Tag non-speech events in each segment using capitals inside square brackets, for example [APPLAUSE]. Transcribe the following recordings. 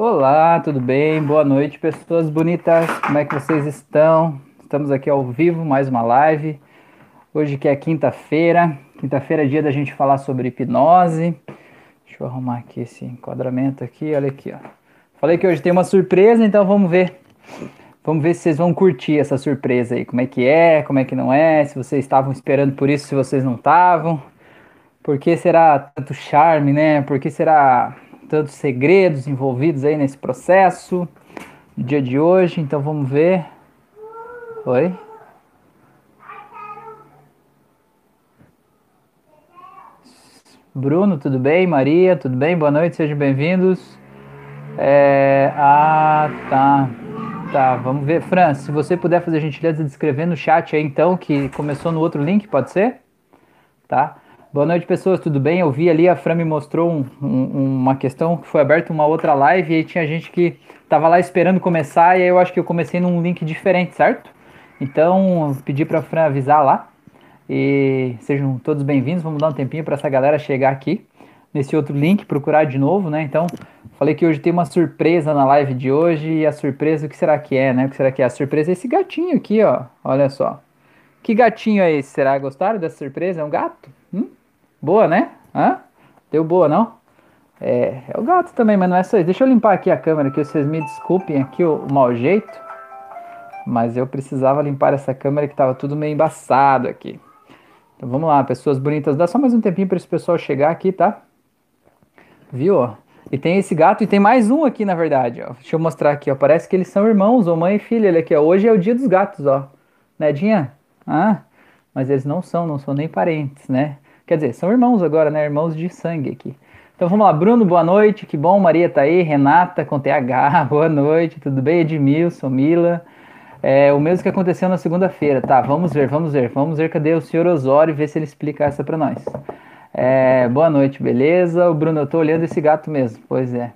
Olá, tudo bem? Boa noite, pessoas bonitas. Como é que vocês estão? Estamos aqui ao vivo, mais uma live. Hoje que é quinta-feira. Quinta-feira é dia da gente falar sobre hipnose. Deixa eu arrumar aqui esse enquadramento aqui, olha aqui, ó. Falei que hoje tem uma surpresa, então vamos ver. Vamos ver se vocês vão curtir essa surpresa aí. Como é que é, como é que não é, se vocês estavam esperando por isso, se vocês não estavam. Por que será tanto charme, né? Por que será tantos segredos envolvidos aí nesse processo no dia de hoje? Então vamos ver. Oi? Bruno, tudo bem? Maria, tudo bem? Boa noite, sejam bem-vindos. É... Ah, tá. Tá, vamos ver. Fran, se você puder fazer a gentileza de escrever no chat aí então, que começou no outro link, pode ser? Tá. Boa noite, pessoas, tudo bem? Eu vi ali, a Fran me mostrou um, um, uma questão que foi aberta uma outra live e aí tinha gente que tava lá esperando começar e aí eu acho que eu comecei num link diferente, certo? Então, pedi pra Fran avisar lá e sejam todos bem-vindos. Vamos dar um tempinho para essa galera chegar aqui nesse outro link, procurar de novo, né? Então, falei que hoje tem uma surpresa na live de hoje e a surpresa, o que será que é, né? O que será que é? A surpresa é esse gatinho aqui, ó. Olha só. Que gatinho é esse? Será? Gostaram dessa surpresa? É um gato? Hum? Boa, né? Hã? Deu boa, não? É, é o gato também, mas não é só isso. Deixa eu limpar aqui a câmera, que vocês me desculpem aqui o, o mau jeito. Mas eu precisava limpar essa câmera que tava tudo meio embaçado aqui. Então vamos lá, pessoas bonitas. Dá só mais um tempinho para esse pessoal chegar aqui, tá? Viu? E tem esse gato e tem mais um aqui, na verdade. Ó. Deixa eu mostrar aqui. Ó. Parece que eles são irmãos, ou mãe e filha. Aqui, ó. Hoje é o dia dos gatos, ó. Nedinha? Ah, mas eles não são, não são nem parentes, né? Quer dizer, são irmãos agora, né? Irmãos de sangue aqui. Então vamos lá, Bruno, boa noite, que bom, Maria tá aí, Renata com TH, [LAUGHS] boa noite, tudo bem? Edmilson, Mila. É o mesmo que aconteceu na segunda-feira, tá? Vamos ver, vamos ver, vamos ver cadê o senhor Osório ver se ele explica essa para nós. É, boa noite, beleza? O Bruno, eu tô olhando esse gato mesmo. Pois é.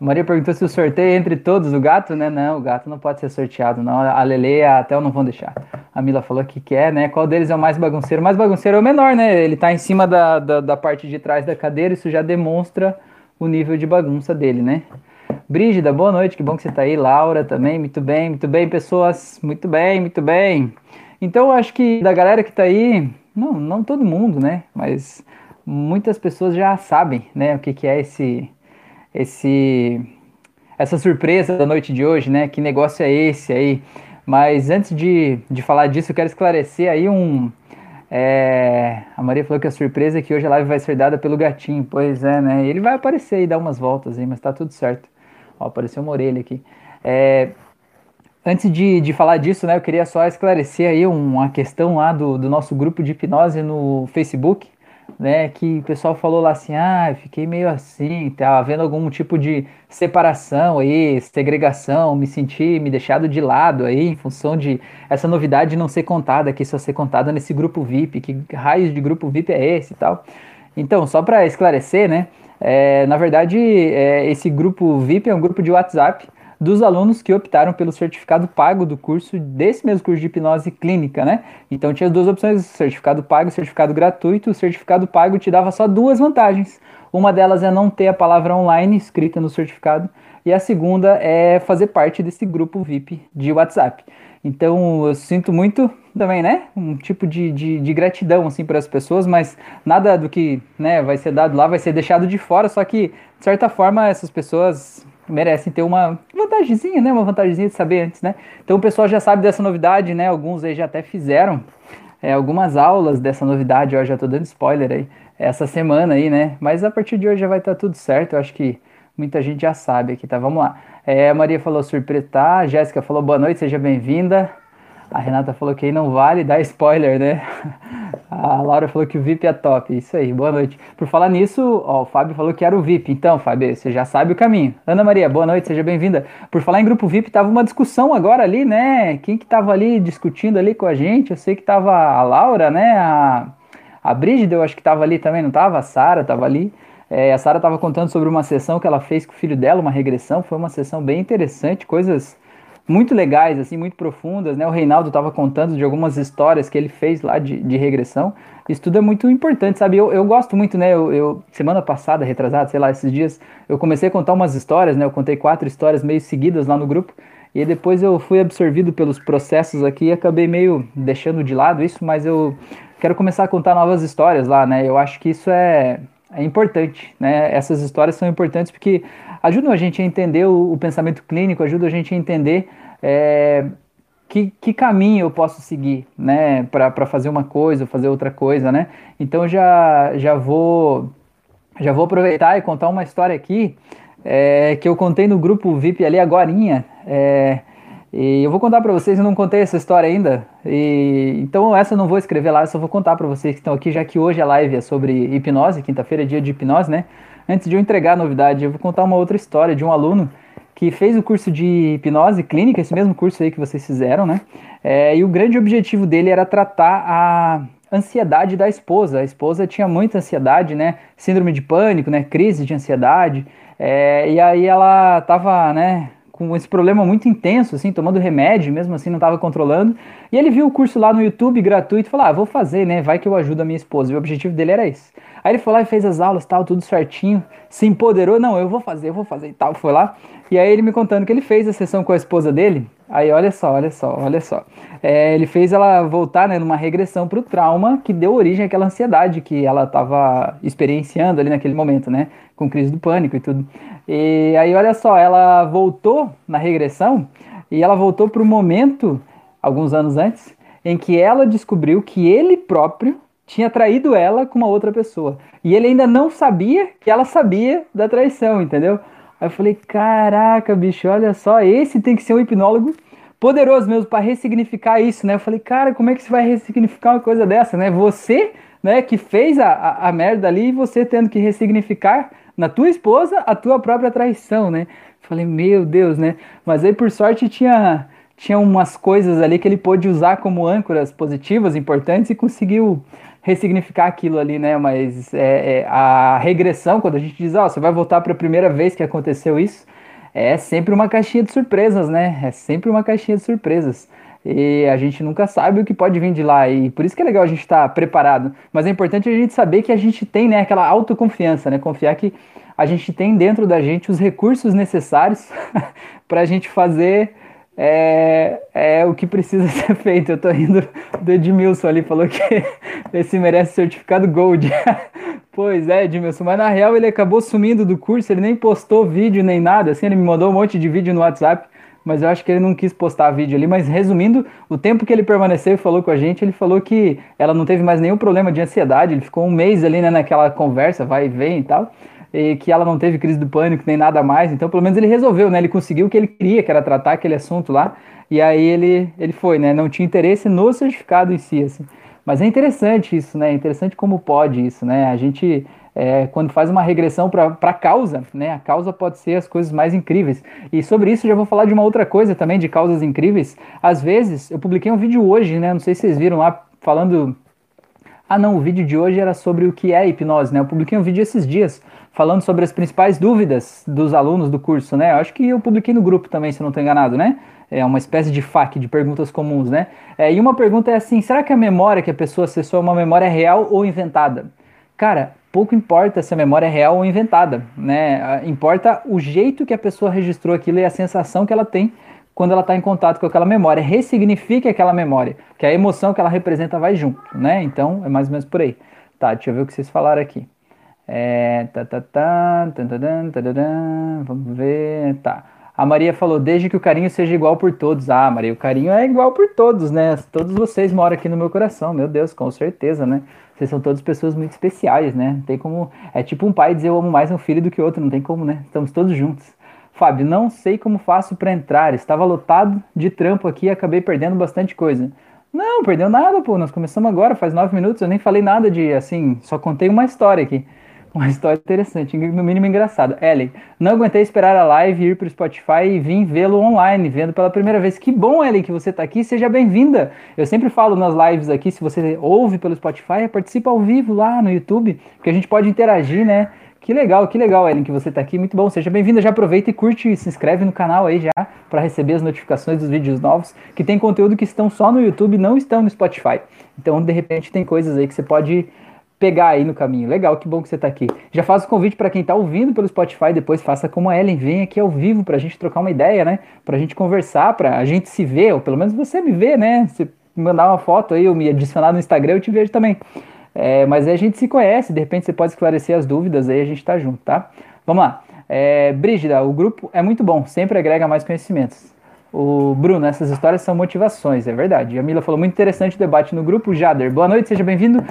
A Maria perguntou se o sorteio é entre todos o gato, né? Não, o gato não pode ser sorteado, não. A Lele e a não vão deixar. A Mila falou que quer, né? Qual deles é o mais bagunceiro? O mais bagunceiro é o menor, né? Ele tá em cima da, da, da parte de trás da cadeira, isso já demonstra o nível de bagunça dele, né? Brígida, boa noite, que bom que você tá aí. Laura também, muito bem, muito bem, pessoas, muito bem, muito bem. Então, eu acho que da galera que tá aí, não, não todo mundo, né? Mas muitas pessoas já sabem, né, o que, que é esse, esse, essa surpresa da noite de hoje, né? Que negócio é esse aí? Mas antes de, de falar disso, eu quero esclarecer aí um. É, a Maria falou que a surpresa é que hoje a live vai ser dada pelo gatinho. Pois é, né? Ele vai aparecer e dar umas voltas aí, mas tá tudo certo. Ó, apareceu uma orelha aqui. É, antes de, de falar disso, né, eu queria só esclarecer aí uma questão lá do, do nosso grupo de hipnose no Facebook né, que o pessoal falou lá assim, ah, fiquei meio assim, tá havendo algum tipo de separação aí, segregação, me senti, me deixado de lado aí, em função de essa novidade não ser contada aqui, só ser contada nesse grupo VIP, que raio de grupo VIP é esse e tal. Então, só para esclarecer, né, é, na verdade, é, esse grupo VIP é um grupo de WhatsApp dos alunos que optaram pelo certificado pago do curso, desse mesmo curso de hipnose clínica, né? Então tinha duas opções, certificado pago certificado gratuito. O certificado pago te dava só duas vantagens. Uma delas é não ter a palavra online escrita no certificado, e a segunda é fazer parte desse grupo VIP de WhatsApp. Então eu sinto muito também, né? Um tipo de, de, de gratidão assim para as pessoas, mas nada do que né, vai ser dado lá vai ser deixado de fora, só que de certa forma essas pessoas merecem ter uma vantagemzinha, né? Uma vantagemzinha de saber antes, né? Então o pessoal já sabe dessa novidade, né? Alguns aí já até fizeram é, algumas aulas dessa novidade, eu já tô dando spoiler aí, essa semana aí, né? Mas a partir de hoje já vai estar tá tudo certo, eu acho que muita gente já sabe aqui, tá? Vamos lá. É, a Maria falou surpresa, tá? A Jéssica falou boa noite, seja bem-vinda. A Renata falou que aí não vale dar spoiler, né? [LAUGHS] A Laura falou que o VIP é top. Isso aí, boa noite. Por falar nisso, ó, o Fábio falou que era o VIP. Então, Fábio, você já sabe o caminho. Ana Maria, boa noite, seja bem-vinda. Por falar em grupo VIP, tava uma discussão agora ali, né? Quem que tava ali discutindo ali com a gente? Eu sei que tava a Laura, né? A, a Brígida, eu acho que tava ali também, não tava? A Sara tava ali. É, a Sara tava contando sobre uma sessão que ela fez com o filho dela, uma regressão. Foi uma sessão bem interessante, coisas muito legais, assim, muito profundas, né? O Reinaldo estava contando de algumas histórias que ele fez lá de, de regressão. Isso tudo é muito importante, sabe? Eu, eu gosto muito, né? Eu, eu, semana passada, retrasada, sei lá, esses dias, eu comecei a contar umas histórias, né? Eu contei quatro histórias meio seguidas lá no grupo. E depois eu fui absorvido pelos processos aqui e acabei meio deixando de lado isso, mas eu quero começar a contar novas histórias lá, né? Eu acho que isso é, é importante, né? Essas histórias são importantes porque ajudam a gente a entender o, o pensamento clínico, ajudam a gente a entender é, que, que, caminho eu posso seguir, né, para fazer uma coisa, fazer outra coisa, né? Então já já vou já vou aproveitar e contar uma história aqui é, que eu contei no grupo VIP ali agorinha. É, e eu vou contar para vocês, eu não contei essa história ainda. E, então essa eu não vou escrever lá, eu só vou contar para vocês que estão aqui, já que hoje a live é sobre hipnose, quinta-feira é dia de hipnose, né? Antes de eu entregar a novidade, eu vou contar uma outra história de um aluno que fez o curso de hipnose clínica, esse mesmo curso aí que vocês fizeram, né? É, e o grande objetivo dele era tratar a ansiedade da esposa. A esposa tinha muita ansiedade, né? Síndrome de pânico, né? Crise de ansiedade. É, e aí ela tava, né? com esse problema muito intenso, assim, tomando remédio, mesmo assim não estava controlando. E ele viu o curso lá no YouTube gratuito e falou: Ah, vou fazer, né? Vai que eu ajudo a minha esposa. E o objetivo dele era esse. Aí ele foi lá e fez as aulas, tal, tudo certinho, se empoderou, não, eu vou fazer, eu vou fazer e tal, foi lá. E aí ele me contando que ele fez a sessão com a esposa dele. Aí olha só, olha só, olha só. É, ele fez ela voltar, né, numa regressão para o trauma que deu origem àquela ansiedade que ela estava experienciando ali naquele momento, né, com crise do pânico e tudo. E aí olha só, ela voltou na regressão e ela voltou para o momento, alguns anos antes, em que ela descobriu que ele próprio tinha traído ela com uma outra pessoa. E ele ainda não sabia que ela sabia da traição, entendeu? Aí eu falei, caraca, bicho, olha só, esse tem que ser um hipnólogo poderoso mesmo para ressignificar isso, né? Eu falei, cara, como é que você vai ressignificar uma coisa dessa, né? Você, né, que fez a, a, a merda ali e você tendo que ressignificar na tua esposa a tua própria traição, né? Eu falei, meu Deus, né? Mas aí por sorte tinha tinha umas coisas ali que ele pôde usar como âncoras positivas, importantes e conseguiu ressignificar aquilo ali, né? Mas é, é, a regressão, quando a gente diz, ó, oh, você vai voltar para a primeira vez que aconteceu isso, é sempre uma caixinha de surpresas, né? É sempre uma caixinha de surpresas. E a gente nunca sabe o que pode vir de lá. E por isso que é legal a gente estar tá preparado. Mas é importante a gente saber que a gente tem né, aquela autoconfiança, né? Confiar que a gente tem dentro da gente os recursos necessários [LAUGHS] para a gente fazer é, é o que precisa [LAUGHS] ser feito. Eu tô rindo do Edmilson ali, falou que [LAUGHS] esse merece certificado Gold. [LAUGHS] pois é, Edmilson, mas na real ele acabou sumindo do curso, ele nem postou vídeo nem nada, assim, ele me mandou um monte de vídeo no WhatsApp, mas eu acho que ele não quis postar vídeo ali. Mas resumindo, o tempo que ele permaneceu e falou com a gente, ele falou que ela não teve mais nenhum problema de ansiedade, ele ficou um mês ali né, naquela conversa, vai e vem e tal e que ela não teve crise do pânico nem nada mais. Então, pelo menos ele resolveu, né? Ele conseguiu o que ele queria, que era tratar aquele assunto lá. E aí ele, ele foi, né? Não tinha interesse no certificado em si, assim. Mas é interessante isso, né? É interessante como pode isso, né? A gente, é, quando faz uma regressão para a causa, né? A causa pode ser as coisas mais incríveis. E sobre isso já vou falar de uma outra coisa também, de causas incríveis. Às vezes, eu publiquei um vídeo hoje, né? Não sei se vocês viram lá, falando ah, não, o vídeo de hoje era sobre o que é hipnose, né? Eu publiquei um vídeo esses dias falando sobre as principais dúvidas dos alunos do curso, né? Eu acho que eu publiquei no grupo também, se não estou enganado, né? É uma espécie de FAQ, de perguntas comuns, né? É, e uma pergunta é assim: será que a memória que a pessoa acessou é uma memória real ou inventada? Cara, pouco importa se a memória é real ou inventada, né? Importa o jeito que a pessoa registrou aquilo e a sensação que ela tem quando ela está em contato com aquela memória. Ressignifique aquela memória, que a emoção que ela representa vai junto, né? Então é mais ou menos por aí. Tá, deixa eu ver o que vocês falaram aqui. É, tá, tá, tá, tá, tá, vamos ver, tá. A Maria falou, desde que o carinho seja igual por todos. Ah, Maria, o carinho é igual por todos, né? Todos vocês moram aqui no meu coração, meu Deus, com certeza, né? Vocês são todas pessoas muito especiais, né? Não tem como. É tipo um pai dizer eu amo mais um filho do que outro, não tem como, né? Estamos todos juntos. Fábio, não sei como faço para entrar. Estava lotado de trampo aqui e acabei perdendo bastante coisa. Não, perdeu nada, pô. Nós começamos agora, faz nove minutos. Eu nem falei nada de assim, só contei uma história aqui. Uma história interessante, no mínimo engraçada. Ellen, não aguentei esperar a live, ir para o Spotify e vim vê-lo online, vendo pela primeira vez. Que bom, Ellen, que você está aqui, seja bem-vinda. Eu sempre falo nas lives aqui, se você ouve pelo Spotify, participa ao vivo lá no YouTube, porque a gente pode interagir, né? Que legal, que legal, Ellen, que você está aqui. Muito bom. Seja bem-vinda. Já aproveita e curte e se inscreve no canal aí já para receber as notificações dos vídeos novos, que tem conteúdo que estão só no YouTube, não estão no Spotify. Então, de repente, tem coisas aí que você pode pegar aí no caminho. Legal, que bom que você está aqui. Já faço o convite para quem está ouvindo pelo Spotify, depois faça como a Ellen, vem aqui ao vivo para a gente trocar uma ideia, né? Para a gente conversar, para a gente se ver, ou pelo menos você me ver, né? Você mandar uma foto aí, ou me adicionar no Instagram, eu te vejo também. É, mas aí a gente se conhece, de repente você pode esclarecer as dúvidas, aí a gente tá junto, tá? Vamos lá. É, Brígida, o grupo é muito bom, sempre agrega mais conhecimentos. O Bruno, essas histórias são motivações, é verdade. A Mila falou muito interessante o debate no grupo. Jader, boa noite, seja bem-vindo.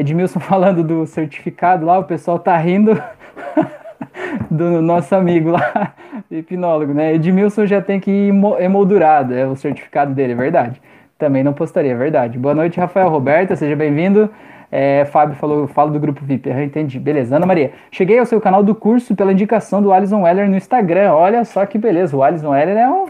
Edmilson [LAUGHS] falando do certificado lá, o pessoal tá rindo [LAUGHS] do nosso amigo lá, [LAUGHS] hipnólogo, né? Edmilson já tem que ir emoldurado, é o certificado dele, é verdade. Também não postaria, é verdade. Boa noite, Rafael Roberta, seja bem-vindo. É, Fábio falou, falo do grupo VIP. Eu entendi. Beleza. Ana Maria, cheguei ao seu canal do curso pela indicação do Alisson Weller no Instagram. Olha só que beleza. O Alisson Weller é um,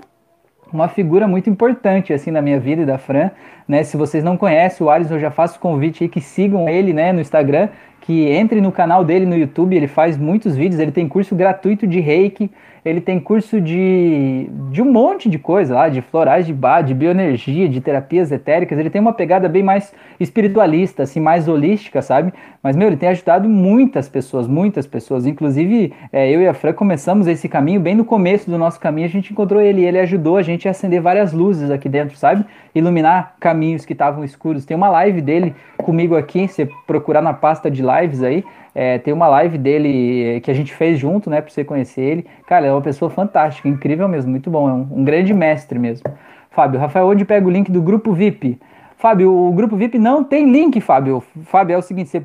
uma figura muito importante assim na minha vida e da Fran. Né? Se vocês não conhecem o Alisson, eu já faço convite aí que sigam ele né, no Instagram, que entre no canal dele no YouTube. Ele faz muitos vídeos. Ele tem curso gratuito de reiki ele tem curso de, de um monte de coisa lá, de florais de bar, de bioenergia, de terapias etéricas. Ele tem uma pegada bem mais espiritualista, assim, mais holística, sabe? Mas, meu, ele tem ajudado muitas pessoas, muitas pessoas. Inclusive, é, eu e a Fran começamos esse caminho, bem no começo do nosso caminho, a gente encontrou ele. E ele ajudou a gente a acender várias luzes aqui dentro, sabe? Iluminar caminhos que estavam escuros. Tem uma live dele comigo aqui, você procurar na pasta de lives aí. É, tem uma live dele eh, que a gente fez junto, né, pra você conhecer ele. Cara, é uma pessoa fantástica, incrível mesmo, muito bom, é um, um grande mestre mesmo. Fábio, Rafael, onde pega o link do grupo VIP? Fábio, o grupo VIP não tem link, Fábio. Fábio, é o seguinte, você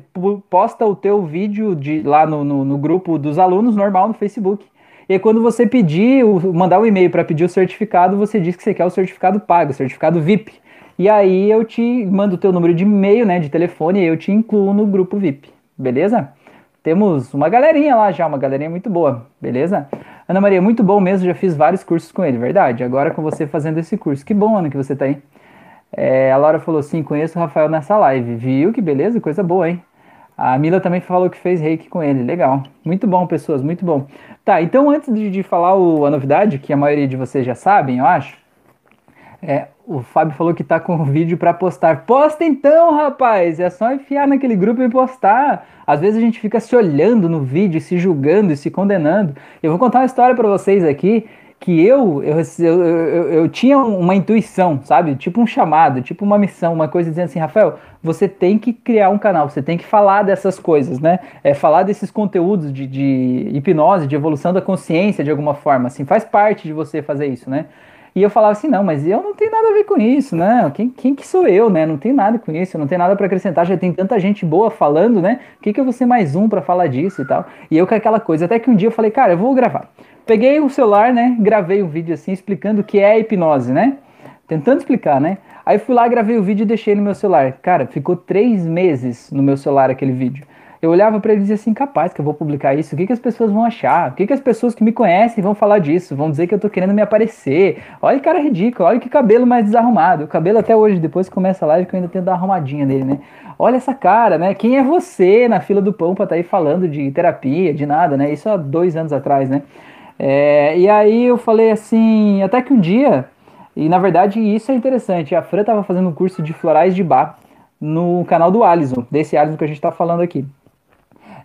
posta o teu vídeo de, lá no, no, no grupo dos alunos, normal, no Facebook. E quando você pedir, mandar um e-mail para pedir o certificado, você diz que você quer o certificado pago, o certificado VIP. E aí eu te mando o teu número de e-mail, né, de telefone, e eu te incluo no grupo VIP. Beleza? Temos uma galerinha lá já, uma galerinha muito boa, beleza? Ana Maria, muito bom mesmo, já fiz vários cursos com ele, verdade. Agora com você fazendo esse curso. Que bom, Ana, que você tá aí. É, a Laura falou sim, conheço o Rafael nessa live. Viu que beleza? Coisa boa, hein? A Mila também falou que fez reiki com ele. Legal. Muito bom, pessoas, muito bom. Tá, então antes de, de falar o, a novidade, que a maioria de vocês já sabem, eu acho, é, o Fábio falou que tá com o vídeo para postar. Posta então, rapaz! É só enfiar naquele grupo e postar. Às vezes a gente fica se olhando no vídeo, se julgando e se condenando. Eu vou contar uma história para vocês aqui que eu eu, eu, eu, eu, tinha uma intuição, sabe? Tipo um chamado, tipo uma missão, uma coisa dizendo assim, Rafael, você tem que criar um canal, você tem que falar dessas coisas, né? É, falar desses conteúdos de, de hipnose, de evolução da consciência de alguma forma, assim, faz parte de você fazer isso, né? E eu falava assim, não, mas eu não tenho nada a ver com isso, né? Quem, quem que sou eu, né? Não tem nada com isso, não tem nada para acrescentar, já tem tanta gente boa falando, né? O que, que eu vou ser mais um para falar disso e tal? E eu com aquela coisa, até que um dia eu falei, cara, eu vou gravar. Peguei o celular, né? Gravei um vídeo assim, explicando o que é hipnose, né? Tentando explicar, né? Aí fui lá, gravei o vídeo e deixei no meu celular. Cara, ficou três meses no meu celular aquele vídeo eu olhava para ele e dizia assim, capaz que eu vou publicar isso, o que, que as pessoas vão achar? O que, que as pessoas que me conhecem vão falar disso? Vão dizer que eu tô querendo me aparecer. Olha que cara ridículo, olha que cabelo mais desarrumado. O cabelo até hoje, depois que começa a live, que eu ainda tenho que dar uma arrumadinha nele, né? Olha essa cara, né? Quem é você na fila do pão pra tá aí falando de terapia, de nada, né? Isso há dois anos atrás, né? É, e aí eu falei assim, até que um dia, e na verdade isso é interessante, a Fran tava fazendo um curso de florais de bar no canal do Alisson, desse Alisson que a gente tá falando aqui.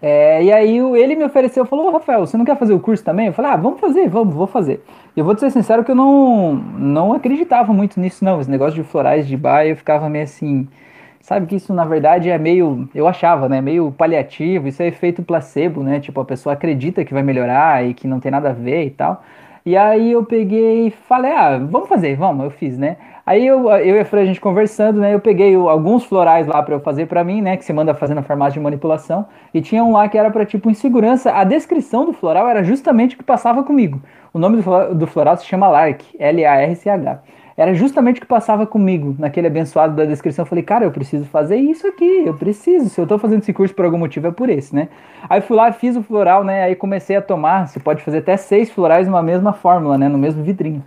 É, e aí ele me ofereceu, falou, oh, Rafael, você não quer fazer o curso também? Eu falei, ah, vamos fazer, vamos, vou fazer. E eu vou te ser sincero que eu não, não acreditava muito nisso, não. Esse negócio de florais de bar, eu ficava meio assim, sabe que isso na verdade é meio, eu achava, né, meio paliativo, isso é efeito placebo, né? Tipo, a pessoa acredita que vai melhorar e que não tem nada a ver e tal. E aí eu peguei e falei, ah, vamos fazer, vamos, eu fiz, né? Aí eu, eu e a Fran, a gente conversando, né? Eu peguei alguns florais lá para eu fazer para mim, né? Que se manda fazer na farmácia de manipulação. E tinha um lá que era para tipo insegurança. A descrição do floral era justamente o que passava comigo. O nome do floral, do floral se chama Lark, L-A-R-C-H. Era justamente o que passava comigo naquele abençoado da descrição. Eu falei, cara, eu preciso fazer isso aqui, eu preciso. Se eu tô fazendo esse curso por algum motivo, é por esse, né? Aí fui lá, fiz o floral, né? Aí comecei a tomar. Você pode fazer até seis florais numa mesma fórmula, né? No mesmo vidrinho.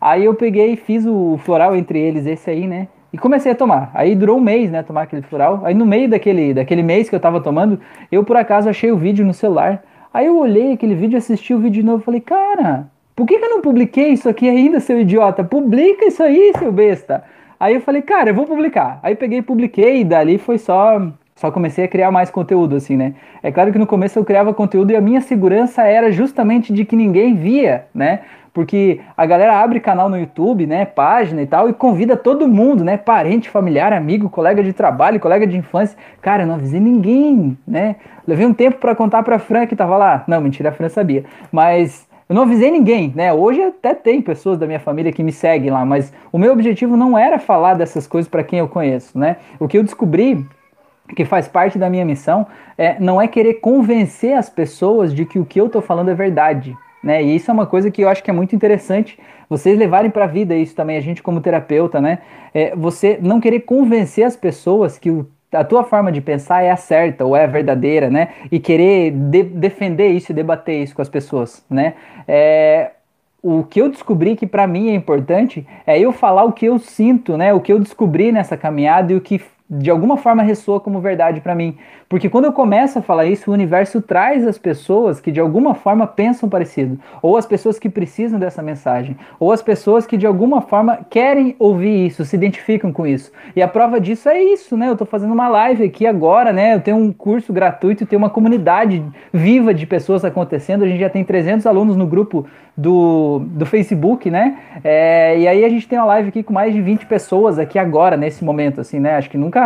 Aí eu peguei e fiz o floral entre eles, esse aí, né? E comecei a tomar. Aí durou um mês, né? Tomar aquele floral. Aí no meio daquele, daquele mês que eu tava tomando, eu por acaso achei o vídeo no celular. Aí eu olhei aquele vídeo, assisti o vídeo de novo e falei, cara, por que, que eu não publiquei isso aqui ainda, seu idiota? Publica isso aí, seu besta. Aí eu falei, cara, eu vou publicar. Aí peguei e publiquei, e dali foi só só comecei a criar mais conteúdo, assim, né? É claro que no começo eu criava conteúdo e a minha segurança era justamente de que ninguém via, né? Porque a galera abre canal no YouTube, né? Página e tal, e convida todo mundo, né? Parente, familiar, amigo, colega de trabalho, colega de infância. Cara, eu não avisei ninguém, né? Levei um tempo para contar pra Fran que tava lá. Não, mentira, a Fran sabia. Mas eu não avisei ninguém, né? Hoje até tem pessoas da minha família que me seguem lá, mas o meu objetivo não era falar dessas coisas para quem eu conheço, né? O que eu descobri que faz parte da minha missão, é, não é querer convencer as pessoas de que o que eu estou falando é verdade. Né? E isso é uma coisa que eu acho que é muito interessante vocês levarem para a vida isso também, a gente como terapeuta, né? É, você não querer convencer as pessoas que o, a tua forma de pensar é a certa ou é a verdadeira, né? E querer de, defender isso e debater isso com as pessoas, né? É, o que eu descobri que para mim é importante é eu falar o que eu sinto, né? O que eu descobri nessa caminhada e o que de alguma forma ressoa como verdade para mim. Porque quando eu começo a falar isso, o universo traz as pessoas que de alguma forma pensam parecido, ou as pessoas que precisam dessa mensagem, ou as pessoas que de alguma forma querem ouvir isso, se identificam com isso. E a prova disso é isso, né? Eu tô fazendo uma live aqui agora, né? Eu tenho um curso gratuito, tenho uma comunidade viva de pessoas acontecendo. A gente já tem 300 alunos no grupo do, do Facebook, né? É, e aí a gente tem uma live aqui com mais de 20 pessoas aqui agora, nesse momento, assim, né? Acho que nunca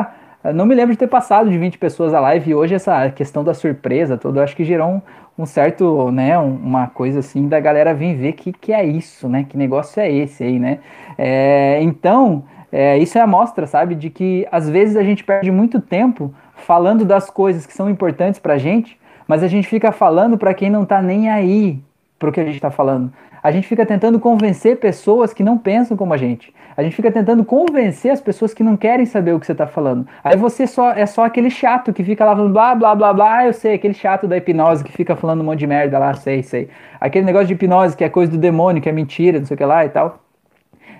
não me lembro de ter passado de 20 pessoas a live e hoje essa questão da surpresa toda, acho que gerou um, um certo, né, uma coisa assim da galera vir ver que que é isso, né, que negócio é esse aí, né. É, então, é, isso é a mostra, sabe, de que às vezes a gente perde muito tempo falando das coisas que são importantes pra gente, mas a gente fica falando para quem não tá nem aí pro que a gente tá falando. A gente fica tentando convencer pessoas que não pensam como a gente. A gente fica tentando convencer as pessoas que não querem saber o que você está falando. Aí você só é só aquele chato que fica lá falando blá blá blá blá, eu sei, aquele chato da hipnose que fica falando um monte de merda lá, sei, sei. Aquele negócio de hipnose que é coisa do demônio, que é mentira, não sei o que lá e tal.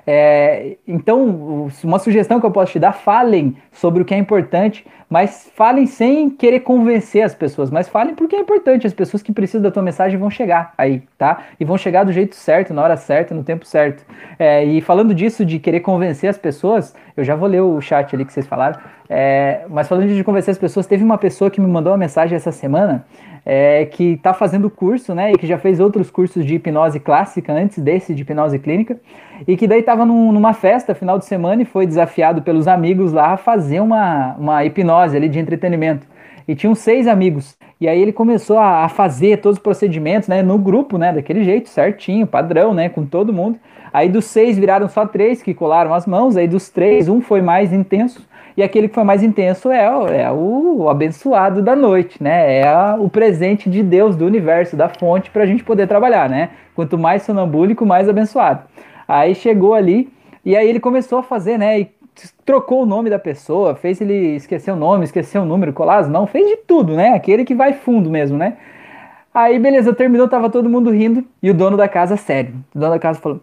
É, então, uma sugestão que eu posso te dar: falem sobre o que é importante, mas falem sem querer convencer as pessoas, mas falem porque é importante. As pessoas que precisam da tua mensagem vão chegar aí, tá? E vão chegar do jeito certo, na hora certa, no tempo certo. É, e falando disso, de querer convencer as pessoas, eu já vou ler o chat ali que vocês falaram, é, mas falando de convencer as pessoas, teve uma pessoa que me mandou uma mensagem essa semana é, que está fazendo curso, né, e que já fez outros cursos de hipnose clássica antes desse de hipnose clínica, e que daí estava num, numa festa final de semana e foi desafiado pelos amigos lá a fazer uma, uma hipnose ali de entretenimento. E tinham seis amigos. E aí ele começou a, a fazer todos os procedimentos, né, no grupo, né, daquele jeito, certinho, padrão, né, com todo mundo. Aí dos seis viraram só três que colaram as mãos, aí dos três, um foi mais intenso e aquele que foi mais intenso é, é o, abençoado da noite, né? É a, o presente de Deus, do universo, da fonte, para a gente poder trabalhar, né? Quanto mais sonambúlico, mais abençoado. Aí chegou ali, e aí ele começou a fazer, né? E trocou o nome da pessoa, fez ele esquecer o nome, esquecer o número, colar mãos, fez de tudo, né? Aquele que vai fundo mesmo, né? Aí, beleza, terminou, tava todo mundo rindo, e o dono da casa, sério. O dono da casa falou: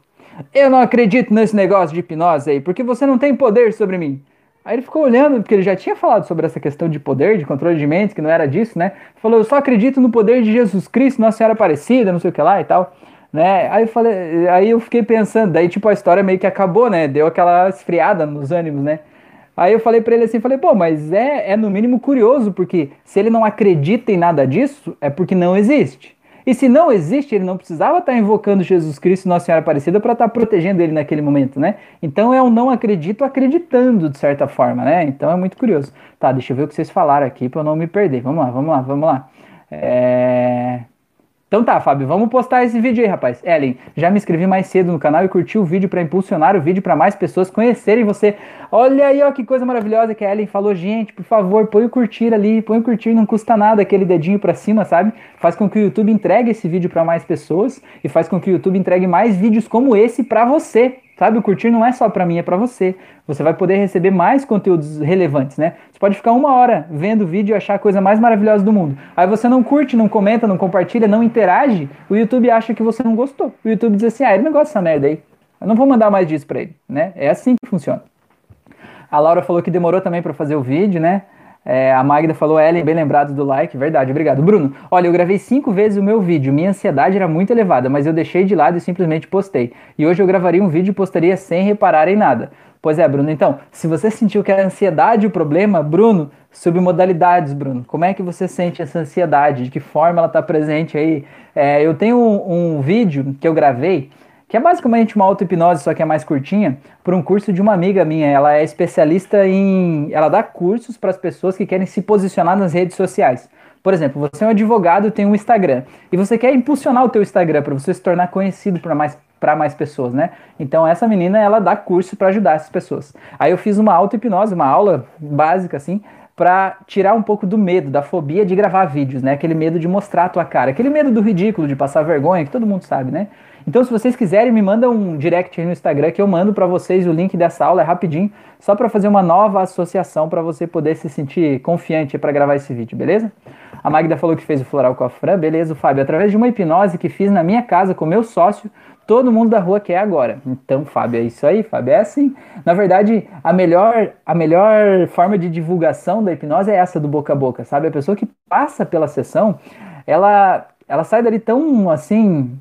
Eu não acredito nesse negócio de hipnose aí, porque você não tem poder sobre mim. Aí ele ficou olhando, porque ele já tinha falado sobre essa questão de poder, de controle de mentes, que não era disso, né? Falou, eu só acredito no poder de Jesus Cristo, Nossa Senhora Aparecida, não sei o que lá e tal, né? Aí eu falei, aí eu fiquei pensando, daí tipo a história meio que acabou, né? Deu aquela esfriada nos ânimos, né? Aí eu falei para ele assim, falei, pô, mas é, é no mínimo curioso, porque se ele não acredita em nada disso, é porque não existe. E se não existe, ele não precisava estar invocando Jesus Cristo Nossa Senhora Aparecida para estar protegendo ele naquele momento, né? Então é um não acredito acreditando, de certa forma, né? Então é muito curioso. Tá, deixa eu ver o que vocês falaram aqui para eu não me perder. Vamos lá, vamos lá, vamos lá. É... Então tá, Fábio, vamos postar esse vídeo aí, rapaz. Ellen, já me inscrevi mais cedo no canal e curti o vídeo para impulsionar o vídeo para mais pessoas conhecerem você. Olha aí, ó, que coisa maravilhosa que a Ellen falou. Gente, por favor, põe o curtir ali, põe o curtir, não custa nada aquele dedinho para cima, sabe? Faz com que o YouTube entregue esse vídeo para mais pessoas e faz com que o YouTube entregue mais vídeos como esse para você. Sabe, o curtir não é só para mim, é para você. Você vai poder receber mais conteúdos relevantes, né? Você pode ficar uma hora vendo o vídeo e achar a coisa mais maravilhosa do mundo. Aí você não curte, não comenta, não compartilha, não interage, o YouTube acha que você não gostou. O YouTube diz assim: ah, ele não gosta dessa merda aí. Eu não vou mandar mais disso pra ele, né? É assim que funciona. A Laura falou que demorou também para fazer o vídeo, né? É, a Magda falou, Ellen, bem lembrado do like, verdade, obrigado. Bruno, olha, eu gravei cinco vezes o meu vídeo, minha ansiedade era muito elevada, mas eu deixei de lado e simplesmente postei. E hoje eu gravaria um vídeo e postaria sem reparar em nada. Pois é, Bruno, então, se você sentiu que era ansiedade o problema, Bruno, sobre modalidades, Bruno, como é que você sente essa ansiedade? De que forma ela está presente aí? É, eu tenho um, um vídeo que eu gravei que é basicamente uma auto-hipnose, só que é mais curtinha, por um curso de uma amiga minha. Ela é especialista em. Ela dá cursos para as pessoas que querem se posicionar nas redes sociais. Por exemplo, você é um advogado, tem um Instagram, e você quer impulsionar o teu Instagram para você se tornar conhecido para mais para mais pessoas, né? Então essa menina ela dá curso para ajudar essas pessoas. Aí eu fiz uma auto-hipnose, uma aula básica assim, para tirar um pouco do medo, da fobia de gravar vídeos, né? Aquele medo de mostrar a tua cara, aquele medo do ridículo, de passar vergonha, que todo mundo sabe, né? Então, se vocês quiserem, me manda um direct aí no Instagram que eu mando para vocês o link dessa aula, é rapidinho, só para fazer uma nova associação para você poder se sentir confiante para gravar esse vídeo, beleza? A Magda falou que fez o floral com a Fran, beleza, o Fábio, através de uma hipnose que fiz na minha casa com meu sócio, todo mundo da rua quer agora. Então, Fábio, é isso aí, Fábio, é assim. Na verdade, a melhor, a melhor forma de divulgação da hipnose é essa do boca a boca, sabe? A pessoa que passa pela sessão, ela, ela sai dali tão, assim,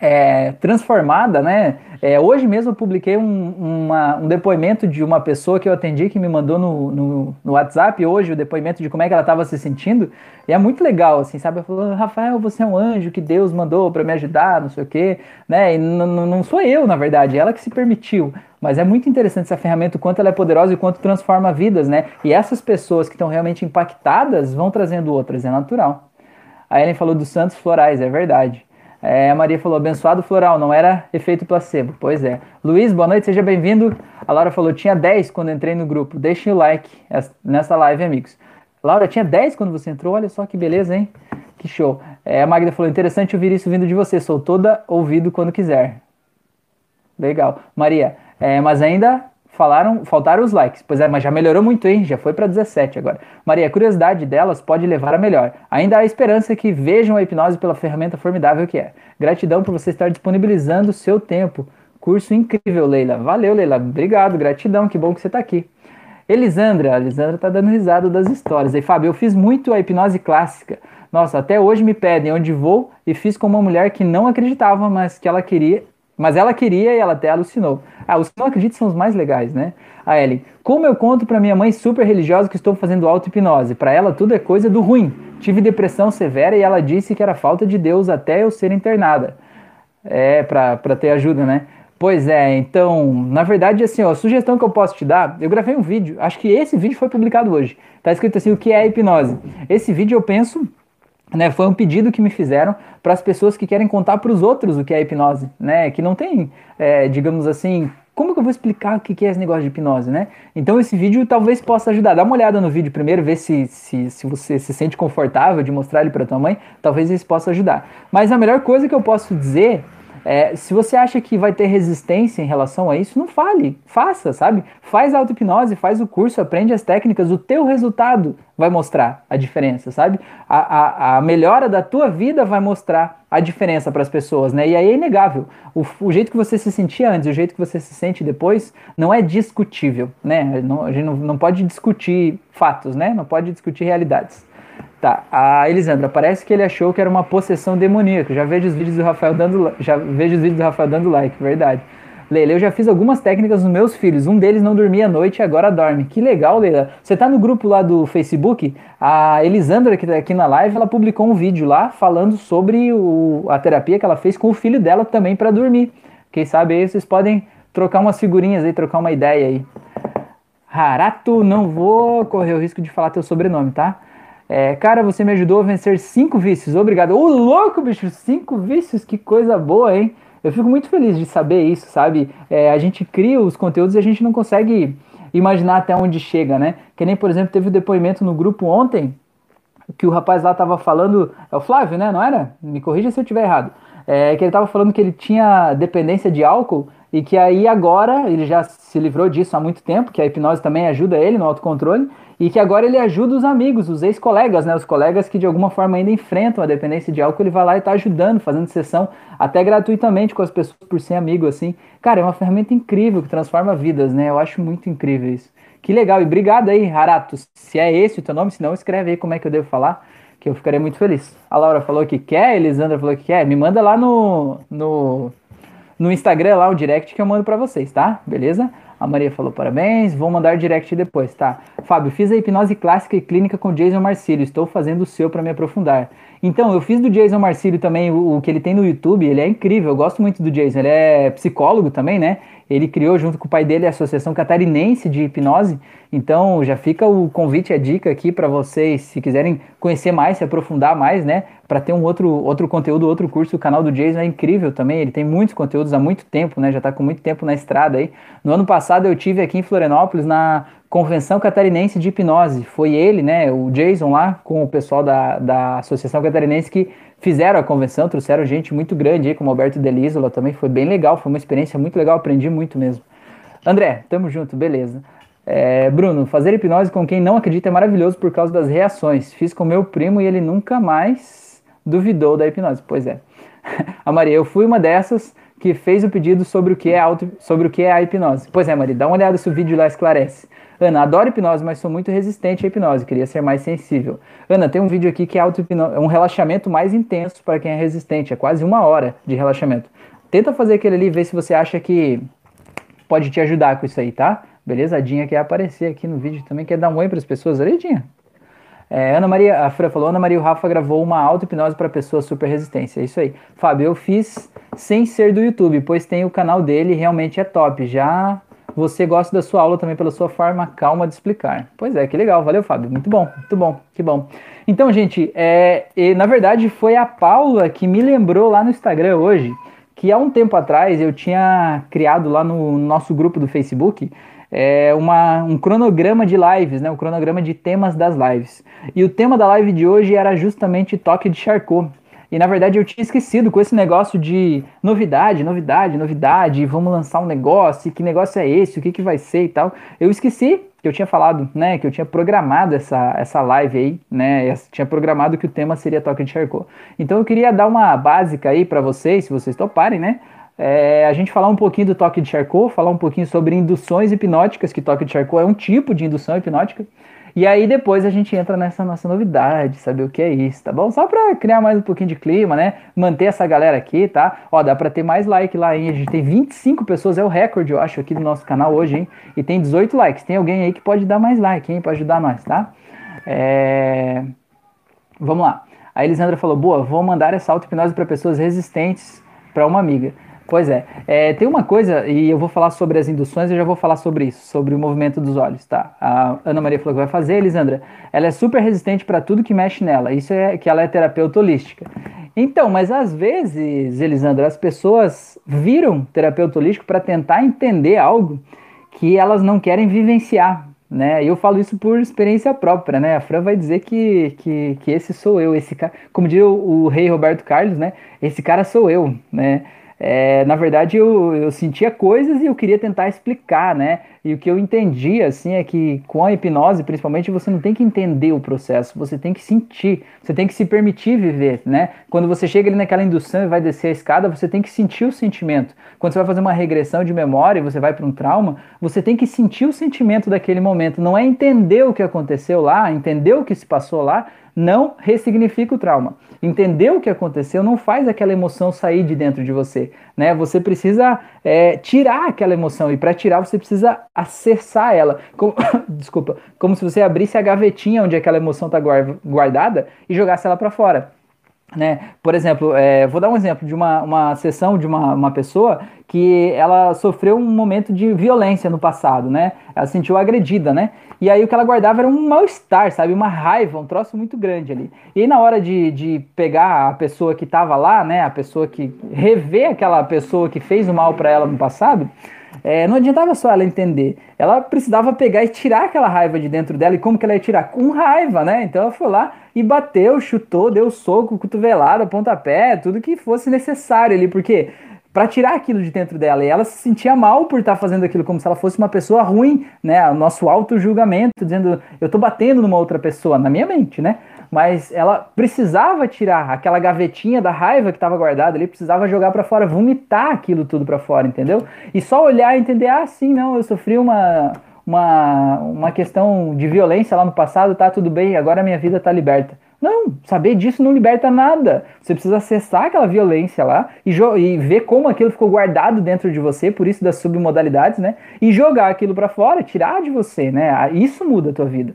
é, transformada, né? É, hoje mesmo eu publiquei um, uma, um, depoimento de uma pessoa que eu atendi que me mandou no, no, no WhatsApp hoje o depoimento de como é que ela estava se sentindo e é muito legal, assim, sabe? Ela falou, Rafael, você é um anjo que Deus mandou para me ajudar, não sei o quê, né? E não sou eu, na verdade, ela que se permitiu. Mas é muito interessante essa ferramenta, o quanto ela é poderosa e o quanto transforma vidas, né? E essas pessoas que estão realmente impactadas vão trazendo outras, é natural. A Ellen falou dos santos florais, é verdade. É, a Maria falou, abençoado floral, não era efeito placebo. Pois é. Luiz, boa noite, seja bem-vindo. A Laura falou, tinha 10 quando entrei no grupo. Deixem o like nessa live, amigos. Laura, tinha 10 quando você entrou? Olha só que beleza, hein? Que show. É, a Magda falou, interessante ouvir isso vindo de você. Sou toda ouvido quando quiser. Legal. Maria, é, mas ainda falaram, faltaram os likes. Pois é, mas já melhorou muito, hein? Já foi para 17 agora. Maria, a curiosidade delas pode levar a melhor. Ainda há esperança que vejam a hipnose pela ferramenta formidável que é. Gratidão por você estar disponibilizando o seu tempo. Curso incrível, Leila. Valeu, Leila. Obrigado, gratidão. Que bom que você está aqui. Elisandra, a Elisandra tá dando risada das histórias. Aí, Fábio, eu fiz muito a hipnose clássica. Nossa, até hoje me pedem onde vou e fiz com uma mulher que não acreditava, mas que ela queria mas ela queria e ela até alucinou. Ah, os que não acreditam são os mais legais, né? A Ellen, como eu conto para minha mãe super religiosa que estou fazendo auto-hipnose? Para ela tudo é coisa do ruim. Tive depressão severa e ela disse que era falta de Deus até eu ser internada. É, para ter ajuda, né? Pois é, então, na verdade, assim, ó, a sugestão que eu posso te dar, eu gravei um vídeo, acho que esse vídeo foi publicado hoje. Tá escrito assim, o que é hipnose? Esse vídeo eu penso né, foi um pedido que me fizeram para as pessoas que querem contar para os outros o que é hipnose, né? Que não tem, é, digamos assim, como que eu vou explicar o que é esse negócio de hipnose, né? Então esse vídeo talvez possa ajudar. Dá uma olhada no vídeo primeiro, ver se, se, se você se sente confortável de mostrar ele para tua mãe. Talvez isso possa ajudar. Mas a melhor coisa que eu posso dizer é, se você acha que vai ter resistência em relação a isso, não fale, faça, sabe? Faz a auto-hipnose, faz o curso, aprende as técnicas, o teu resultado vai mostrar a diferença, sabe? A, a, a melhora da tua vida vai mostrar a diferença para as pessoas, né? E aí é inegável. O, o, jeito que você se sentia antes, o jeito que você se sente depois, não é discutível, né? Não, a gente não, não pode discutir fatos, né? Não pode discutir realidades. Tá, a Elisandra, parece que ele achou que era uma possessão demoníaca. Já vejo os vídeos do Rafael dando, já vejo os vídeos do Rafael dando like, verdade. Leila, eu já fiz algumas técnicas nos meus filhos. Um deles não dormia à noite e agora dorme. Que legal, Leila. Você tá no grupo lá do Facebook? A Elisandra, que tá aqui na live, ela publicou um vídeo lá falando sobre o, a terapia que ela fez com o filho dela também para dormir. Quem sabe aí vocês podem trocar umas figurinhas aí, trocar uma ideia aí. Harato, não vou correr o risco de falar teu sobrenome, tá? É, cara, você me ajudou a vencer cinco vícios. Obrigado. Ô, louco, bicho, cinco vícios, que coisa boa, hein? Eu fico muito feliz de saber isso, sabe? É, a gente cria os conteúdos e a gente não consegue imaginar até onde chega, né? Que nem, por exemplo, teve o um depoimento no grupo ontem que o rapaz lá tava falando. É o Flávio, né? Não era? Me corrija se eu estiver errado. É, que ele tava falando que ele tinha dependência de álcool e que aí agora ele já se livrou disso há muito tempo, que a hipnose também ajuda ele no autocontrole, e que agora ele ajuda os amigos, os ex-colegas, né? Os colegas que de alguma forma ainda enfrentam a dependência de álcool, ele vai lá e está ajudando, fazendo sessão até gratuitamente com as pessoas por ser amigo, assim. Cara, é uma ferramenta incrível que transforma vidas, né? Eu acho muito incrível isso. Que legal, e obrigado aí, Haratos. Se é esse o teu nome, se não, escreve aí como é que eu devo falar, que eu ficarei muito feliz. A Laura falou que quer, a Elisandra falou que quer. Me manda lá no, no, no Instagram, lá o direct que eu mando para vocês, tá? Beleza? A Maria falou parabéns, vou mandar direct depois, tá? Fábio, fiz a hipnose clássica e clínica com Jason Marcílio, estou fazendo o seu para me aprofundar. Então, eu fiz do Jason Marcílio também o, o, que ele tem no YouTube, ele é incrível, eu gosto muito do Jason, ele é psicólogo também, né? Ele criou junto com o pai dele a Associação Catarinense de Hipnose. Então já fica o convite, a dica aqui para vocês, se quiserem conhecer mais, se aprofundar mais, né? Para ter um outro, outro conteúdo, outro curso, o canal do Jason é incrível também. Ele tem muitos conteúdos há muito tempo, né? Já está com muito tempo na estrada aí. No ano passado eu tive aqui em Florianópolis na Convenção Catarinense de Hipnose. Foi ele, né? O Jason lá com o pessoal da, da Associação Catarinense que fizeram a convenção, trouxeram gente muito grande aí, como Alberto Delisola também, foi bem legal, foi uma experiência muito legal, aprendi muito mesmo. André, tamo junto, beleza. É, Bruno, fazer hipnose com quem não acredita é maravilhoso por causa das reações. Fiz com meu primo e ele nunca mais duvidou da hipnose. Pois é. [LAUGHS] A Maria, eu fui uma dessas que fez o pedido sobre o que é, auto, sobre o que é a hipnose. Pois é, Maria, dá uma olhada se o vídeo lá esclarece. Ana, adoro hipnose, mas sou muito resistente à hipnose, queria ser mais sensível. Ana, tem um vídeo aqui que é auto é um relaxamento mais intenso para quem é resistente, é quase uma hora de relaxamento. Tenta fazer aquele ali e ver se você acha que pode te ajudar com isso aí, tá? Beleza? A Dinha quer aparecer aqui no vídeo também, quer dar um oi para as pessoas ali, Dinha? É, Ana Maria, a Fran falou, Ana Maria o Rafa gravou uma auto-hipnose para pessoas super resistência. É isso aí. Fábio, eu fiz sem ser do YouTube, pois tem o canal dele realmente é top. Já você gosta da sua aula também pela sua forma calma de explicar. Pois é, que legal. Valeu, Fábio. Muito bom, muito bom, que bom. Então, gente, é, e, na verdade foi a Paula que me lembrou lá no Instagram hoje que há um tempo atrás eu tinha criado lá no nosso grupo do Facebook é, uma, um cronograma de lives, né, um cronograma de temas das lives. E o tema da live de hoje era justamente toque de Charcot. E na verdade eu tinha esquecido com esse negócio de novidade, novidade, novidade, vamos lançar um negócio, que negócio é esse, o que, que vai ser e tal. Eu esqueci que eu tinha falado, né, que eu tinha programado essa, essa live aí, né, tinha programado que o tema seria toque de Charcot. Então eu queria dar uma básica aí para vocês, se vocês toparem, né, é, a gente falar um pouquinho do toque de Charcot, falar um pouquinho sobre induções hipnóticas, que toque de Charcot é um tipo de indução hipnótica, e aí depois a gente entra nessa nossa novidade, saber o que é isso, tá bom? Só pra criar mais um pouquinho de clima, né? Manter essa galera aqui, tá? Ó, dá pra ter mais like lá, hein? A gente tem 25 pessoas, é o recorde, eu acho, aqui do nosso canal hoje, hein? E tem 18 likes. Tem alguém aí que pode dar mais like, hein? Pra ajudar nós, tá? É... Vamos lá. A Elisandra falou, boa, vou mandar essa auto-hipnose para pessoas resistentes para uma amiga. Pois é. é. Tem uma coisa, e eu vou falar sobre as induções, eu já vou falar sobre isso, sobre o movimento dos olhos, tá? A Ana Maria falou que vai fazer, Elisandra. Ela é super resistente para tudo que mexe nela. Isso é que ela é terapeuta holística. Então, mas às vezes, Elisandra, as pessoas viram terapeuta holístico para tentar entender algo que elas não querem vivenciar, né? Eu falo isso por experiência própria, né? A Fran vai dizer que, que, que esse sou eu, esse cara, como diz o, o rei Roberto Carlos, né? Esse cara sou eu, né? É, na verdade eu, eu sentia coisas e eu queria tentar explicar, né? E o que eu entendi, assim, é que com a hipnose, principalmente, você não tem que entender o processo, você tem que sentir, você tem que se permitir viver, né? Quando você chega ali naquela indução e vai descer a escada, você tem que sentir o sentimento. Quando você vai fazer uma regressão de memória e você vai para um trauma, você tem que sentir o sentimento daquele momento. Não é entender o que aconteceu lá, entender o que se passou lá, não ressignifica o trauma. Entender o que aconteceu não faz aquela emoção sair de dentro de você, né? Você precisa é, tirar aquela emoção e para tirar você precisa acessar ela. Como, [COUGHS] desculpa, como se você abrisse a gavetinha onde aquela emoção está guardada e jogasse ela para fora. Né? Por exemplo, é, vou dar um exemplo de uma, uma sessão de uma, uma pessoa que ela sofreu um momento de violência no passado, né? Ela se sentiu agredida, né? E aí o que ela guardava era um mal-estar, sabe? Uma raiva, um troço muito grande ali. E aí, na hora de, de pegar a pessoa que estava lá, né? A pessoa que rever aquela pessoa que fez o mal para ela no passado, é, não adiantava só ela entender. Ela precisava pegar e tirar aquela raiva de dentro dela. E como que ela ia tirar? Com raiva, né? Então ela foi lá e bateu, chutou, deu soco, cotovelada, pontapé, tudo que fosse necessário ali. Porque para tirar aquilo de dentro dela. E ela se sentia mal por estar tá fazendo aquilo, como se ela fosse uma pessoa ruim, né? O nosso auto-julgamento, dizendo, eu tô batendo numa outra pessoa, na minha mente, né? Mas ela precisava tirar aquela gavetinha da raiva que estava guardada ali, precisava jogar para fora, vomitar aquilo tudo para fora, entendeu? E só olhar e entender, ah, sim, não, eu sofri uma uma, uma questão de violência lá no passado, tá tudo bem, agora a minha vida tá liberta. Não, saber disso não liberta nada. Você precisa acessar aquela violência lá e, e ver como aquilo ficou guardado dentro de você, por isso das submodalidades, né? E jogar aquilo para fora, tirar de você, né? Ah, isso muda a tua vida.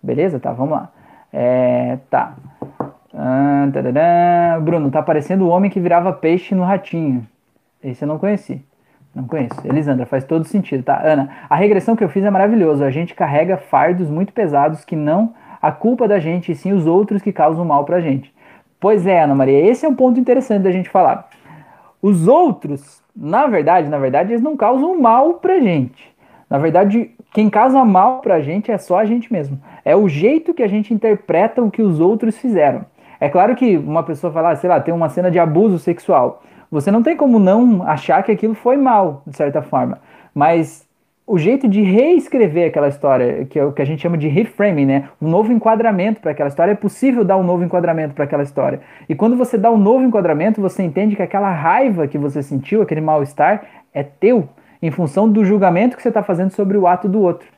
Beleza? Tá, vamos lá. É, tá. Ah, Bruno, tá parecendo o homem que virava peixe no ratinho. Esse eu não conheci. Não conheço. Elisandra, faz todo sentido, tá? Ana, a regressão que eu fiz é maravilhoso. A gente carrega fardos muito pesados que não a culpa da gente, e sim os outros que causam mal pra gente. Pois é, Ana Maria, esse é um ponto interessante da gente falar. Os outros, na verdade, na verdade, eles não causam mal pra gente. Na verdade, quem causa mal pra gente é só a gente mesmo. É o jeito que a gente interpreta o que os outros fizeram. É claro que uma pessoa falar, sei lá, tem uma cena de abuso sexual. Você não tem como não achar que aquilo foi mal, de certa forma. Mas o jeito de reescrever aquela história, que é o que a gente chama de reframing, né? Um novo enquadramento para aquela história, é possível dar um novo enquadramento para aquela história. E quando você dá um novo enquadramento, você entende que aquela raiva que você sentiu, aquele mal-estar, é teu, em função do julgamento que você está fazendo sobre o ato do outro.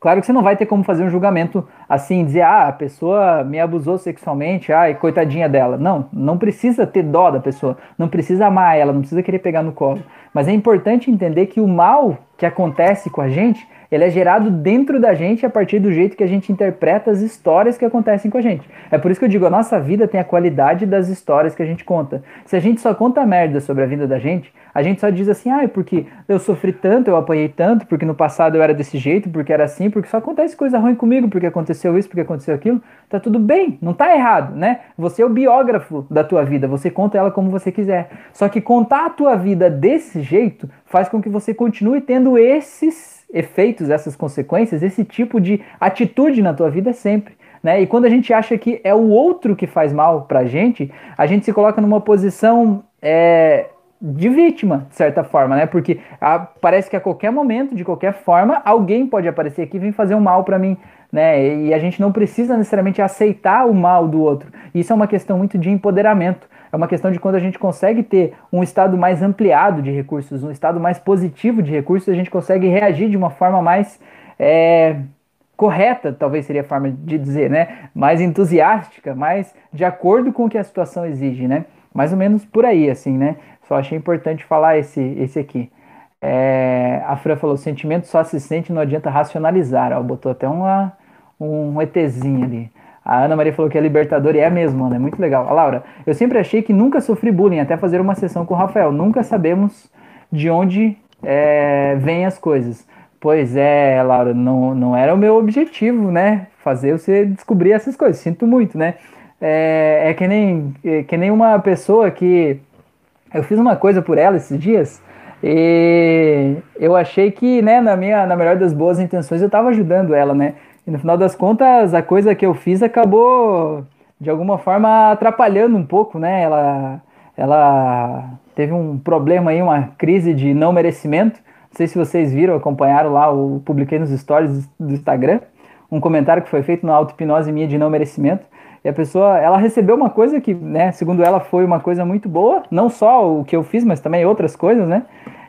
Claro que você não vai ter como fazer um julgamento assim, dizer, ah, a pessoa me abusou sexualmente, ai, coitadinha dela. Não, não precisa ter dó da pessoa, não precisa amar ela, não precisa querer pegar no colo. Mas é importante entender que o mal que acontece com a gente ele é gerado dentro da gente a partir do jeito que a gente interpreta as histórias que acontecem com a gente. É por isso que eu digo, a nossa vida tem a qualidade das histórias que a gente conta. Se a gente só conta merda sobre a vida da gente, a gente só diz assim, ah, porque eu sofri tanto, eu apanhei tanto, porque no passado eu era desse jeito, porque era assim, porque só acontece coisa ruim comigo, porque aconteceu isso, porque aconteceu aquilo. Tá tudo bem, não tá errado, né? Você é o biógrafo da tua vida, você conta ela como você quiser. Só que contar a tua vida desse jeito faz com que você continue tendo esses efeitos, essas consequências, esse tipo de atitude na tua vida sempre. Né? E quando a gente acha que é o outro que faz mal pra gente, a gente se coloca numa posição é, de vítima, de certa forma, né? Porque a, parece que a qualquer momento, de qualquer forma, alguém pode aparecer aqui e vir fazer um mal para mim, né? E a gente não precisa necessariamente aceitar o mal do outro. Isso é uma questão muito de empoderamento. É uma questão de quando a gente consegue ter um estado mais ampliado de recursos, um estado mais positivo de recursos, a gente consegue reagir de uma forma mais é, correta, talvez seria a forma de dizer, né? Mais entusiástica, mais de acordo com o que a situação exige, né? Mais ou menos por aí, assim, né? Só achei importante falar esse, esse aqui. É, a Fran falou: sentimento só se sente, não adianta racionalizar. Ela botou até uma, um ETzinho ali. A Ana Maria falou que é libertador e é mesmo, Ana, é muito legal. A Laura, eu sempre achei que nunca sofri bullying, até fazer uma sessão com o Rafael. Nunca sabemos de onde é, vêm as coisas. Pois é, Laura, não, não era o meu objetivo, né? Fazer você descobrir essas coisas. Sinto muito, né? É, é que, nem, é que nem uma pessoa que. Eu fiz uma coisa por ela esses dias e eu achei que, né, na minha, na melhor das boas intenções, eu estava ajudando ela, né? E no final das contas, a coisa que eu fiz acabou, de alguma forma, atrapalhando um pouco, né? Ela, ela teve um problema aí, uma crise de não merecimento. Não sei se vocês viram, acompanharam lá, eu publiquei nos stories do Instagram, um comentário que foi feito na auto-hipnose minha de não merecimento. E a pessoa, ela recebeu uma coisa que, né, segundo ela, foi uma coisa muito boa, não só o que eu fiz, mas também outras coisas, né?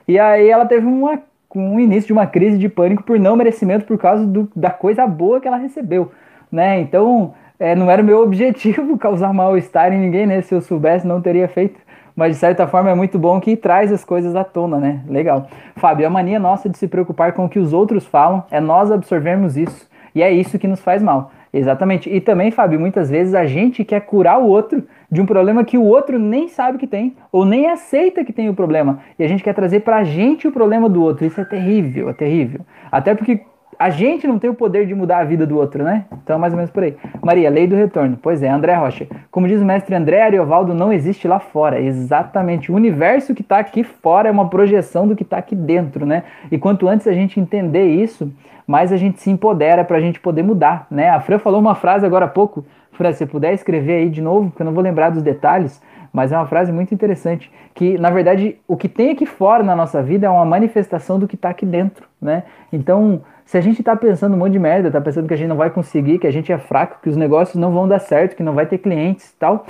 E aí ela teve uma com o início de uma crise de pânico por não merecimento por causa do, da coisa boa que ela recebeu, né? Então, é, não era o meu [LAUGHS] objetivo causar mal-estar em ninguém, né? Se eu soubesse, não teria feito. Mas de certa forma é muito bom que traz as coisas à tona, né? Legal. Fábio, a mania nossa de se preocupar com o que os outros falam é nós absorvermos isso. E é isso que nos faz mal. Exatamente. E também, Fábio, muitas vezes a gente quer curar o outro de um problema que o outro nem sabe que tem, ou nem aceita que tem o problema. E a gente quer trazer pra gente o problema do outro. Isso é terrível, é terrível. Até porque a gente não tem o poder de mudar a vida do outro, né? Então, mais ou menos por aí. Maria, lei do retorno. Pois é, André Rocha. Como diz o mestre André Ariovaldo, não existe lá fora. Exatamente. O universo que está aqui fora é uma projeção do que está aqui dentro, né? E quanto antes a gente entender isso, mais a gente se empodera para a gente poder mudar, né? A Fran falou uma frase agora há pouco Fran, se puder escrever aí de novo, porque eu não vou lembrar dos detalhes, mas é uma frase muito interessante, que na verdade o que tem aqui fora na nossa vida é uma manifestação do que está aqui dentro, né? Então, se a gente está pensando um monte de merda, está pensando que a gente não vai conseguir, que a gente é fraco, que os negócios não vão dar certo, que não vai ter clientes e tal,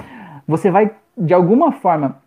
você vai, de alguma forma,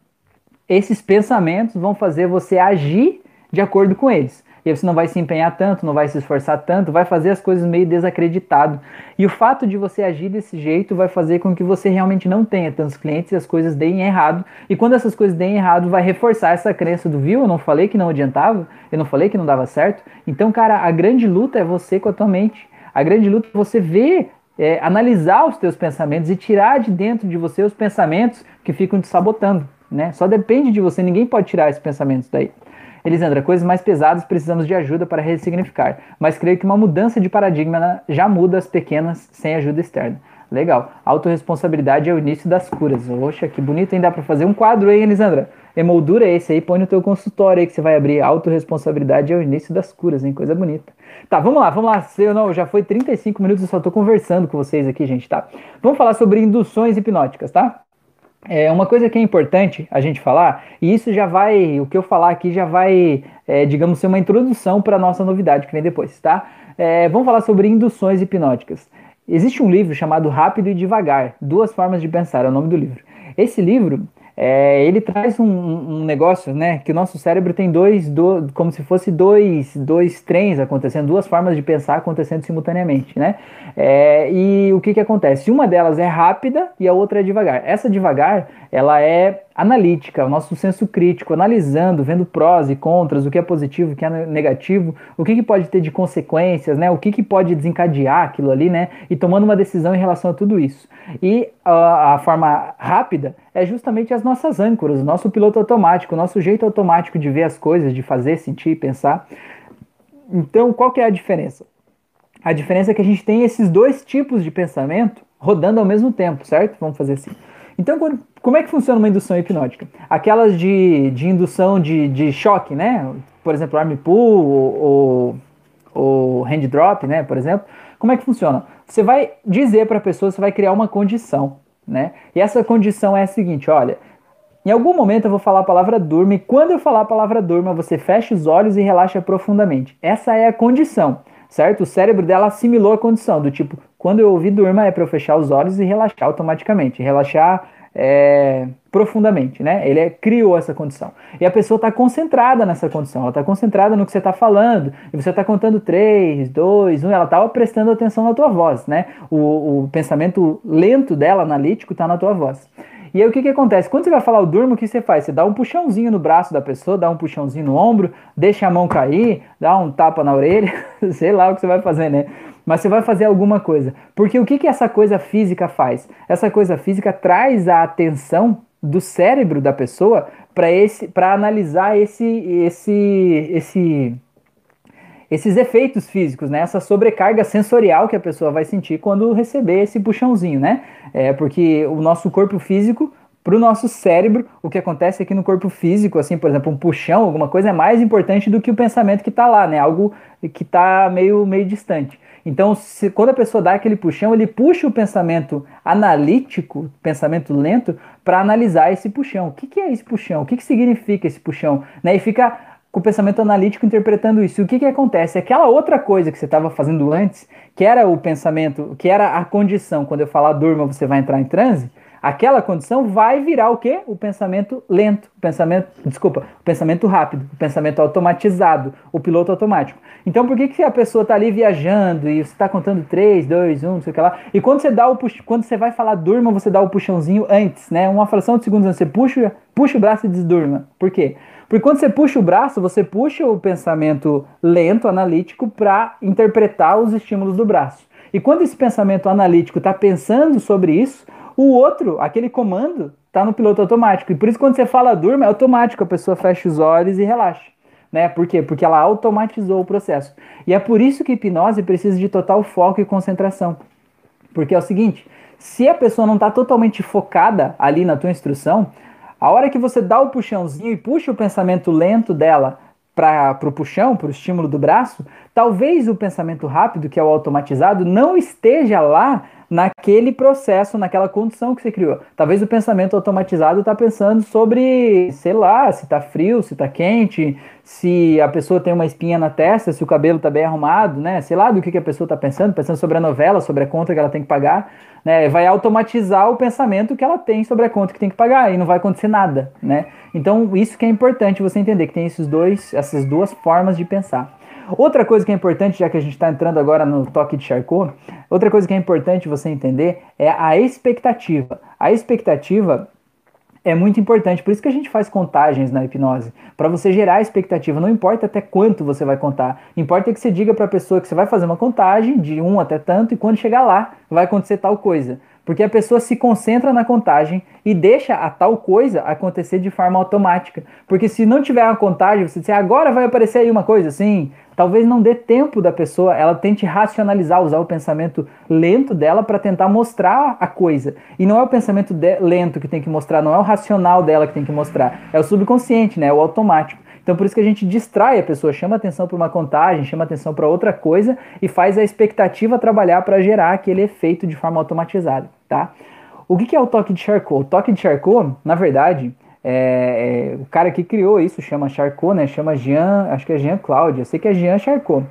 esses pensamentos vão fazer você agir de acordo com eles. E aí você não vai se empenhar tanto, não vai se esforçar tanto, vai fazer as coisas meio desacreditado. E o fato de você agir desse jeito vai fazer com que você realmente não tenha tantos clientes e as coisas deem errado. E quando essas coisas deem errado, vai reforçar essa crença do viu, eu não falei que não adiantava, eu não falei que não dava certo. Então, cara, a grande luta é você com a tua mente. A grande luta é você ver é, analisar os teus pensamentos e tirar de dentro de você os pensamentos que ficam te sabotando, né? Só depende de você, ninguém pode tirar esses pensamentos daí. Elisandra, coisas mais pesadas precisamos de ajuda para ressignificar, mas creio que uma mudança de paradigma já muda as pequenas sem ajuda externa. Legal. Autoresponsabilidade é o início das curas. Oxa, que bonito, hein? Dá para fazer um quadro aí, Elisandra. Emoldura esse aí, põe no teu consultório aí que você vai abrir. Autoresponsabilidade é o início das curas, hein? Coisa bonita. Tá, vamos lá, vamos lá. Se não, já foi 35 minutos, eu só tô conversando com vocês aqui, gente, tá? Vamos falar sobre induções hipnóticas, tá? É uma coisa que é importante a gente falar, e isso já vai, o que eu falar aqui já vai, é, digamos, ser uma introdução para a nossa novidade que vem depois, tá? É, vamos falar sobre induções hipnóticas. Existe um livro chamado Rápido e Devagar, Duas Formas de Pensar, é o nome do livro. Esse livro, é, ele traz um, um, negócio, né, que o nosso cérebro tem dois, do, como se fosse dois, dois trens acontecendo, duas formas de pensar acontecendo simultaneamente, né? É, e o que que acontece? Uma delas é rápida e a outra é devagar. Essa devagar, ela é analítica, o nosso senso crítico, analisando, vendo prós e contras, o que é positivo, o que é negativo, o que, que pode ter de consequências, né? O que, que pode desencadear aquilo ali, né? E tomando uma decisão em relação a tudo isso. E a, a forma rápida é justamente as nossas âncoras, o nosso piloto automático, o nosso jeito automático de ver as coisas, de fazer, sentir, pensar. Então, qual que é a diferença? A diferença é que a gente tem esses dois tipos de pensamento rodando ao mesmo tempo, certo? Vamos fazer assim. Então, quando, como é que funciona uma indução hipnótica? Aquelas de, de indução de, de choque, né? Por exemplo, arm pull ou, ou hand drop, né? Por exemplo. Como é que funciona? Você vai dizer para a pessoa, você vai criar uma condição, né? E essa condição é a seguinte, olha, em algum momento eu vou falar a palavra durma e quando eu falar a palavra durma, você fecha os olhos e relaxa profundamente. Essa é a condição, certo? O cérebro dela assimilou a condição do tipo, quando eu ouvir durma é para eu fechar os olhos e relaxar automaticamente, relaxar é, profundamente, né? Ele é, criou essa condição. E a pessoa está concentrada nessa condição, ela está concentrada no que você está falando, e você está contando 3, 2, 1, ela estava prestando atenção na tua voz, né? O, o pensamento lento dela, analítico, está na tua voz. E aí o que, que acontece? Quando você vai falar o durmo, o que você faz? Você dá um puxãozinho no braço da pessoa, dá um puxãozinho no ombro, deixa a mão cair, dá um tapa na orelha, [LAUGHS] sei lá o que você vai fazer, né? mas você vai fazer alguma coisa. Porque o que, que essa coisa física faz? Essa coisa física traz a atenção do cérebro da pessoa para esse para analisar esse esse esse esses efeitos físicos, né? Essa sobrecarga sensorial que a pessoa vai sentir quando receber esse puxãozinho, né? É porque o nosso corpo físico para o nosso cérebro, o que acontece aqui no corpo físico, assim, por exemplo, um puxão, alguma coisa é mais importante do que o pensamento que está lá, né? Algo que está meio, meio distante. Então, se, quando a pessoa dá aquele puxão, ele puxa o pensamento analítico, pensamento lento, para analisar esse puxão. O que, que, é esse puxão? O que, que significa esse puxão? Né? E fica com o pensamento analítico interpretando isso. E o que, que acontece? Aquela outra coisa que você estava fazendo antes, que era o pensamento, que era a condição, quando eu falar durma, você vai entrar em transe, aquela condição vai virar o quê? O pensamento lento, o pensamento, desculpa, o pensamento rápido, o pensamento automatizado, o piloto automático. Então por que, que a pessoa está ali viajando e você está contando 3, 2, 1, não sei o que lá, e quando você dá o pux... quando você vai falar durma, você dá o puxãozinho antes, né? Uma fração de segundos antes, você puxa, puxa o braço e diz durma. Por quê? Porque quando você puxa o braço, você puxa o pensamento lento, analítico, para interpretar os estímulos do braço. E quando esse pensamento analítico está pensando sobre isso, o outro, aquele comando, está no piloto automático. E por isso, quando você fala durma, é automático, a pessoa fecha os olhos e relaxa. Né? Por quê? Porque ela automatizou o processo. E é por isso que hipnose precisa de total foco e concentração. Porque é o seguinte: se a pessoa não está totalmente focada ali na tua instrução, a hora que você dá o puxãozinho e puxa o pensamento lento dela para o puxão, para o estímulo do braço, talvez o pensamento rápido, que é o automatizado, não esteja lá naquele processo, naquela condição que você criou. Talvez o pensamento automatizado está pensando sobre, sei lá, se está frio, se está quente, se a pessoa tem uma espinha na testa, se o cabelo está bem arrumado, né? Sei lá do que, que a pessoa está pensando, pensando sobre a novela, sobre a conta que ela tem que pagar, né? Vai automatizar o pensamento que ela tem sobre a conta que tem que pagar e não vai acontecer nada, né? Então, isso que é importante você entender, que tem esses dois, essas duas formas de pensar. Outra coisa que é importante, já que a gente está entrando agora no toque de Charcot, outra coisa que é importante você entender é a expectativa. A expectativa é muito importante. Por isso que a gente faz contagens na hipnose, para você gerar expectativa. Não importa até quanto você vai contar, importa que você diga para a pessoa que você vai fazer uma contagem de um até tanto e quando chegar lá vai acontecer tal coisa. Porque a pessoa se concentra na contagem e deixa a tal coisa acontecer de forma automática. Porque se não tiver uma contagem, você disser agora vai aparecer aí uma coisa assim, talvez não dê tempo da pessoa, ela tente racionalizar, usar o pensamento lento dela para tentar mostrar a coisa. E não é o pensamento lento que tem que mostrar, não é o racional dela que tem que mostrar, é o subconsciente, né? É o automático. Então por isso que a gente distrai a pessoa, chama atenção para uma contagem, chama atenção para outra coisa e faz a expectativa trabalhar para gerar aquele efeito de forma automatizada, tá? O que é o toque de Charcot? O toque de Charcot, na verdade, é, é, o cara que criou isso chama Charcot, né? Chama Jean, acho que é Jean Claude, eu sei que é Jean Charcot.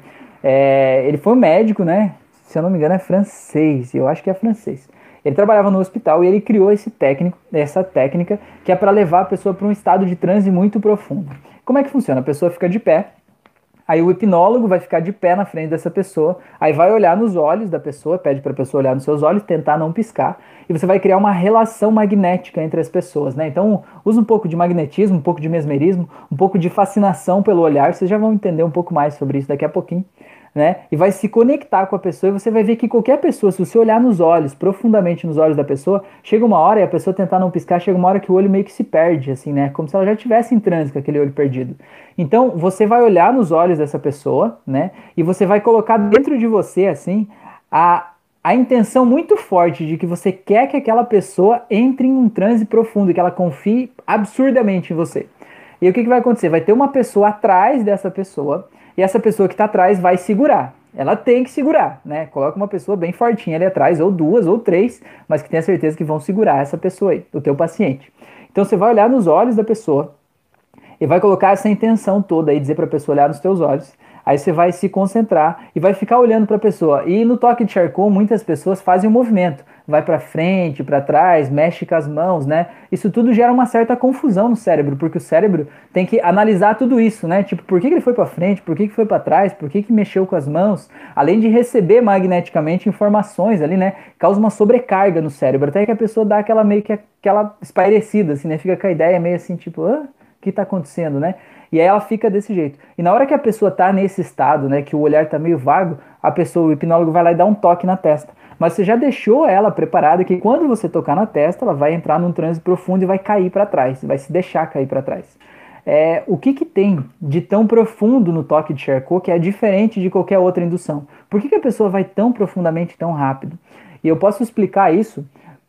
É, ele foi um médico, né? Se eu não me engano é francês, eu acho que é francês. Ele trabalhava no hospital e ele criou esse técnico, essa técnica que é para levar a pessoa para um estado de transe muito profundo. Como é que funciona? A pessoa fica de pé, aí o hipnólogo vai ficar de pé na frente dessa pessoa, aí vai olhar nos olhos da pessoa, pede para a pessoa olhar nos seus olhos, tentar não piscar, e você vai criar uma relação magnética entre as pessoas, né? Então, usa um pouco de magnetismo, um pouco de mesmerismo, um pouco de fascinação pelo olhar, vocês já vão entender um pouco mais sobre isso daqui a pouquinho né? E vai se conectar com a pessoa e você vai ver que qualquer pessoa, se você olhar nos olhos, profundamente nos olhos da pessoa, chega uma hora e a pessoa tentar não piscar, chega uma hora que o olho meio que se perde, assim, né? Como se ela já tivesse em transe com aquele olho perdido. Então, você vai olhar nos olhos dessa pessoa, né? E você vai colocar dentro de você, assim, a, a intenção muito forte de que você quer que aquela pessoa entre em um transe profundo, que ela confie absurdamente em você. E o que, que vai acontecer? Vai ter uma pessoa atrás dessa pessoa e essa pessoa que está atrás vai segurar. Ela tem que segurar, né? Coloca uma pessoa bem fortinha ali atrás, ou duas, ou três, mas que tenha certeza que vão segurar essa pessoa aí, o teu paciente. Então você vai olhar nos olhos da pessoa e vai colocar essa intenção toda aí, dizer para a pessoa olhar nos teus olhos. Aí você vai se concentrar e vai ficar olhando para a pessoa. E no toque de Charcot, muitas pessoas fazem um movimento vai para frente, para trás, mexe com as mãos, né? Isso tudo gera uma certa confusão no cérebro, porque o cérebro tem que analisar tudo isso, né? Tipo, por que, que ele foi para frente, por que, que foi para trás, por que, que mexeu com as mãos, além de receber magneticamente informações ali, né? Causa uma sobrecarga no cérebro, até que a pessoa dá aquela meio que aquela espairecida, assim, né? Fica com a ideia meio assim, tipo, ah, o que está acontecendo, né? E aí ela fica desse jeito. E na hora que a pessoa tá nesse estado, né, que o olhar tá meio vago, a pessoa, o hipnólogo vai lá e dá um toque na testa mas você já deixou ela preparada que quando você tocar na testa, ela vai entrar num transe profundo e vai cair para trás, vai se deixar cair para trás. É, o que, que tem de tão profundo no toque de Charcot que é diferente de qualquer outra indução? Por que, que a pessoa vai tão profundamente, tão rápido? E eu posso explicar isso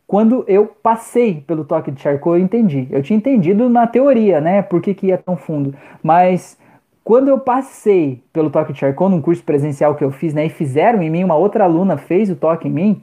quando eu passei pelo toque de Charcot, eu entendi. Eu tinha entendido na teoria, né, por que, que ia tão fundo, mas quando eu passei pelo toque de Charcot num curso presencial que eu fiz, né, e fizeram em mim, uma outra aluna fez o toque em mim,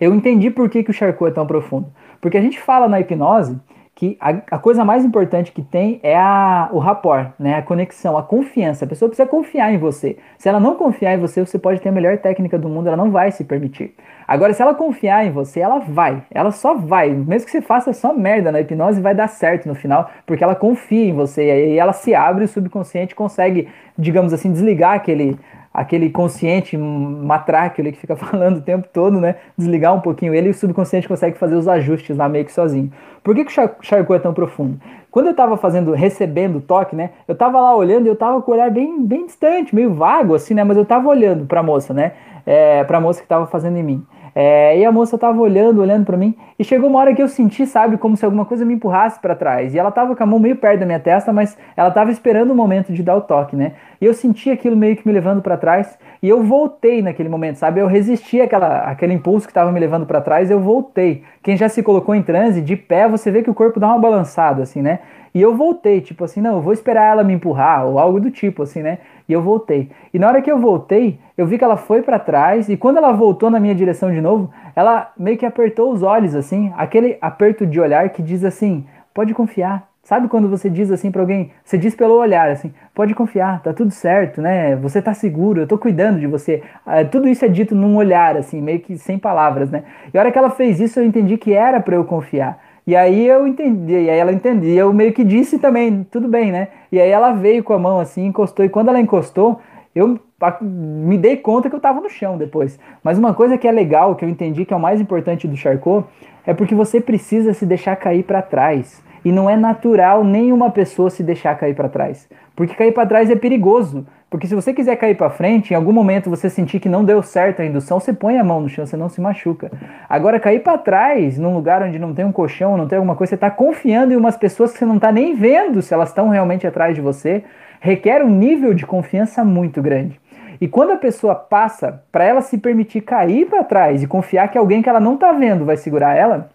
eu entendi por que, que o Charcot é tão profundo. Porque a gente fala na hipnose que a, a, coisa mais importante que tem é a, o rapport, né? a conexão, a confiança. A pessoa precisa confiar em você. Se ela não confiar em você, você pode ter a melhor técnica do mundo, ela não vai se permitir. Agora, se ela confiar em você, ela vai. Ela só vai. Mesmo que você faça só merda na hipnose, vai dar certo no final, porque ela confia em você. E aí ela se abre o subconsciente consegue, digamos assim, desligar aquele aquele consciente matraque ali que fica [LAUGHS] falando o tempo todo, né? Desligar um pouquinho ele e o subconsciente consegue fazer os ajustes lá meio que sozinho. Por que, que o Charcot é tão profundo? Quando eu estava fazendo, recebendo o toque, né? Eu estava lá olhando e eu estava com o olhar bem, bem distante, meio vago assim, né? Mas eu estava olhando para a moça, né? É, para a moça que estava fazendo em mim. É, e a moça tava olhando, olhando para mim, e chegou uma hora que eu senti, sabe, como se alguma coisa me empurrasse para trás. E ela tava com a mão meio perto da minha testa, mas ela tava esperando o momento de dar o toque, né? E eu senti aquilo meio que me levando para trás, e eu voltei naquele momento, sabe? Eu resisti àquela, àquele impulso que tava me levando para trás, eu voltei. Quem já se colocou em transe, de pé, você vê que o corpo dá uma balançada, assim, né? E eu voltei, tipo assim, não, eu vou esperar ela me empurrar, ou algo do tipo, assim, né? E eu voltei. E na hora que eu voltei, eu vi que ela foi para trás, e quando ela voltou na minha direção de novo, ela meio que apertou os olhos, assim, aquele aperto de olhar que diz assim: pode confiar. Sabe quando você diz assim para alguém, você diz pelo olhar, assim, pode confiar, tá tudo certo, né? Você tá seguro, eu tô cuidando de você. Ah, tudo isso é dito num olhar, assim, meio que sem palavras, né? E a hora que ela fez isso, eu entendi que era para eu confiar. E aí eu entendi, e aí ela entendia, eu meio que disse também, tudo bem, né? E aí ela veio com a mão assim, encostou, e quando ela encostou, eu me dei conta que eu tava no chão depois. Mas uma coisa que é legal, que eu entendi que é o mais importante do Charcot, é porque você precisa se deixar cair para trás. E não é natural nenhuma pessoa se deixar cair para trás. Porque cair para trás é perigoso. Porque se você quiser cair para frente, em algum momento você sentir que não deu certo a indução, você põe a mão no chão, você não se machuca. Agora, cair para trás, num lugar onde não tem um colchão, não tem alguma coisa, você está confiando em umas pessoas que você não está nem vendo se elas estão realmente atrás de você, requer um nível de confiança muito grande. E quando a pessoa passa para ela se permitir cair para trás e confiar que alguém que ela não está vendo vai segurar ela,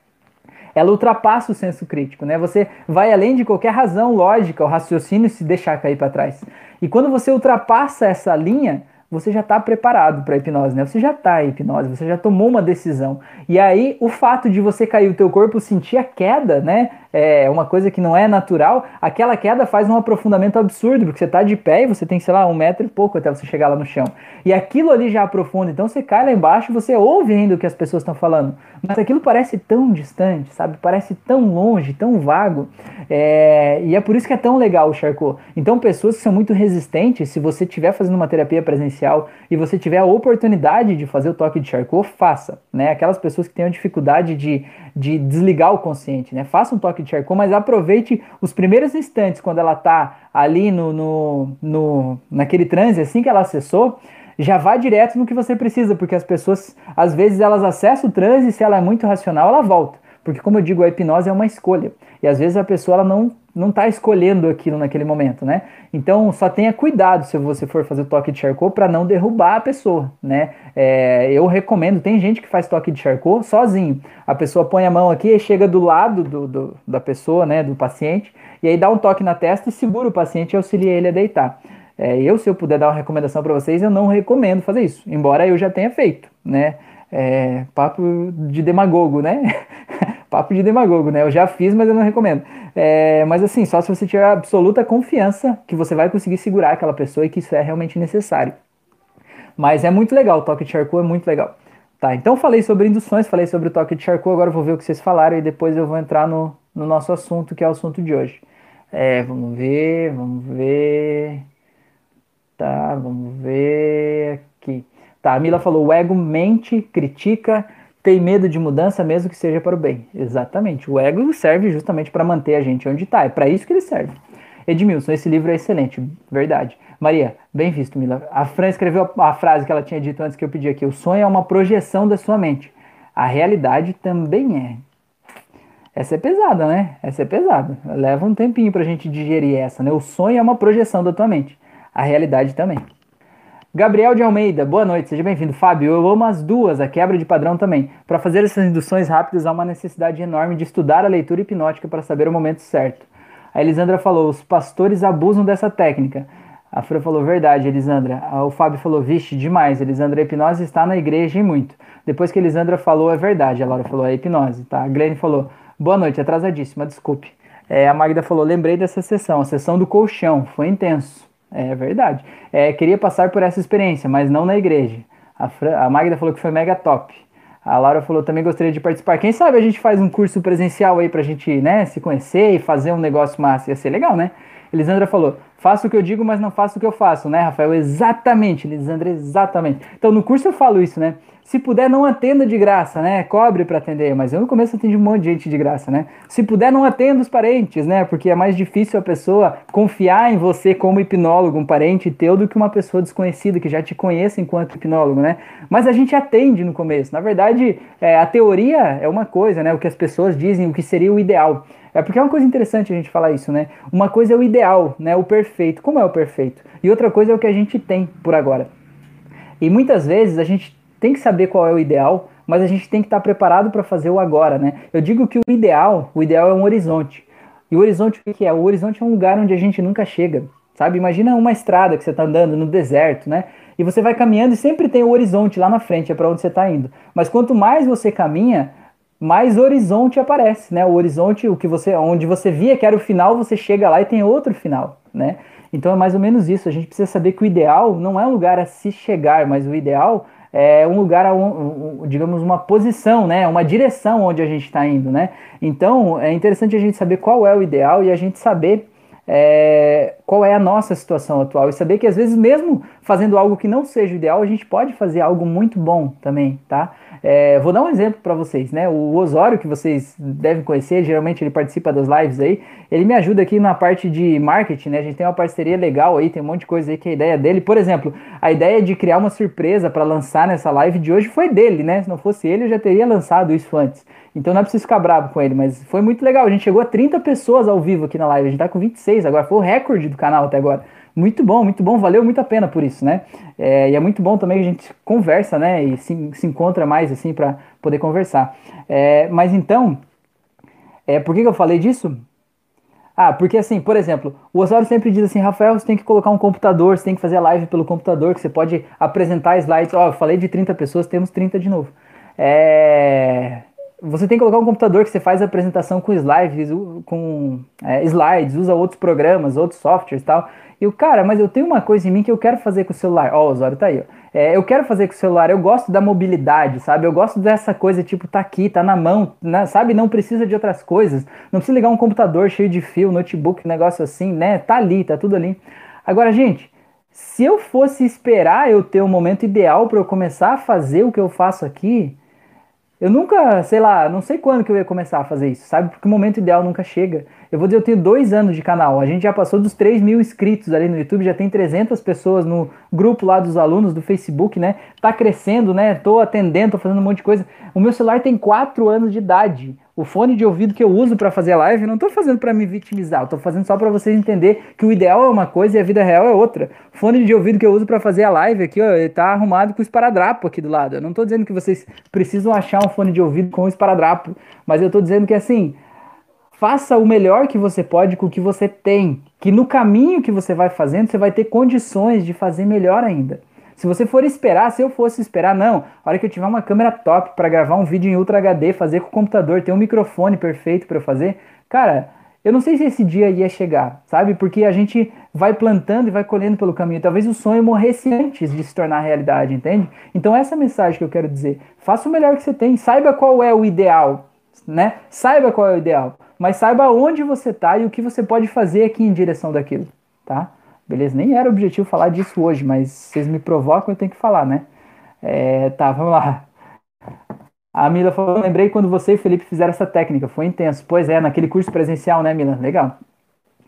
ela ultrapassa o senso crítico, né? Você vai além de qualquer razão lógica, o raciocínio se deixar cair para trás. E quando você ultrapassa essa linha, você já está preparado para hipnose, né? Você já está em hipnose, você já tomou uma decisão. E aí, o fato de você cair o teu corpo, sentir a queda, né? É uma coisa que não é natural, aquela queda faz um aprofundamento absurdo, porque você está de pé e você tem, sei lá, um metro e pouco até você chegar lá no chão. E aquilo ali já aprofunda, então você cai lá embaixo você ouve ainda o que as pessoas estão falando. Mas aquilo parece tão distante, sabe? Parece tão longe, tão vago. É... E é por isso que é tão legal o Charcot. Então, pessoas que são muito resistentes, se você estiver fazendo uma terapia presencial e você tiver a oportunidade de fazer o toque de Charcot, faça. Né? Aquelas pessoas que têm dificuldade de, de desligar o consciente, né? Faça um toque de Charcot, mas aproveite os primeiros instantes quando ela está ali no, no, no, naquele transe, assim que ela acessou, já vá direto no que você precisa, porque as pessoas, às vezes, elas acessam o transe e se ela é muito racional, ela volta. Porque, como eu digo, a hipnose é uma escolha. E às vezes a pessoa ela não não está escolhendo aquilo naquele momento, né? Então só tenha cuidado se você for fazer o toque de Charcot para não derrubar a pessoa, né? É, eu recomendo, tem gente que faz toque de Charcot sozinho. A pessoa põe a mão aqui e chega do lado do, do, da pessoa, né, do paciente, e aí dá um toque na testa e segura o paciente e auxilia ele a deitar. É, eu, se eu puder dar uma recomendação para vocês, eu não recomendo fazer isso, embora eu já tenha feito, né? É, papo de demagogo, né? [LAUGHS] papo de demagogo, né? Eu já fiz, mas eu não recomendo. É, mas assim, só se você tiver absoluta confiança que você vai conseguir segurar aquela pessoa e que isso é realmente necessário. Mas é muito legal, o toque de Charcot é muito legal. Tá, então falei sobre induções, falei sobre o toque de Charcot, agora vou ver o que vocês falaram e depois eu vou entrar no, no nosso assunto, que é o assunto de hoje. É, vamos ver, vamos ver. Tá, vamos ver. Tá, a Mila falou: o ego mente, critica, tem medo de mudança, mesmo que seja para o bem. Exatamente. O ego serve justamente para manter a gente onde está. É para isso que ele serve. Edmilson, esse livro é excelente, verdade. Maria, bem visto, Mila. A Fran escreveu a, frase que ela tinha dito antes que eu pedi aqui: o sonho é uma projeção da sua mente. A realidade também é. Essa é pesada, né? Essa é pesada. Leva um tempinho para a gente digerir essa, né? O sonho é uma projeção da tua mente. A realidade também. Gabriel de Almeida, boa noite, seja bem-vindo. Fábio, eu amo as duas, a quebra de padrão também. Para fazer essas induções rápidas, há uma necessidade enorme de estudar a leitura hipnótica para saber o momento certo. A Elisandra falou: os pastores abusam dessa técnica. A Fran falou: verdade, Elisandra. O Fábio falou: vixe, demais, Elisandra, a hipnose está na igreja e muito. Depois que a Elisandra falou, é verdade. A Laura falou: é hipnose, tá? A Glenn falou: boa noite, atrasadíssima, desculpe. É, a Magda falou: lembrei dessa sessão, a sessão do colchão, foi intenso. É verdade. É, queria passar por essa experiência, mas não na igreja. A, a Magda falou que foi mega top. A Laura falou também gostaria de participar. Quem sabe a gente faz um curso presencial aí pra gente, né, se conhecer e fazer um negócio massa. Ia ser legal, né? Elisandra falou: faço o que eu digo, mas não faço o que eu faço, né, Rafael? Exatamente, Elisandra, exatamente. Então no curso eu falo isso, né? Se puder, não atenda de graça, né? Cobre para atender, mas eu no começo atendi um monte de gente de graça, né? Se puder, não atenda os parentes, né? Porque é mais difícil a pessoa confiar em você como hipnólogo, um parente teu, do que uma pessoa desconhecida que já te conhece enquanto hipnólogo, né? Mas a gente atende no começo. Na verdade, é, a teoria é uma coisa, né? O que as pessoas dizem, o que seria o ideal. É porque é uma coisa interessante a gente falar isso, né? Uma coisa é o ideal, né? O perfeito. Como é o perfeito? E outra coisa é o que a gente tem por agora. E muitas vezes a gente tem que saber qual é o ideal, mas a gente tem que estar preparado para fazer o agora, né? Eu digo que o ideal, o ideal é um horizonte. E o horizonte o que é? O horizonte é um lugar onde a gente nunca chega, sabe? Imagina uma estrada que você está andando no deserto, né? E você vai caminhando e sempre tem o horizonte lá na frente, é para onde você está indo. Mas quanto mais você caminha, mais horizonte aparece, né? O horizonte, o que você, onde você via que era o final, você chega lá e tem outro final, né? Então é mais ou menos isso. A gente precisa saber que o ideal não é um lugar a se chegar, mas o ideal é um lugar, a um, digamos, uma posição, né? Uma direção onde a gente está indo, né? Então é interessante a gente saber qual é o ideal e a gente saber é, qual é a nossa situação atual e saber que às vezes mesmo fazendo algo que não seja ideal, a gente pode fazer algo muito bom também, tá? É, vou dar um exemplo para vocês, né? O Osório, que vocês devem conhecer, geralmente ele participa das lives aí, ele me ajuda aqui na parte de marketing, né? A gente tem uma parceria legal aí, tem um monte de coisa aí que é a ideia dele. Por exemplo, a ideia de criar uma surpresa para lançar nessa live de hoje foi dele, né? Se não fosse ele, eu já teria lançado isso antes. Então não é preciso ficar bravo com ele, mas foi muito legal. A gente chegou a 30 pessoas ao vivo aqui na live. A gente tá com 26 agora, foi o recorde do canal até agora. Muito bom, muito bom, valeu muito a pena por isso, né? É, e é muito bom também que a gente conversa, né? E se, se encontra mais assim para poder conversar. É, mas então, é, por que, que eu falei disso? Ah, porque assim, por exemplo, o Osório sempre diz assim, Rafael, você tem que colocar um computador, você tem que fazer a live pelo computador, que você pode apresentar slides. Ó, oh, eu falei de 30 pessoas, temos 30 de novo. É, você tem que colocar um computador que você faz a apresentação com slides, com é, slides, usa outros programas, outros softwares e tal. E o cara, mas eu tenho uma coisa em mim que eu quero fazer com o celular. Ó, oh, o Osório tá aí, ó. É, eu quero fazer com o celular, eu gosto da mobilidade, sabe? Eu gosto dessa coisa, tipo, tá aqui, tá na mão, né? sabe? Não precisa de outras coisas. Não precisa ligar um computador cheio de fio, notebook, negócio assim, né? Tá ali, tá tudo ali. Agora, gente, se eu fosse esperar eu ter o um momento ideal para eu começar a fazer o que eu faço aqui, eu nunca, sei lá, não sei quando que eu ia começar a fazer isso, sabe? Porque o momento ideal nunca chega. Eu vou dizer, eu tenho dois anos de canal. A gente já passou dos 3 mil inscritos ali no YouTube, já tem 300 pessoas no grupo lá dos alunos do Facebook, né? Tá crescendo, né? Tô atendendo, tô fazendo um monte de coisa. O meu celular tem 4 anos de idade. O fone de ouvido que eu uso para fazer a live, não estou fazendo para me vitimizar, tô fazendo só para vocês entender que o ideal é uma coisa e a vida real é outra. O fone de ouvido que eu uso para fazer a live aqui, ó, ele tá arrumado com esparadrapo aqui do lado. Eu não estou dizendo que vocês precisam achar um fone de ouvido com esparadrapo, mas eu estou dizendo que assim, faça o melhor que você pode com o que você tem, que no caminho que você vai fazendo, você vai ter condições de fazer melhor ainda. Se você for esperar, se eu fosse esperar, não. A hora que eu tiver uma câmera top para gravar um vídeo em Ultra HD, fazer com o computador, ter um microfone perfeito para eu fazer, cara, eu não sei se esse dia ia chegar, sabe? Porque a gente vai plantando e vai colhendo pelo caminho. Talvez o sonho morresse antes de se tornar realidade, entende? Então essa é a mensagem que eu quero dizer. Faça o melhor que você tem, saiba qual é o ideal, né? Saiba qual é o ideal, mas saiba onde você está e o que você pode fazer aqui em direção daquilo, tá? Beleza? Nem era objetivo falar disso hoje, mas vocês me provocam, eu tenho que falar, né? É, tá, vamos lá. A Mila falou, lembrei quando você e Felipe fizeram essa técnica, foi intenso. Pois é, naquele curso presencial, né, Mila? Legal.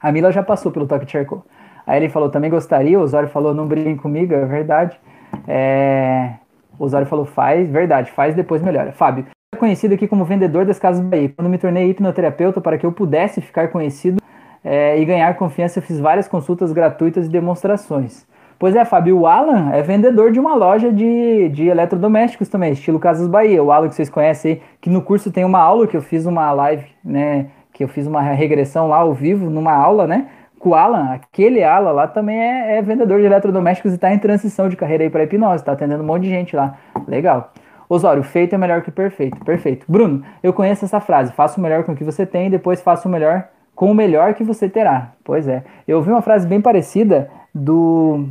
A Mila já passou pelo Toque Charcoal. Aí ele falou, também gostaria. O Osório falou, não briguem comigo, é verdade. É... O Osório falou, faz, verdade, faz, depois melhora. Fábio, conhecido aqui como vendedor das Casas Bahia. Quando me tornei hipnoterapeuta para que eu pudesse ficar conhecido é, e ganhar confiança, eu fiz várias consultas gratuitas e demonstrações. Pois é, Fábio, o Alan é vendedor de uma loja de, de eletrodomésticos também, estilo Casas Bahia. O Alan que vocês conhecem aí, que no curso tem uma aula que eu fiz uma live, né? Que eu fiz uma regressão lá ao vivo, numa aula, né? Com o Alan, aquele Alan lá também é, é vendedor de eletrodomésticos e está em transição de carreira aí para hipnose, está atendendo um monte de gente lá. Legal. Osório, feito é melhor que perfeito. Perfeito. Bruno, eu conheço essa frase. Faça o melhor com o que você tem e depois faça o melhor com o melhor que você terá. Pois é. Eu ouvi uma frase bem parecida do.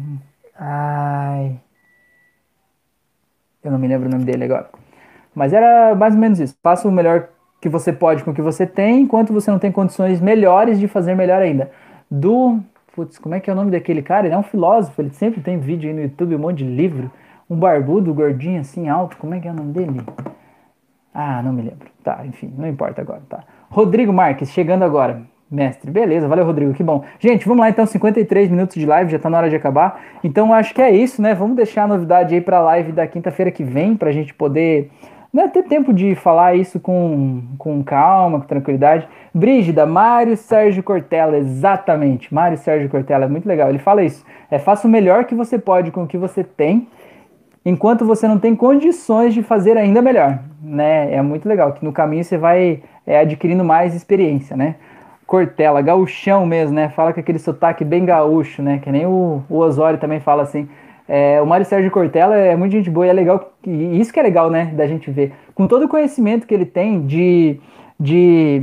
Ai. Eu não me lembro o nome dele agora. Mas era mais ou menos isso. Faça o melhor que você pode com o que você tem, enquanto você não tem condições melhores de fazer melhor ainda. Do. Putz, como é que é o nome daquele cara? Ele é um filósofo, ele sempre tem vídeo aí no YouTube, um monte de livro. Um barbudo, gordinho, assim, alto. Como é que é o nome dele? Ah, não me lembro. Tá, enfim, não importa agora, tá. Rodrigo Marques, chegando agora. Mestre, beleza, valeu Rodrigo, que bom. Gente, vamos lá então, 53 minutos de live, já tá na hora de acabar. Então acho que é isso, né? Vamos deixar a novidade aí pra live da quinta-feira que vem, pra gente poder né, ter tempo de falar isso com, com calma, com tranquilidade. Brígida, Mário Sérgio Cortella, exatamente. Mário Sérgio Cortella, é muito legal. Ele fala isso. É faça o melhor que você pode com o que você tem, enquanto você não tem condições de fazer ainda melhor. Né? É muito legal, que no caminho você vai é, adquirindo mais experiência, né? Cortella, gaúchão mesmo, né? Fala com aquele sotaque bem gaúcho, né? Que nem o, o Osório também fala assim. É, o Mário Sérgio Cortella é muito gente boa e é legal, e isso que é legal, né, da gente ver. Com todo o conhecimento que ele tem de, de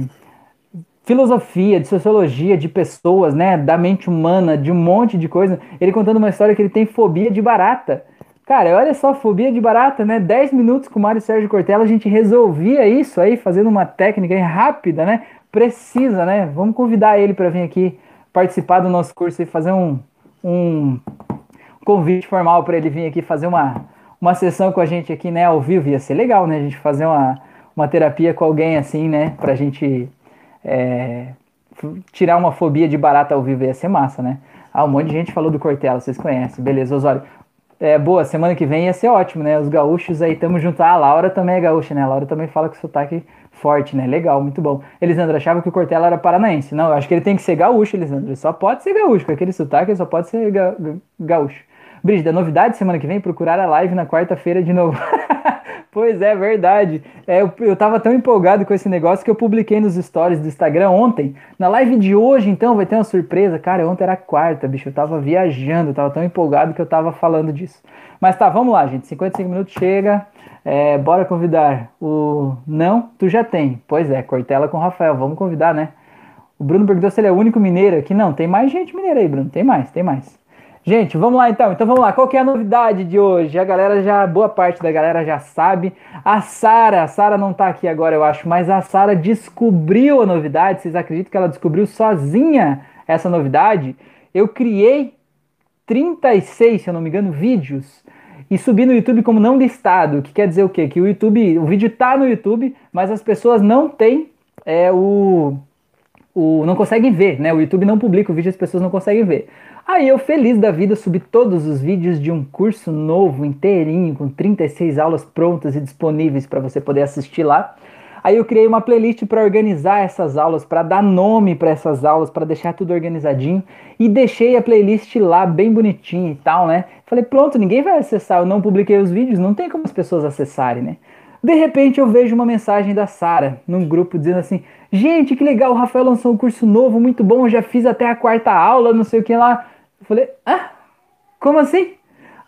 filosofia, de sociologia, de pessoas, né, da mente humana, de um monte de coisa, ele contando uma história que ele tem fobia de barata. Cara, olha só, fobia de barata, né? 10 minutos com o Mário Sérgio Cortella, a gente resolvia isso aí, fazendo uma técnica rápida, né? Precisa, né? Vamos convidar ele para vir aqui participar do nosso curso e fazer um, um convite formal para ele vir aqui fazer uma, uma sessão com a gente aqui, né, ao vivo. Ia ser legal, né? A gente fazer uma, uma terapia com alguém assim, né? Pra gente é, tirar uma fobia de barata ao vivo. Ia ser massa, né? Ah, um monte de gente falou do Cortella, vocês conhecem. Beleza, Osório. É, boa, semana que vem ia ser ótimo, né? Os gaúchos aí, tamo junto. Ah, a Laura também é gaúcha, né? A Laura também fala com sotaque forte, né? Legal, muito bom. Elisandro achava que o Cortella era paranaense. Não, eu acho que ele tem que ser gaúcho, Elisandro. Ele só pode ser gaúcho, com aquele sotaque ele só pode ser ga gaúcho. Brígida, novidade semana que vem? Procurar a live na quarta-feira de novo. [LAUGHS] pois é, verdade. É, eu, eu tava tão empolgado com esse negócio que eu publiquei nos stories do Instagram ontem. Na live de hoje, então, vai ter uma surpresa. Cara, ontem era quarta, bicho. Eu tava viajando, eu tava tão empolgado que eu tava falando disso. Mas tá, vamos lá, gente. 55 minutos chega. É, bora convidar o. Não, tu já tem. Pois é, Cortella com o Rafael. Vamos convidar, né? O Bruno perguntou se ele é o único mineiro aqui. Não, tem mais gente mineira aí, Bruno. Tem mais, tem mais. Gente, vamos lá então. Então vamos lá. Qual que é a novidade de hoje? A galera já, boa parte da galera já sabe. A Sara, a Sara não tá aqui agora, eu acho, mas a Sara descobriu a novidade. Vocês acreditam que ela descobriu sozinha essa novidade? Eu criei 36, se eu não me engano, vídeos e subi no YouTube como não listado. O que quer dizer o quê? Que o YouTube, o vídeo tá no YouTube, mas as pessoas não têm é, o, o não conseguem ver, né? O YouTube não publica o vídeo, as pessoas não conseguem ver. Aí eu, feliz da vida, subi todos os vídeos de um curso novo, inteirinho, com 36 aulas prontas e disponíveis para você poder assistir lá. Aí eu criei uma playlist para organizar essas aulas, para dar nome para essas aulas, para deixar tudo organizadinho e deixei a playlist lá bem bonitinha e tal, né? Falei, pronto, ninguém vai acessar, eu não publiquei os vídeos, não tem como as pessoas acessarem, né? De repente eu vejo uma mensagem da Sara num grupo dizendo assim: "Gente, que legal, o Rafael lançou um curso novo, muito bom, já fiz até a quarta aula, não sei o que lá". Falei, ah, como assim?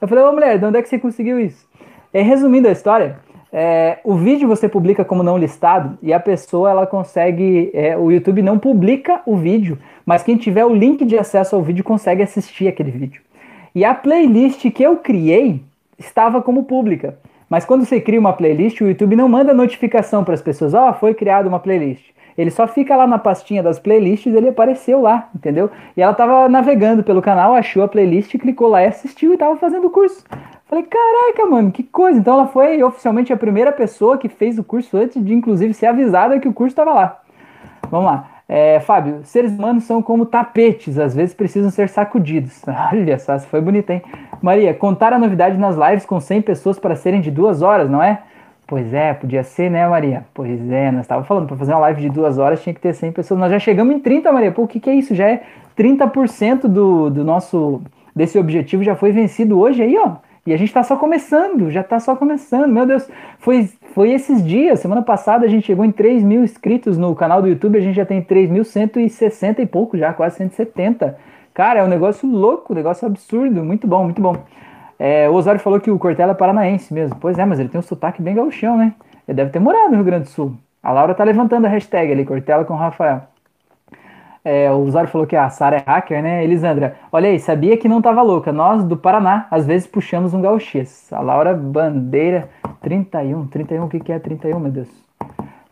Eu falei, ô mulher, de onde é que você conseguiu isso? É, resumindo a história, é, o vídeo você publica como não listado e a pessoa ela consegue, é, o YouTube não publica o vídeo, mas quem tiver o link de acesso ao vídeo consegue assistir aquele vídeo. E a playlist que eu criei estava como pública. Mas quando você cria uma playlist, o YouTube não manda notificação para as pessoas, ó, oh, foi criada uma playlist. Ele só fica lá na pastinha das playlists, ele apareceu lá, entendeu? E ela tava navegando pelo canal, achou a playlist, clicou lá e assistiu e tava fazendo o curso. Falei, caraca, mano, que coisa. Então ela foi oficialmente a primeira pessoa que fez o curso antes de, inclusive, ser avisada que o curso estava lá. Vamos lá. É, Fábio, seres humanos são como tapetes, às vezes precisam ser sacudidos. [LAUGHS] Olha só, foi bonito, hein? Maria, contar a novidade nas lives com 100 pessoas para serem de duas horas, não é? Pois é, podia ser, né, Maria? Pois é, nós estávamos falando, para fazer uma live de duas horas tinha que ter 100 pessoas. Nós já chegamos em 30, Maria. Pô, o que, que é isso? Já é 30% do, do nosso, desse objetivo já foi vencido hoje aí, ó. E a gente está só começando, já está só começando. Meu Deus, foi, foi esses dias. Semana passada a gente chegou em 3 mil inscritos no canal do YouTube, a gente já tem 3.160 e pouco já, quase 170. Cara, é um negócio louco, um negócio absurdo. Muito bom, muito bom. É, o Osório falou que o Cortella é paranaense mesmo. Pois é, mas ele tem um sotaque bem gauchão, né? Ele deve ter morado no Rio Grande do Sul. A Laura tá levantando a hashtag ali, Cortella com o Rafael. É, o Osório falou que a Sara é hacker, né? Elisandra, olha aí, sabia que não tava louca. Nós, do Paraná, às vezes puxamos um gauchês. A Laura Bandeira, 31. 31, o que, que é 31, meu Deus?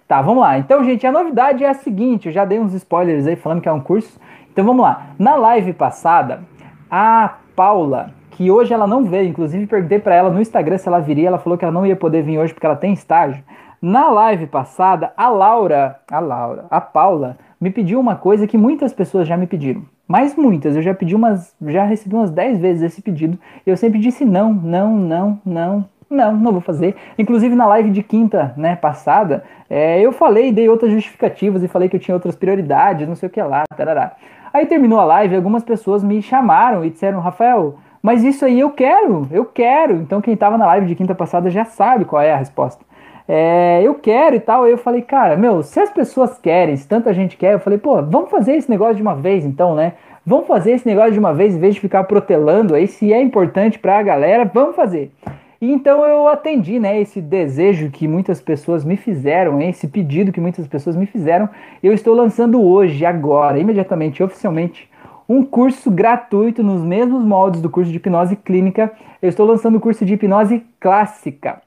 Tá, vamos lá. Então, gente, a novidade é a seguinte: eu já dei uns spoilers aí falando que é um curso. Então vamos lá. Na live passada, a Paula que hoje ela não veio. Inclusive, perguntei para ela no Instagram se ela viria. Ela falou que ela não ia poder vir hoje porque ela tem estágio. Na live passada, a Laura, a Laura, a Paula, me pediu uma coisa que muitas pessoas já me pediram. Mas muitas, eu já pedi umas, já recebi umas 10 vezes esse pedido. E eu sempre disse não, não, não, não, não, não vou fazer. Inclusive na live de quinta, né, passada, é, eu falei, dei outras justificativas e falei que eu tinha outras prioridades, não sei o que lá, tarará. Aí terminou a live, algumas pessoas me chamaram e disseram, Rafael, mas isso aí eu quero, eu quero. Então quem estava na live de quinta passada já sabe qual é a resposta. é, eu quero e tal. Aí eu falei, cara, meu, se as pessoas querem, se tanta gente quer, eu falei, pô, vamos fazer esse negócio de uma vez então, né? Vamos fazer esse negócio de uma vez, em vez de ficar protelando aí, se é importante para a galera, vamos fazer. E então eu atendi, né, esse desejo que muitas pessoas me fizeram, esse pedido que muitas pessoas me fizeram. Eu estou lançando hoje, agora, imediatamente, oficialmente, um curso gratuito nos mesmos moldes do curso de hipnose clínica. Eu estou lançando o curso de hipnose clássica.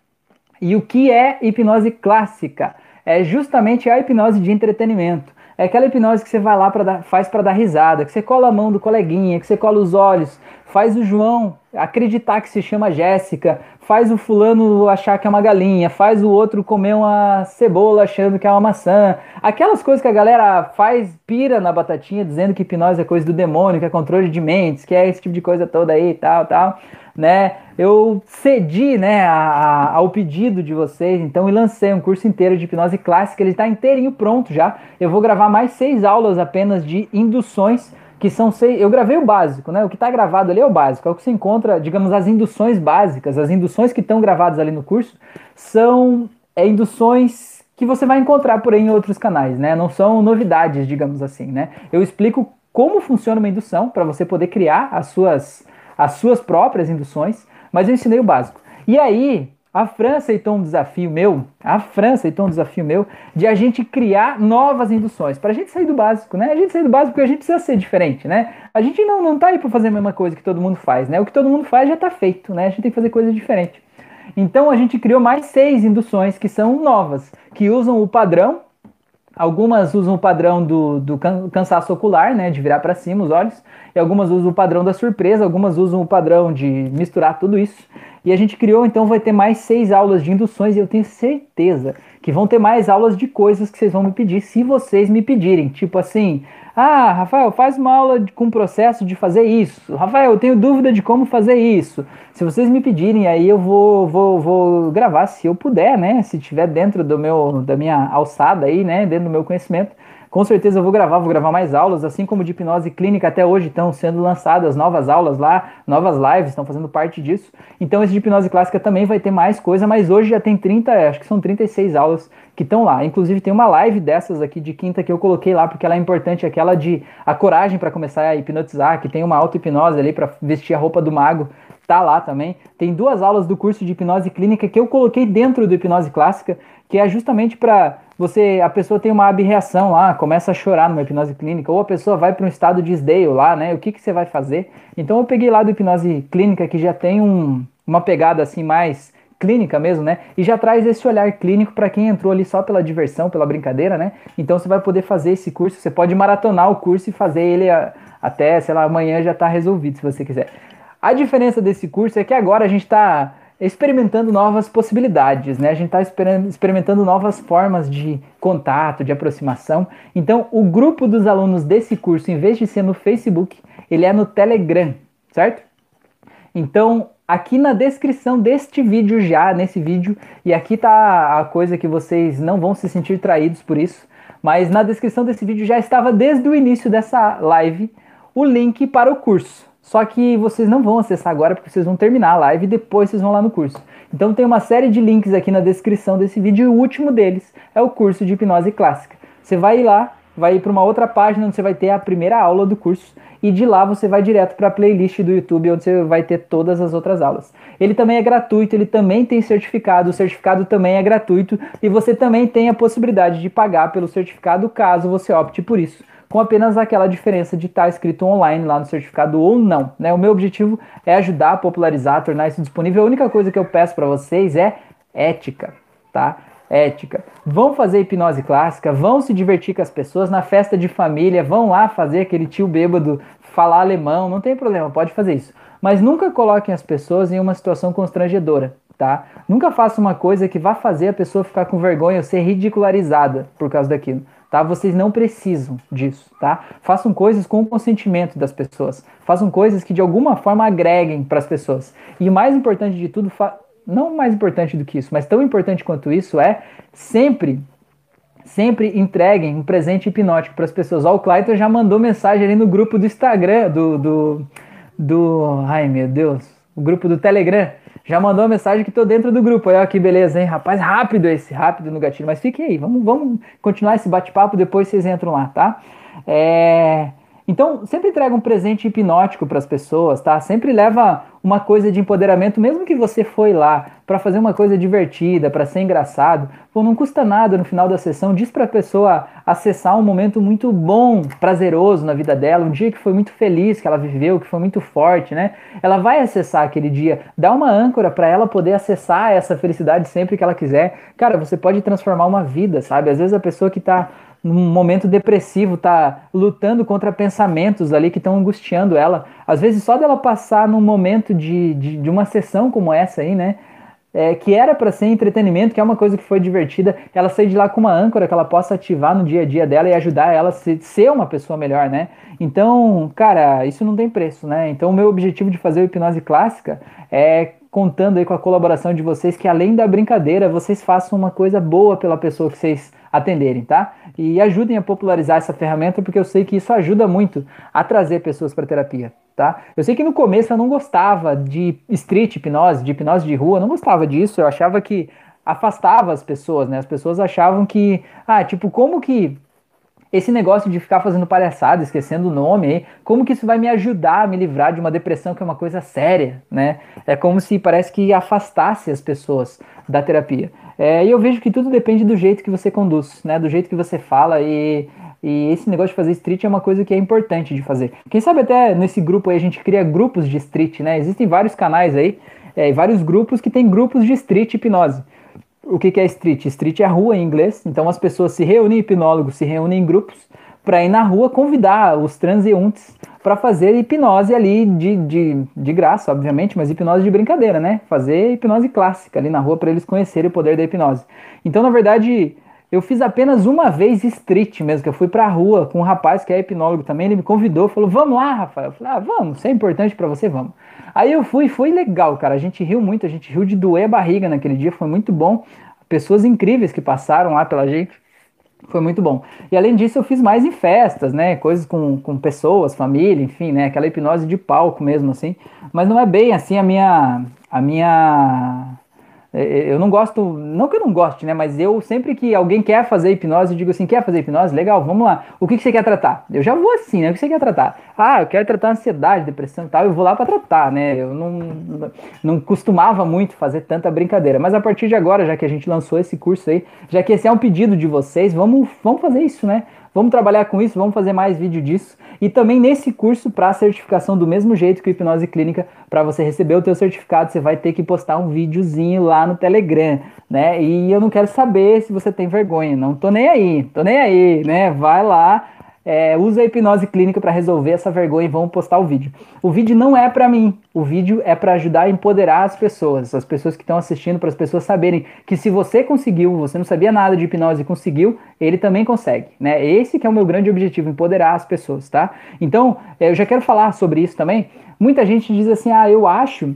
E o que é hipnose clássica? É justamente a hipnose de entretenimento. É aquela hipnose que você vai lá para faz para dar risada, que você cola a mão do coleguinha, que você cola os olhos, faz o João acreditar que se chama Jéssica, faz o fulano achar que é uma galinha, faz o outro comer uma cebola achando que é uma maçã. Aquelas coisas que a galera faz, pira na batatinha, dizendo que hipnose é coisa do demônio, que é controle de mentes, que é esse tipo de coisa toda aí e tal, tal, né? Eu cedi, né, a, ao pedido de vocês, então, e lancei um curso inteiro de hipnose clássica, ele está inteirinho pronto já. Eu vou gravar mais seis aulas apenas de induções que são seis. Eu gravei o básico, né? O que está gravado ali é o básico, é o que você encontra, digamos, as induções básicas, as induções que estão gravadas ali no curso são é, induções que você vai encontrar por aí em outros canais, né? Não são novidades, digamos assim, né? Eu explico como funciona uma indução para você poder criar as suas, as suas próprias induções, mas eu ensinei o básico. E aí, a França aceitou um desafio meu, a França aceitou um desafio meu de a gente criar novas induções, para a gente sair do básico, né? A gente sair do básico porque a gente precisa ser diferente, né? A gente não, não tá aí para fazer a mesma coisa que todo mundo faz, né? O que todo mundo faz já está feito, né? A gente tem que fazer coisa diferente. Então a gente criou mais seis induções que são novas, que usam o padrão. Algumas usam o padrão do, do cansaço ocular, né? De virar para cima os olhos. E algumas usam o padrão da surpresa, algumas usam o padrão de misturar tudo isso. E a gente criou, então vai ter mais seis aulas de induções e eu tenho certeza que vão ter mais aulas de coisas que vocês vão me pedir se vocês me pedirem. Tipo assim, ah, Rafael, faz uma aula com o processo de fazer isso. Rafael, eu tenho dúvida de como fazer isso. Se vocês me pedirem, aí eu vou, vou, vou gravar se eu puder, né? Se tiver dentro do meu, da minha alçada aí, né? Dentro do meu conhecimento. Com certeza eu vou gravar, vou gravar mais aulas, assim como de hipnose clínica até hoje estão sendo lançadas novas aulas lá, novas lives estão fazendo parte disso. Então esse de hipnose clássica também vai ter mais coisa, mas hoje já tem 30, acho que são 36 aulas que estão lá. Inclusive tem uma live dessas aqui de quinta que eu coloquei lá porque ela é importante, aquela de a coragem para começar a hipnotizar, que tem uma auto-hipnose ali para vestir a roupa do mago tá lá também. Tem duas aulas do curso de hipnose clínica que eu coloquei dentro do hipnose clássica, que é justamente para você, a pessoa tem uma abreação lá, começa a chorar numa hipnose clínica, ou a pessoa vai para um estado de esdeio lá, né? O que, que você vai fazer? Então eu peguei lá do hipnose clínica que já tem um, uma pegada assim mais clínica mesmo, né? E já traz esse olhar clínico para quem entrou ali só pela diversão, pela brincadeira, né? Então você vai poder fazer esse curso, você pode maratonar o curso e fazer ele a, até, sei lá, amanhã já está resolvido, se você quiser. A diferença desse curso é que agora a gente está experimentando novas possibilidades, né? A gente está experimentando novas formas de contato, de aproximação. Então, o grupo dos alunos desse curso, em vez de ser no Facebook, ele é no Telegram, certo? Então, aqui na descrição deste vídeo já, nesse vídeo, e aqui tá a coisa que vocês não vão se sentir traídos por isso, mas na descrição desse vídeo já estava desde o início dessa live o link para o curso. Só que vocês não vão acessar agora porque vocês vão terminar a live e depois vocês vão lá no curso. Então tem uma série de links aqui na descrição desse vídeo e o último deles é o curso de hipnose clássica. Você vai ir lá, vai ir para uma outra página onde você vai ter a primeira aula do curso e de lá você vai direto para a playlist do YouTube onde você vai ter todas as outras aulas. Ele também é gratuito, ele também tem certificado, o certificado também é gratuito e você também tem a possibilidade de pagar pelo certificado caso você opte por isso com apenas aquela diferença de estar tá escrito online lá no certificado ou não. Né? O meu objetivo é ajudar a popularizar, tornar isso disponível. A única coisa que eu peço para vocês é ética, tá? Ética. Vão fazer hipnose clássica, vão se divertir com as pessoas na festa de família, vão lá fazer aquele tio bêbado falar alemão, não tem problema, pode fazer isso. Mas nunca coloquem as pessoas em uma situação constrangedora, tá? Nunca faça uma coisa que vá fazer a pessoa ficar com vergonha ou ser ridicularizada por causa daquilo tá? Vocês não precisam disso, tá? Façam coisas com o consentimento das pessoas. Façam coisas que de alguma forma agreguem para as pessoas. E o mais importante de tudo, não mais importante do que isso, mas tão importante quanto isso é sempre sempre entreguem um presente hipnótico para as pessoas. Ó, o Clayton já mandou mensagem ali no grupo do Instagram, do, do, do. Ai meu Deus, o grupo do Telegram Já mandou uma mensagem que tô dentro do grupo. Ó, que beleza, hein? Rapaz, rápido esse, rápido no gatilho. Mas fiquem aí, vamos, vamos continuar esse bate-papo, depois vocês entram lá, tá? É... Então, sempre entrega um presente hipnótico para as pessoas, tá? Sempre leva uma coisa de empoderamento, mesmo que você foi lá para fazer uma coisa divertida, para ser engraçado. Pô, não custa nada no final da sessão, diz para a pessoa acessar um momento muito bom, prazeroso na vida dela, um dia que foi muito feliz, que ela viveu, que foi muito forte, né? Ela vai acessar aquele dia, dá uma âncora para ela poder acessar essa felicidade sempre que ela quiser. Cara, você pode transformar uma vida, sabe? Às vezes a pessoa que está num momento depressivo, tá lutando contra pensamentos ali que estão angustiando ela. Às vezes só dela passar num momento de, de, de uma sessão como essa aí, né? É, que era para ser entretenimento, que é uma coisa que foi divertida, ela sair de lá com uma âncora que ela possa ativar no dia a dia dela e ajudar ela a ser uma pessoa melhor, né? Então, cara, isso não tem preço, né? Então, o meu objetivo de fazer o hipnose clássica é contando aí com a colaboração de vocês que além da brincadeira, vocês façam uma coisa boa pela pessoa que vocês atenderem, tá? E ajudem a popularizar essa ferramenta, porque eu sei que isso ajuda muito a trazer pessoas para terapia, tá? Eu sei que no começo eu não gostava de street hipnose, de hipnose de rua, eu não gostava disso, eu achava que afastava as pessoas, né? As pessoas achavam que, ah, tipo, como que esse negócio de ficar fazendo palhaçada, esquecendo o nome aí, como que isso vai me ajudar a me livrar de uma depressão que é uma coisa séria, né? É como se parece que afastasse as pessoas da terapia. É, e eu vejo que tudo depende do jeito que você conduz, né? Do jeito que você fala e, e esse negócio de fazer street é uma coisa que é importante de fazer. Quem sabe até nesse grupo aí a gente cria grupos de street, né? Existem vários canais aí, é, vários grupos que tem grupos de street hipnose. O que, que é street? Street é rua em inglês, então as pessoas se reúnem, hipnólogos se reúnem em grupos para ir na rua convidar os transeuntes para fazer hipnose ali de, de, de graça, obviamente, mas hipnose de brincadeira, né? Fazer hipnose clássica ali na rua para eles conhecerem o poder da hipnose. Então, na verdade, eu fiz apenas uma vez street mesmo, que eu fui pra rua com um rapaz que é hipnólogo também, ele me convidou, falou, vamos lá, Rafael. Eu falei, ah, vamos, isso é importante para você, vamos. Aí eu fui, foi legal, cara, a gente riu muito, a gente riu de doer a barriga naquele dia, foi muito bom. Pessoas incríveis que passaram lá pela gente. Foi muito bom. E além disso, eu fiz mais em festas, né? Coisas com, com pessoas, família, enfim, né? Aquela hipnose de palco mesmo, assim. Mas não é bem assim a minha. A minha eu não gosto, não que eu não goste, né? Mas eu sempre que alguém quer fazer hipnose, eu digo assim: quer fazer hipnose? Legal, vamos lá. O que, que você quer tratar? Eu já vou assim, né? O que você quer tratar? Ah, eu quero tratar ansiedade, depressão e tal, eu vou lá para tratar, né? Eu não, não costumava muito fazer tanta brincadeira. Mas a partir de agora, já que a gente lançou esse curso aí, já que esse é um pedido de vocês, vamos, vamos fazer isso, né? Vamos trabalhar com isso, vamos fazer mais vídeo disso. E também nesse curso para certificação do mesmo jeito que o Hipnose Clínica, para você receber o teu certificado, você vai ter que postar um videozinho lá no Telegram, né? E eu não quero saber se você tem vergonha, não tô nem aí, tô nem aí, né? Vai lá, é, usa a hipnose clínica para resolver essa vergonha e vamos postar o vídeo. O vídeo não é para mim, o vídeo é para ajudar a empoderar as pessoas, as pessoas que estão assistindo, para as pessoas saberem que se você conseguiu, você não sabia nada de hipnose e conseguiu, ele também consegue, né? Esse que é o meu grande objetivo, empoderar as pessoas, tá? Então, eu já quero falar sobre isso também. Muita gente diz assim, ah, eu acho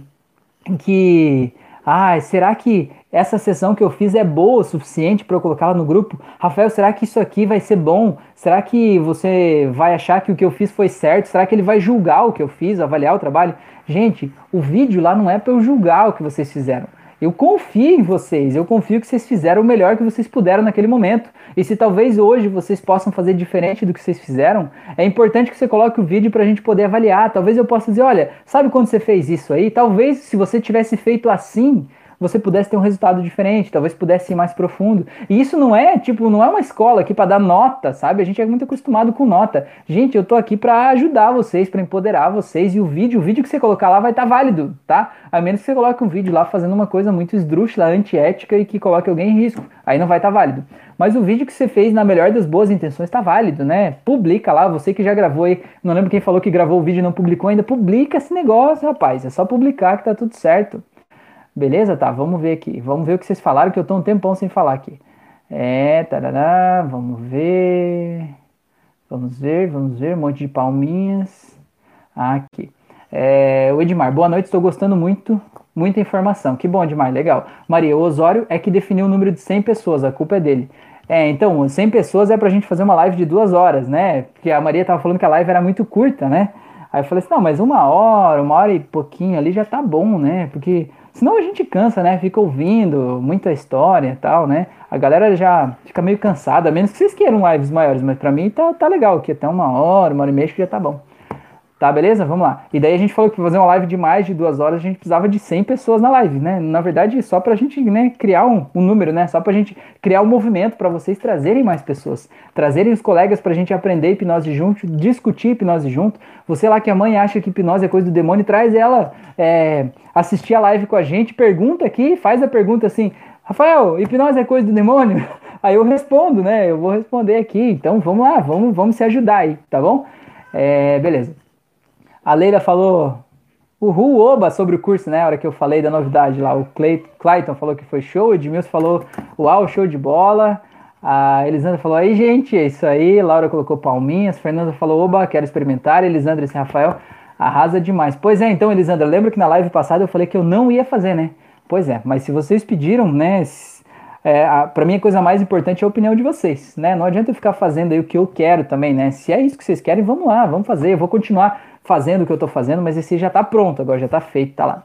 que ah, será que essa sessão que eu fiz é boa o suficiente para eu colocá-la no grupo? Rafael, será que isso aqui vai ser bom? Será que você vai achar que o que eu fiz foi certo? Será que ele vai julgar o que eu fiz, avaliar o trabalho? Gente, o vídeo lá não é para eu julgar o que vocês fizeram. Eu confio em vocês, eu confio que vocês fizeram o melhor que vocês puderam naquele momento. E se talvez hoje vocês possam fazer diferente do que vocês fizeram, é importante que você coloque o vídeo para a gente poder avaliar. Talvez eu possa dizer: olha, sabe quando você fez isso aí? Talvez se você tivesse feito assim, você pudesse ter um resultado diferente, talvez pudesse ir mais profundo. E isso não é, tipo, não é uma escola aqui para dar nota, sabe? A gente é muito acostumado com nota. Gente, eu tô aqui para ajudar vocês, para empoderar vocês e o vídeo, o vídeo que você colocar lá vai estar tá válido, tá? A menos que você coloque um vídeo lá fazendo uma coisa muito esdrúxula, antiética e que coloque alguém em risco. Aí não vai estar tá válido. Mas o vídeo que você fez na melhor das boas intenções está válido, né? Publica lá, você que já gravou aí, não lembro quem falou que gravou o vídeo e não publicou ainda, publica esse negócio, rapaz. É só publicar que tá tudo certo. Beleza? Tá, vamos ver aqui. Vamos ver o que vocês falaram, que eu tô um tempão sem falar aqui. É, tarará, vamos ver. Vamos ver, vamos ver. Um monte de palminhas. Aqui. É, o Edmar, boa noite, estou gostando muito, muita informação. Que bom, Edmar, legal. Maria, o Osório é que definiu o número de 100 pessoas, a culpa é dele. É, então, 100 pessoas é pra gente fazer uma live de duas horas, né? Porque a Maria tava falando que a live era muito curta, né? Aí eu falei assim, não, mas uma hora, uma hora e pouquinho ali já tá bom, né? Porque Senão a gente cansa, né? Fica ouvindo muita história e tal, né? A galera já fica meio cansada, menos que vocês queiram lives maiores, mas para mim tá, tá legal aqui, até uma hora, uma hora e meia que já tá bom. Tá, beleza? Vamos lá. E daí a gente falou que fazer uma live de mais de duas horas a gente precisava de 100 pessoas na live, né? Na verdade, só pra gente né, criar um, um número, né? Só pra gente criar um movimento para vocês trazerem mais pessoas, trazerem os colegas pra gente aprender hipnose junto, discutir hipnose junto. Você lá que a mãe acha que hipnose é coisa do demônio, traz ela é, assistir a live com a gente, pergunta aqui, faz a pergunta assim: Rafael, hipnose é coisa do demônio? [LAUGHS] Aí eu respondo, né? Eu vou responder aqui. Então vamos lá, vamos, vamos se ajudar aí, tá bom? É, beleza. A Leila falou uhul, oba, sobre o curso, né? A hora que eu falei da novidade lá. O Clay, Clayton falou que foi show, o Edmilson falou uau, show de bola. A Elisandra falou aí, gente, é isso aí. Laura colocou palminhas. Fernanda falou oba, quero experimentar. Elisandra e Rafael arrasa demais. Pois é, então, Elisandra, lembra que na live passada eu falei que eu não ia fazer, né? Pois é, mas se vocês pediram, né? É, para mim a coisa mais importante é a opinião de vocês, né? Não adianta eu ficar fazendo aí o que eu quero também, né? Se é isso que vocês querem, vamos lá, vamos fazer. Eu vou continuar fazendo o que eu tô fazendo, mas esse já tá pronto agora, já tá feito, tá lá.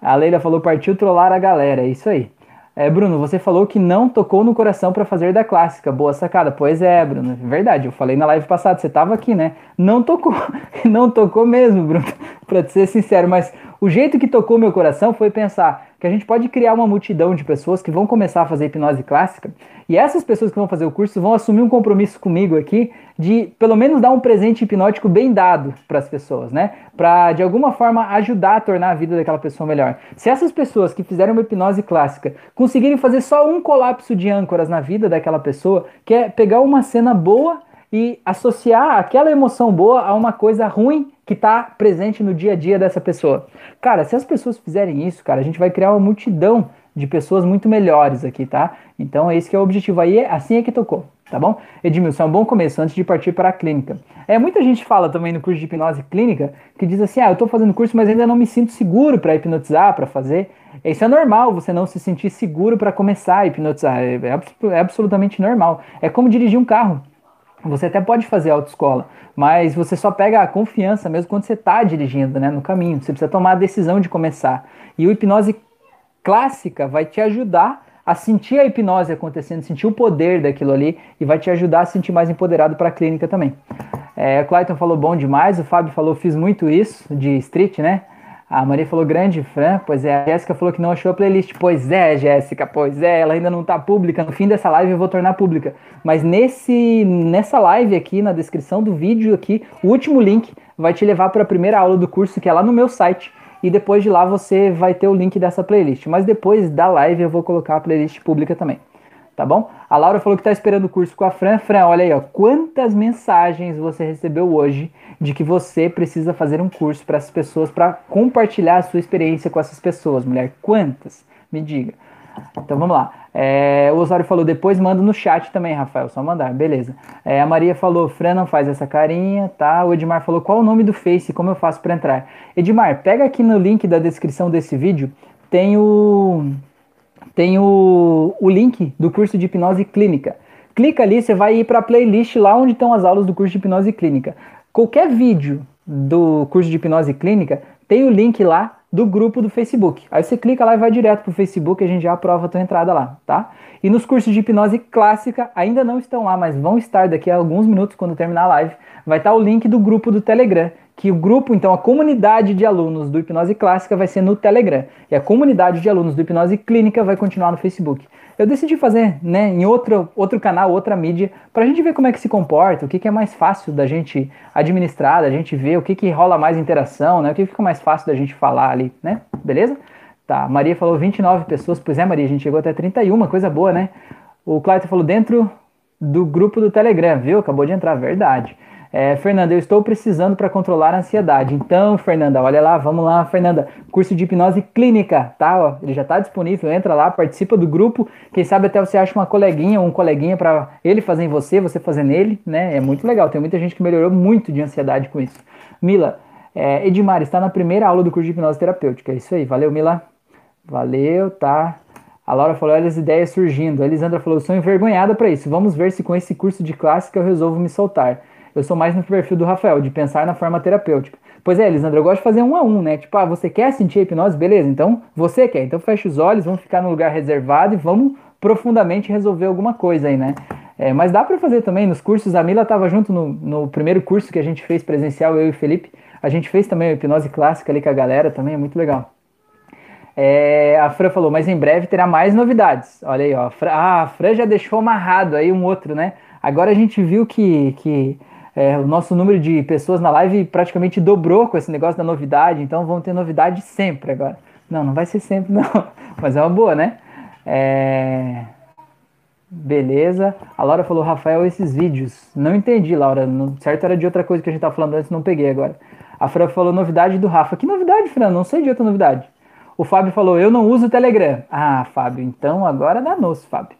A Leila falou, partiu trollar a galera, é isso aí. É, Bruno, você falou que não tocou no coração para fazer da clássica. Boa sacada. Pois é, Bruno. Verdade, eu falei na live passada, você tava aqui, né? Não tocou. [LAUGHS] não tocou mesmo, Bruno. [LAUGHS] para ser sincero, mas o jeito que tocou meu coração foi pensar que a gente pode criar uma multidão de pessoas que vão começar a fazer hipnose clássica e essas pessoas que vão fazer o curso vão assumir um compromisso comigo aqui de pelo menos dar um presente hipnótico bem dado para as pessoas, né? Para de alguma forma ajudar a tornar a vida daquela pessoa melhor. Se essas pessoas que fizeram uma hipnose clássica conseguirem fazer só um colapso de âncoras na vida daquela pessoa, que é pegar uma cena boa e associar aquela emoção boa a uma coisa ruim que está presente no dia a dia dessa pessoa. Cara, se as pessoas fizerem isso, cara, a gente vai criar uma multidão de pessoas muito melhores aqui, tá? Então esse que é o objetivo aí, assim é que tocou, tá bom? Edmilson, é um bom começo antes de partir para a clínica. É, muita gente fala também no curso de hipnose clínica que diz assim: "Ah, eu estou fazendo curso, mas ainda não me sinto seguro para hipnotizar, para fazer". Isso é normal, você não se sentir seguro para começar a hipnotizar, é, é, é absolutamente normal. É como dirigir um carro. Você até pode fazer autoescola, mas você só pega a confiança mesmo quando você está dirigindo, né, no caminho. Você precisa tomar a decisão de começar. E o hipnose clássica vai te ajudar a sentir a hipnose acontecendo, sentir o poder daquilo ali e vai te ajudar a sentir mais empoderado para a clínica também. É, o Clayton falou bom demais, o Fábio falou fiz muito isso de street, né? A Maria falou grande, Fran. Pois é, a Jéssica falou que não achou a playlist. Pois é, Jéssica, pois é, ela ainda não tá pública. No fim dessa live eu vou tornar pública. Mas nesse nessa live aqui, na descrição do vídeo aqui, o último link vai te levar para a primeira aula do curso, que é lá no meu site. E depois de lá você vai ter o link dessa playlist. Mas depois da live eu vou colocar a playlist pública também tá bom? A Laura falou que tá esperando o curso com a Fran. Fran, olha aí, ó, quantas mensagens você recebeu hoje de que você precisa fazer um curso para essas pessoas, para compartilhar a sua experiência com essas pessoas, mulher. Quantas? Me diga. Então vamos lá. É, o Osório falou, depois manda no chat também, Rafael, só mandar, beleza. É, a Maria falou, Fran não faz essa carinha, tá? O Edmar falou, qual o nome do Face, como eu faço para entrar? Edmar, pega aqui no link da descrição desse vídeo, tem o tem o, o link do curso de hipnose clínica. Clica ali, você vai ir para a playlist lá onde estão as aulas do curso de hipnose clínica. Qualquer vídeo do curso de hipnose clínica tem o link lá do grupo do Facebook. Aí você clica lá e vai direto pro Facebook, a gente já aprova a tua entrada lá, tá? E nos cursos de hipnose clássica ainda não estão lá, mas vão estar daqui a alguns minutos quando terminar a live. Vai estar o link do grupo do Telegram, que o grupo, então, a comunidade de alunos do Hipnose Clássica vai ser no Telegram e a comunidade de alunos do Hipnose Clínica vai continuar no Facebook. Eu decidi fazer, né, em outro, outro canal, outra mídia, para a gente ver como é que se comporta, o que, que é mais fácil da gente administrar, da gente ver, o que, que rola mais interação, né, o que fica mais fácil da gente falar ali, né, beleza? Tá, Maria falou 29 pessoas, pois é, Maria, a gente chegou até 31, coisa boa, né? O Clayton falou dentro do grupo do Telegram, viu? Acabou de entrar, verdade. É, Fernanda, eu estou precisando para controlar a ansiedade. Então, Fernanda, olha lá, vamos lá, Fernanda. Curso de hipnose clínica, tá? Ó, ele já está disponível. Entra lá, participa do grupo. Quem sabe até você acha uma coleguinha ou um coleguinha para ele fazer em você, você fazer nele, né? É muito legal. Tem muita gente que melhorou muito de ansiedade com isso. Mila, é, Edmar, está na primeira aula do curso de hipnose terapêutica. É isso aí. Valeu, Mila. Valeu, tá? A Laura falou, olha as ideias surgindo. A Elisandra falou, sou envergonhada para isso. Vamos ver se com esse curso de clássica eu resolvo me soltar. Eu sou mais no perfil do Rafael, de pensar na forma terapêutica. Pois é, Elisandro, eu gosto de fazer um a um, né? Tipo, ah, você quer sentir a hipnose? Beleza, então você quer. Então fecha os olhos, vamos ficar no lugar reservado e vamos profundamente resolver alguma coisa aí, né? É, mas dá para fazer também nos cursos. A Mila estava junto no, no primeiro curso que a gente fez presencial, eu e o Felipe. A gente fez também a hipnose clássica ali com a galera, também é muito legal. É, a Fran falou, mas em breve terá mais novidades. Olha aí, ó. Ah, a Fran já deixou amarrado aí um outro, né? Agora a gente viu que, que é, o nosso número de pessoas na live praticamente dobrou com esse negócio da novidade, então vão ter novidade sempre agora. Não, não vai ser sempre, [LAUGHS] não. Mas é uma boa, né? É... Beleza. A Laura falou, Rafael, esses vídeos. Não entendi, Laura. No certo era de outra coisa que a gente tava falando antes, não peguei agora. A Fran falou novidade do Rafa. Que novidade, Fran? Não sei de outra novidade. O Fábio falou, eu não uso o Telegram. Ah, Fábio, então agora dá nosso, Fábio.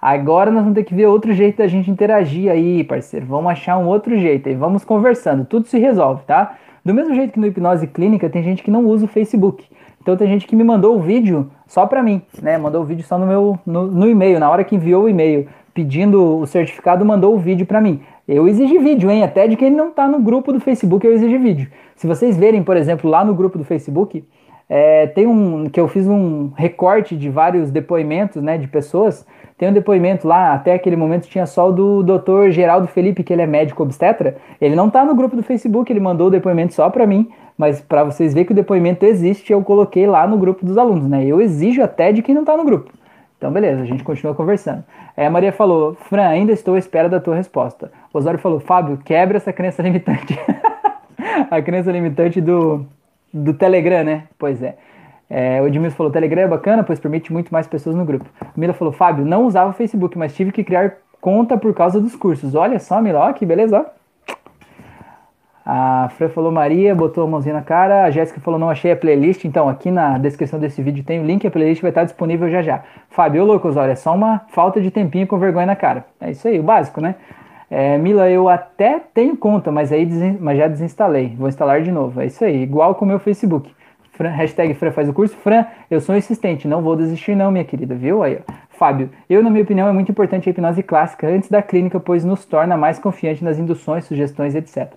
Agora nós vamos ter que ver outro jeito da gente interagir aí, parceiro. Vamos achar um outro jeito aí, vamos conversando. Tudo se resolve, tá? Do mesmo jeito que no Hipnose Clínica tem gente que não usa o Facebook. Então tem gente que me mandou o vídeo só para mim, né? Mandou o vídeo só no meu no, no e-mail, na hora que enviou o e-mail pedindo o certificado, mandou o vídeo para mim. Eu exigi vídeo, hein? Até de quem não tá no grupo do Facebook, eu exigi vídeo. Se vocês verem, por exemplo, lá no grupo do Facebook, é, tem um que eu fiz um recorte de vários depoimentos, né, de pessoas tem um depoimento lá, até aquele momento tinha só o do Dr. Geraldo Felipe, que ele é médico obstetra. Ele não tá no grupo do Facebook, ele mandou o depoimento só para mim, mas para vocês verem que o depoimento existe, eu coloquei lá no grupo dos alunos, né? Eu exijo até de quem não tá no grupo. Então, beleza, a gente continua conversando. É, a Maria falou, Fran, ainda estou à espera da tua resposta. O Osório falou, Fábio, quebra essa crença limitante. [LAUGHS] a crença limitante do, do Telegram, né? Pois é. É, o Edmilson falou, Telegram é bacana, pois permite muito mais pessoas no grupo. Mila falou, Fábio, não usava o Facebook, mas tive que criar conta por causa dos cursos. Olha só, Mila, ó, que beleza. A Fran falou Maria, botou a mãozinha na cara. A Jéssica falou, não achei a playlist. Então, aqui na descrição desse vídeo tem o link, a playlist vai estar disponível já já. Fábio, loucos, olha, é só uma falta de tempinho com vergonha na cara. É isso aí, o básico, né? É, Mila, eu até tenho conta, mas aí mas já desinstalei. Vou instalar de novo. É isso aí, igual com o meu Facebook. Fran, hashtag Fran faz o curso. Fran, eu sou insistente, não vou desistir não, minha querida, viu? Aí. Fábio, eu, na minha opinião, é muito importante a hipnose clássica antes da clínica, pois nos torna mais confiante nas induções, sugestões, etc.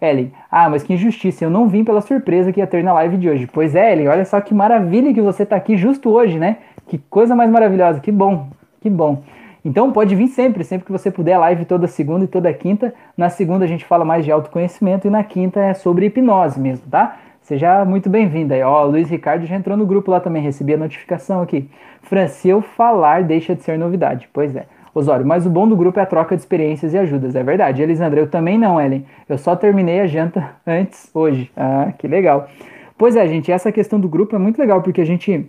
Ellen, ah, mas que injustiça, eu não vim pela surpresa que ia ter na live de hoje. Pois é, Ellen, olha só que maravilha que você está aqui justo hoje, né? Que coisa mais maravilhosa, que bom, que bom. Então pode vir sempre, sempre que você puder, live toda segunda e toda quinta. Na segunda a gente fala mais de autoconhecimento e na quinta é sobre hipnose mesmo, tá? Seja muito bem-vinda. Ó, o Luiz Ricardo já entrou no grupo lá também, recebi a notificação aqui. Fran, se eu falar, deixa de ser novidade. Pois é. Osório, mas o bom do grupo é a troca de experiências e ajudas. É verdade. Elisandra, eu também não, Ellen. Eu só terminei a janta [LAUGHS] antes, hoje. Ah, que legal. Pois é, gente, essa questão do grupo é muito legal, porque a gente,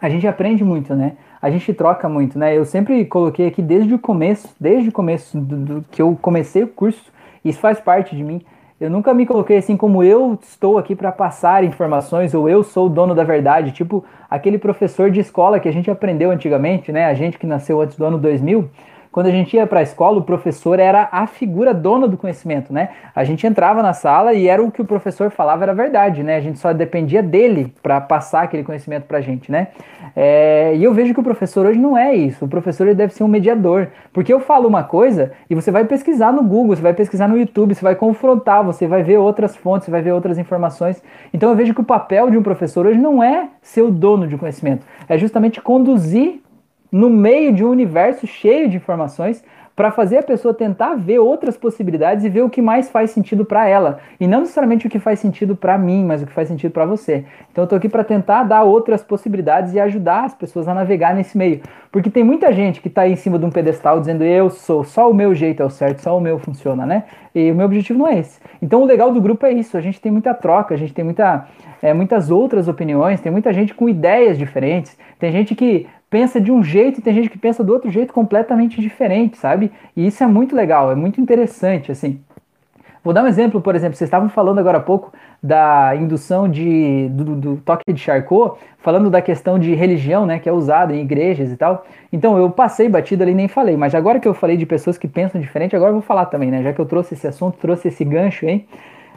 a gente aprende muito, né? A gente troca muito, né? Eu sempre coloquei aqui desde o começo, desde o começo do, do que eu comecei o curso, isso faz parte de mim eu nunca me coloquei assim como eu estou aqui para passar informações ou eu sou o dono da verdade, tipo aquele professor de escola que a gente aprendeu antigamente, né? A gente que nasceu antes do ano 2000, quando a gente ia para a escola, o professor era a figura dona do conhecimento, né? A gente entrava na sala e era o que o professor falava era verdade, né? A gente só dependia dele para passar aquele conhecimento para a gente, né? É, e eu vejo que o professor hoje não é isso. O professor ele deve ser um mediador, porque eu falo uma coisa e você vai pesquisar no Google, você vai pesquisar no YouTube, você vai confrontar, você vai ver outras fontes, você vai ver outras informações. Então eu vejo que o papel de um professor hoje não é ser o dono de conhecimento, é justamente conduzir no meio de um universo cheio de informações para fazer a pessoa tentar ver outras possibilidades e ver o que mais faz sentido para ela e não necessariamente o que faz sentido para mim, mas o que faz sentido para você. Então eu tô aqui para tentar dar outras possibilidades e ajudar as pessoas a navegar nesse meio, porque tem muita gente que aí em cima de um pedestal dizendo eu sou, só o meu jeito é o certo, só o meu funciona, né? E o meu objetivo não é esse. Então o legal do grupo é isso, a gente tem muita troca, a gente tem muita, é, muitas outras opiniões, tem muita gente com ideias diferentes, tem gente que pensa de um jeito e tem gente que pensa do outro jeito completamente diferente, sabe? E isso é muito legal, é muito interessante, assim. Vou dar um exemplo, por exemplo, vocês estavam falando agora há pouco da indução de, do, do, toque de Charcot, falando da questão de religião, né, que é usada em igrejas e tal. Então eu passei batido ali e nem falei, mas agora que eu falei de pessoas que pensam diferente, agora eu vou falar também, né, já que eu trouxe esse assunto, trouxe esse gancho, hein.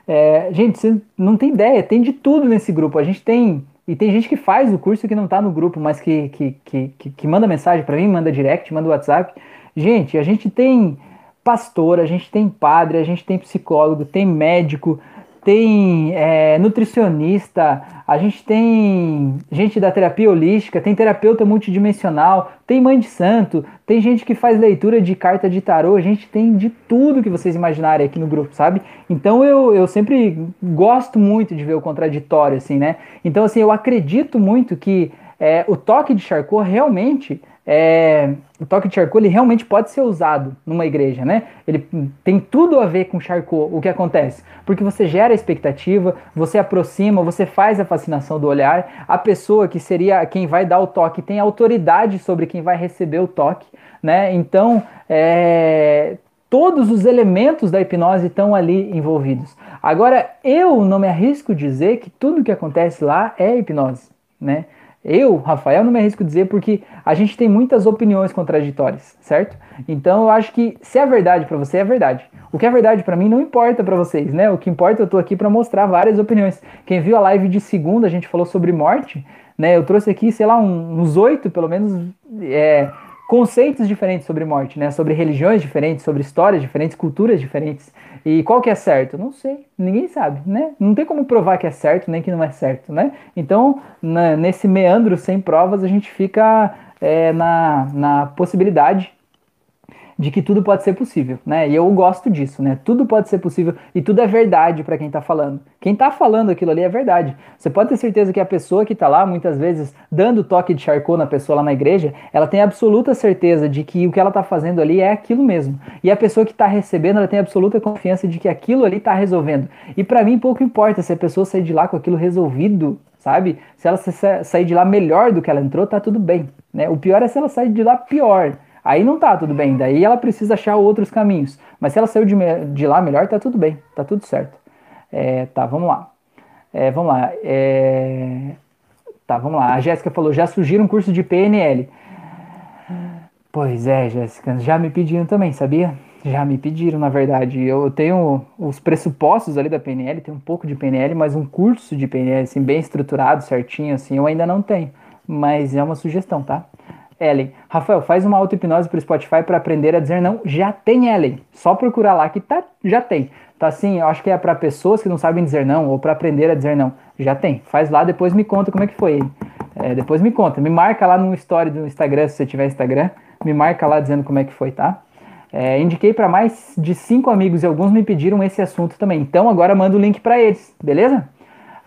É, gente, você não tem ideia, tem de tudo nesse grupo. A gente tem e tem gente que faz o curso que não está no grupo, mas que, que, que, que, manda mensagem para mim, manda direct, manda WhatsApp. Gente, a gente tem pastor, a gente tem padre, a gente tem psicólogo, tem médico, tem é, nutricionista, a gente tem gente da terapia holística, tem terapeuta multidimensional, tem mãe de santo, tem gente que faz leitura de carta de tarô, a gente tem de tudo que vocês imaginarem aqui no grupo, sabe? Então eu, eu sempre gosto muito de ver o contraditório, assim, né? Então, assim, eu acredito muito que é, o toque de Charcot realmente é, o toque de Charcot ele realmente pode ser usado numa igreja, né? Ele tem tudo a ver com Charcot, o que acontece, porque você gera expectativa, você aproxima, você faz a fascinação do olhar, a pessoa que seria quem vai dar o toque tem autoridade sobre quem vai receber o toque, né? Então, é, todos os elementos da hipnose estão ali envolvidos. Agora, eu não me arrisco dizer que tudo que acontece lá é hipnose, né? Eu, Rafael, não me arrisco dizer porque a gente tem muitas opiniões contraditórias, certo? Então eu acho que se é verdade para você, é verdade. O que é verdade para mim não importa para vocês, né? O que importa eu tô aqui para mostrar várias opiniões. Quem viu a live de segunda, a gente falou sobre morte, né? Eu trouxe aqui, sei lá, um, uns oito, pelo menos, é, conceitos diferentes sobre morte, né? Sobre religiões diferentes, sobre histórias diferentes, culturas diferentes. E qual que é certo? Não sei, ninguém sabe, né? Não tem como provar que é certo nem que não é certo, né? Então, na, nesse meandro sem provas, a gente fica é, na, na possibilidade de que tudo pode ser possível, né? E eu gosto disso, né? Tudo pode ser possível e tudo é verdade para quem tá falando. Quem tá falando aquilo ali é verdade. Você pode ter certeza que a pessoa que tá lá, muitas vezes, dando toque de Charcot na pessoa lá na igreja, ela tem absoluta certeza de que o que ela tá fazendo ali é aquilo mesmo. E a pessoa que tá recebendo, ela tem absoluta confiança de que aquilo ali tá resolvendo. E para mim pouco importa se a pessoa sair de lá com aquilo resolvido, sabe? Se ela sair de lá melhor do que ela entrou, tá tudo bem, né? O pior é se ela sair de lá pior. Aí não tá tudo bem, daí ela precisa achar outros caminhos. Mas se ela saiu de, de lá melhor, tá tudo bem, tá tudo certo. É, tá, vamos lá. É, vamos lá. É, tá, vamos lá. A Jéssica falou: já surgiram um curso de PNL. Pois é, Jéssica, já me pediram também, sabia? Já me pediram, na verdade. Eu tenho os pressupostos ali da PNL, tenho um pouco de PNL, mas um curso de PNL, assim, bem estruturado, certinho, assim, eu ainda não tenho. Mas é uma sugestão, tá? Ellen. Rafael, faz uma auto-hipnose pro Spotify para aprender a dizer não. Já tem, Ellen. Só procurar lá que tá, já tem. Tá assim, eu acho que é para pessoas que não sabem dizer não ou para aprender a dizer não. Já tem. Faz lá, depois me conta como é que foi. É, depois me conta. Me marca lá no story do Instagram, se você tiver Instagram. Me marca lá dizendo como é que foi, tá? É, indiquei para mais de cinco amigos e alguns me pediram esse assunto também. Então agora manda o link para eles, beleza?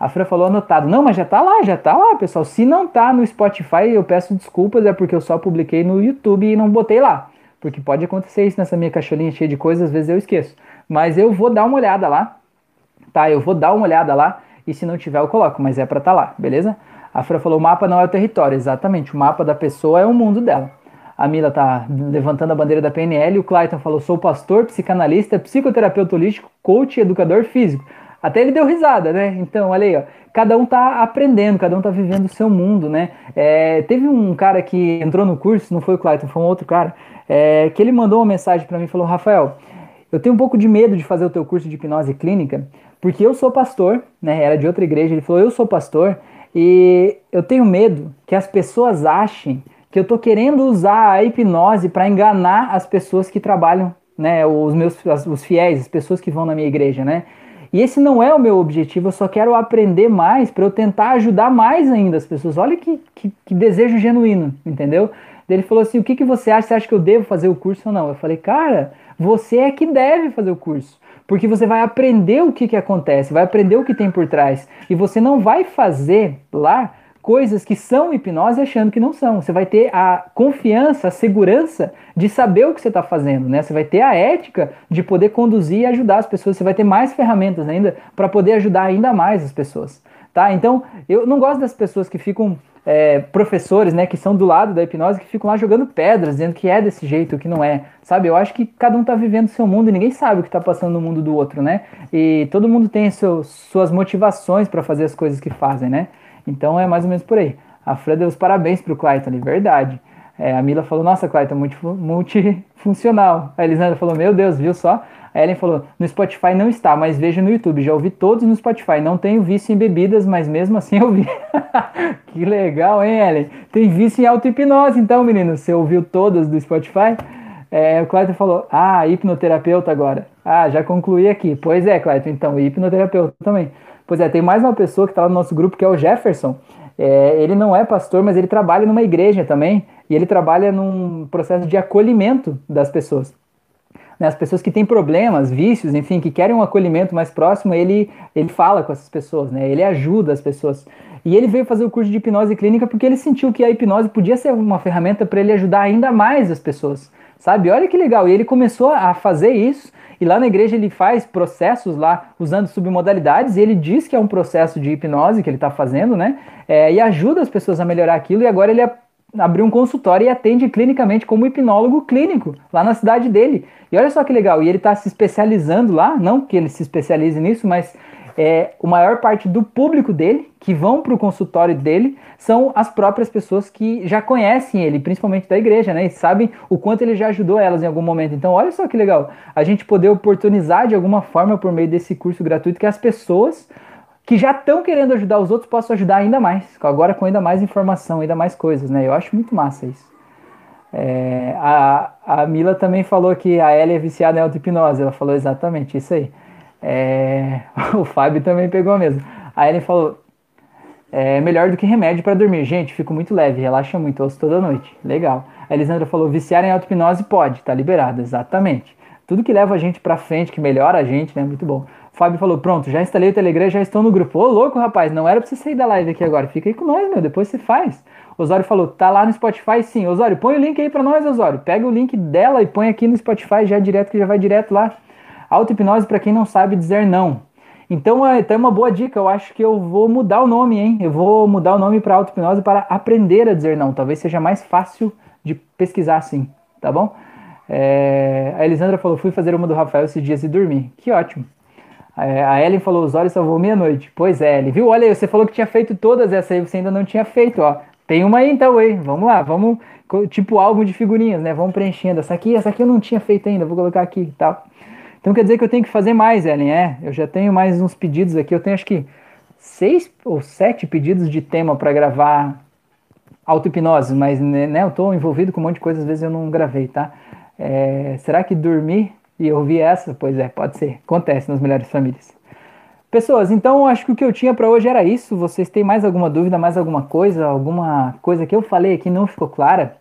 A Fran falou anotado. Não, mas já tá lá, já tá lá, pessoal. Se não tá no Spotify, eu peço desculpas, é porque eu só publiquei no YouTube e não botei lá. Porque pode acontecer isso nessa minha caixolinha cheia de coisas, às vezes eu esqueço. Mas eu vou dar uma olhada lá, tá? Eu vou dar uma olhada lá e se não tiver eu coloco, mas é para tá lá, beleza? A Fran falou: o mapa não é o território. Exatamente, o mapa da pessoa é o mundo dela. A Mila tá levantando a bandeira da PNL. O Clayton falou: sou pastor, psicanalista, psicoterapeuta holístico, coach e educador físico. Até ele deu risada, né? Então, olha aí, ó. Cada um tá aprendendo, cada um tá vivendo o seu mundo, né? É, teve um cara que entrou no curso, não foi o Clayton, foi um outro cara, é, que ele mandou uma mensagem para mim e falou: Rafael, eu tenho um pouco de medo de fazer o teu curso de hipnose clínica, porque eu sou pastor, né? Era de outra igreja. Ele falou: Eu sou pastor e eu tenho medo que as pessoas achem que eu tô querendo usar a hipnose para enganar as pessoas que trabalham, né? Os meus os fiéis, as pessoas que vão na minha igreja, né? E esse não é o meu objetivo, eu só quero aprender mais para eu tentar ajudar mais ainda as pessoas. Olha que, que, que desejo genuíno, entendeu? Ele falou assim: o que, que você acha? Você acha que eu devo fazer o curso ou não? Eu falei, cara, você é que deve fazer o curso. Porque você vai aprender o que, que acontece, vai aprender o que tem por trás. E você não vai fazer lá coisas que são hipnose achando que não são. Você vai ter a confiança, a segurança de saber o que você está fazendo, né? Você vai ter a ética de poder conduzir e ajudar as pessoas. Você vai ter mais ferramentas ainda para poder ajudar ainda mais as pessoas, tá? Então, eu não gosto das pessoas que ficam é, professores, né, que são do lado da hipnose, que ficam lá jogando pedras, dizendo que é desse jeito, que não é, sabe? Eu acho que cada um está vivendo seu mundo e ninguém sabe o que está passando no mundo do outro, né? E todo mundo tem seus, suas motivações para fazer as coisas que fazem, né? Então é mais ou menos por aí. A Fran deu os parabéns pro Clayton ali, verdade. É, a Mila falou, nossa, Clayton, multifuncional. A Elisandra falou, meu Deus, viu só? A Ellen falou, no Spotify não está, mas vejo no YouTube. Já ouvi todos no Spotify. Não tenho vício em bebidas, mas mesmo assim eu vi. [LAUGHS] que legal, hein, Ellen? Tem vício em auto-hipnose, então, menino. Você ouviu todas do Spotify? É, o Clayton falou, ah, hipnoterapeuta agora. Ah, já concluí aqui. Pois é, Clayton, então, hipnoterapeuta também. Pois é, tem mais uma pessoa que está no nosso grupo que é o Jefferson. É, ele não é pastor, mas ele trabalha numa igreja também. E ele trabalha num processo de acolhimento das pessoas. Né, as pessoas que têm problemas, vícios, enfim, que querem um acolhimento mais próximo, ele, ele fala com essas pessoas, né? Ele ajuda as pessoas. E ele veio fazer o curso de hipnose clínica porque ele sentiu que a hipnose podia ser uma ferramenta para ele ajudar ainda mais as pessoas sabe? Olha que legal. E ele começou a fazer isso, e lá na igreja ele faz processos lá usando submodalidades, e ele diz que é um processo de hipnose que ele está fazendo, né? É, e ajuda as pessoas a melhorar aquilo, e agora ele abriu um consultório e atende clinicamente como hipnólogo clínico lá na cidade dele. E olha só que legal, e ele está se especializando lá, não que ele se especialize nisso, mas é, a maior parte do público dele, que vão para o consultório dele, são as próprias pessoas que já conhecem ele, principalmente da igreja, né? E sabem o quanto ele já ajudou elas em algum momento. Então, olha só que legal, a gente poder oportunizar de alguma forma por meio desse curso gratuito que as pessoas que já estão querendo ajudar os outros possam ajudar ainda mais, agora com ainda mais informação, ainda mais coisas, né? Eu acho muito massa isso. É, a, a Mila também falou que a Ellie é viciada em auto-hipnose, ela falou exatamente isso aí. É, [LAUGHS] o Fábio também pegou mesmo. Aí ele falou: é melhor do que remédio para dormir. Gente, fico muito leve, relaxa muito, ouço toda noite. Legal. A Elisandra falou: viciar em auto-hipnose pode, tá liberado, exatamente. Tudo que leva a gente para frente, que melhora a gente, né? Muito bom. O Fábio falou: pronto, já instalei o Telegram, já estou no grupo. Ô, louco, rapaz, não era pra você sair da live aqui agora. Fica aí com nós, meu, depois você faz. Osório falou: tá lá no Spotify sim. Osório, põe o link aí para nós, Osório. Pega o link dela e põe aqui no Spotify já direto, que já vai direto lá. Auto-hipnose para quem não sabe dizer não. Então, é, então é uma boa dica. Eu acho que eu vou mudar o nome, hein? Eu vou mudar o nome para auto-hipnose para aprender a dizer não. Talvez seja mais fácil de pesquisar assim, tá bom? É, a Elisandra falou: fui fazer uma do Rafael esses dias e dormi. Que ótimo. É, a Ellen falou: os olhos salvou meia-noite. Pois é, Ellen, viu? Olha aí, você falou que tinha feito todas essas aí, você ainda não tinha feito, ó. Tem uma aí então, aí. Vamos lá, vamos. Tipo álbum de figurinhas, né? Vamos preenchendo. Essa aqui, essa aqui eu não tinha feito ainda, vou colocar aqui e tal. Então quer dizer que eu tenho que fazer mais, Ellen, é? Eu já tenho mais uns pedidos aqui, eu tenho acho que seis ou sete pedidos de tema para gravar auto-hipnose, mas né, né eu estou envolvido com um monte de coisa, às vezes eu não gravei, tá? É, será que dormir e ouvir essa? Pois é, pode ser. Acontece nas melhores famílias. Pessoas, então acho que o que eu tinha para hoje era isso. Vocês têm mais alguma dúvida, mais alguma coisa, alguma coisa que eu falei aqui não ficou clara?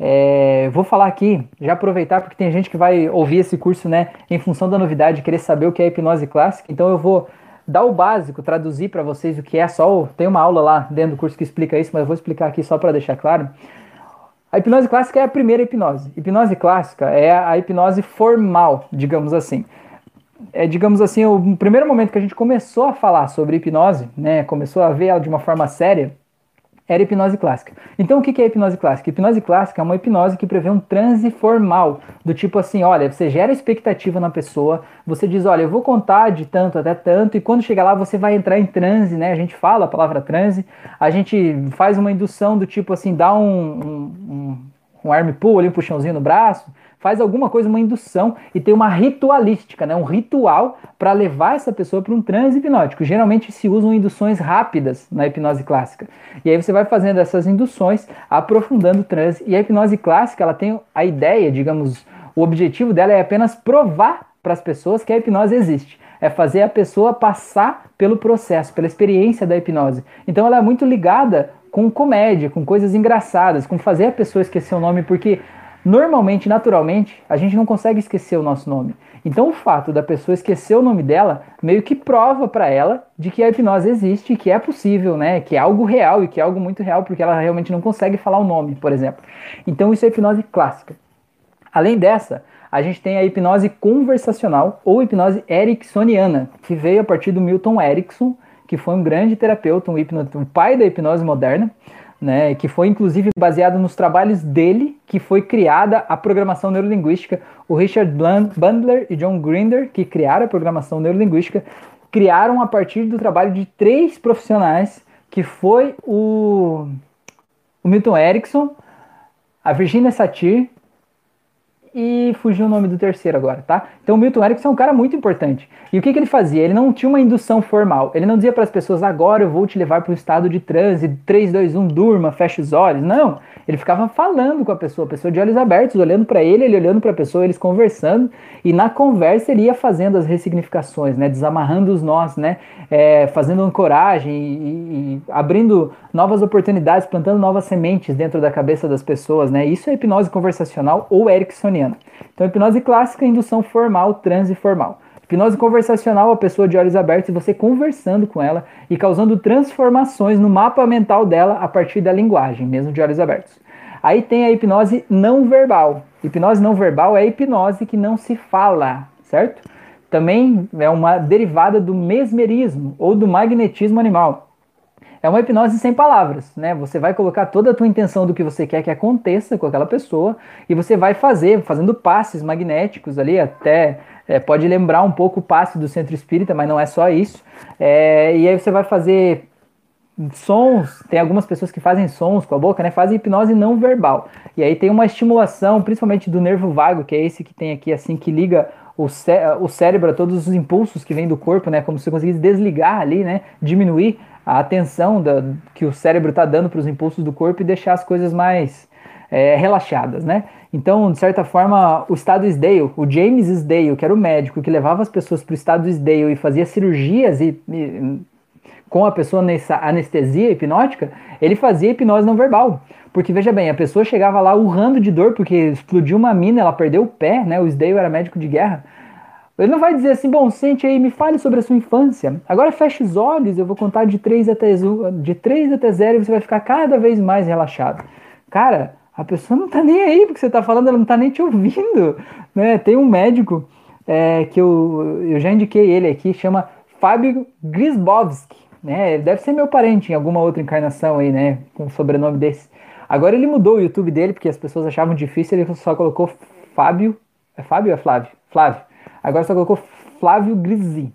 É, vou falar aqui, já aproveitar, porque tem gente que vai ouvir esse curso, né, em função da novidade, querer saber o que é hipnose clássica. Então eu vou dar o básico, traduzir para vocês o que é só. Tem uma aula lá dentro do curso que explica isso, mas eu vou explicar aqui só para deixar claro. A hipnose clássica é a primeira hipnose. Hipnose clássica é a hipnose formal, digamos assim. É, digamos assim, o primeiro momento que a gente começou a falar sobre hipnose, né, começou a ver ela de uma forma séria, era hipnose clássica. Então, o que é hipnose clássica? Hipnose clássica é uma hipnose que prevê um transe formal, do tipo assim, olha, você gera expectativa na pessoa, você diz, olha, eu vou contar de tanto até tanto, e quando chegar lá você vai entrar em transe, né? A gente fala a palavra transe, a gente faz uma indução do tipo assim, dá um, um, um, um arm pull ali, um puxãozinho no braço, faz alguma coisa, uma indução e tem uma ritualística, né? um ritual para levar essa pessoa para um transe hipnótico. Geralmente se usam induções rápidas na hipnose clássica. E aí você vai fazendo essas induções, aprofundando o transe. E a hipnose clássica, ela tem a ideia, digamos, o objetivo dela é apenas provar para as pessoas que a hipnose existe. É fazer a pessoa passar pelo processo, pela experiência da hipnose. Então ela é muito ligada com comédia, com coisas engraçadas, com fazer a pessoa esquecer o nome, porque normalmente, naturalmente, a gente não consegue esquecer o nosso nome. Então, o fato da pessoa esquecer o nome dela meio que prova para ela de que a hipnose existe, que é possível, né? Que é algo real e que é algo muito real, porque ela realmente não consegue falar o nome, por exemplo. Então, isso é hipnose clássica. Além dessa, a gente tem a hipnose conversacional ou hipnose ericksoniana, que veio a partir do Milton Erickson, que foi um grande terapeuta, um, hipno, pai da hipnose moderna né, que foi inclusive baseado nos trabalhos dele que foi criada a programação neurolinguística. O Richard Bandler e John Grinder, que criaram a programação neurolinguística, criaram a partir do trabalho de três profissionais, que foi o, o Milton Erickson, a Virginia Satir e fugiu o nome do terceiro agora, tá? Então o Milton Erickson é um cara muito importante. E o que, que ele fazia? Ele não tinha uma indução formal. Ele não dizia para as pessoas, agora eu vou te levar para o estado de transe, 3, 2, 1, durma, fecha os olhos. Não. Ele ficava falando com a pessoa, a pessoa de olhos abertos, olhando para ele, ele olhando para a pessoa, eles conversando. E na conversa ele ia fazendo as ressignificações, né? Desamarrando os nós, né? É, fazendo ancoragem e, e, e abrindo novas oportunidades, plantando novas sementes dentro da cabeça das pessoas, né? Isso é hipnose conversacional ou ericksoniana. Então, hipnose clássica, indução formal, transe formal. Hipnose conversacional, a pessoa de olhos abertos e você conversando com ela e causando transformações no mapa mental dela a partir da linguagem, mesmo de olhos abertos. Aí tem a hipnose não verbal. Hipnose não verbal é a hipnose que não se fala, certo? Também é uma derivada do mesmerismo ou do magnetismo animal. É uma hipnose sem palavras, né? Você vai colocar toda a tua intenção do que você quer que aconteça com aquela pessoa e você vai fazer, fazendo passes magnéticos ali, até é, pode lembrar um pouco o passe do centro espírita, mas não é só isso. É, e aí você vai fazer sons, tem algumas pessoas que fazem sons com a boca, né? Fazem hipnose não verbal. E aí tem uma estimulação, principalmente do nervo vago, que é esse que tem aqui, assim, que liga o, cé o cérebro todos os impulsos que vêm do corpo, né? Como se você conseguisse desligar ali, né? Diminuir a atenção da, que o cérebro está dando para os impulsos do corpo e deixar as coisas mais é, relaxadas, né? Então, de certa forma, o estado Isdale, o James Isdale, que era o médico que levava as pessoas para o estado Isdale e fazia cirurgias e, e, com a pessoa nessa anestesia hipnótica, ele fazia hipnose não verbal. Porque veja bem, a pessoa chegava lá urrando de dor porque explodiu uma mina, ela perdeu o pé, né? O Isdale era médico de guerra. Ele não vai dizer assim, bom, sente aí, me fale sobre a sua infância. Agora feche os olhos, eu vou contar de 3 até, de 3 até 0 e você vai ficar cada vez mais relaxado. Cara, a pessoa não tá nem aí porque você tá falando, ela não tá nem te ouvindo. Né? Tem um médico é, que eu, eu já indiquei ele aqui, chama Fábio Grisbowski. Né? Ele deve ser meu parente em alguma outra encarnação aí, né? Com o sobrenome desse. Agora ele mudou o YouTube dele porque as pessoas achavam difícil, ele só colocou Fábio. É Fábio ou é Flávio? Flávio. Agora só colocou Flávio Grisi.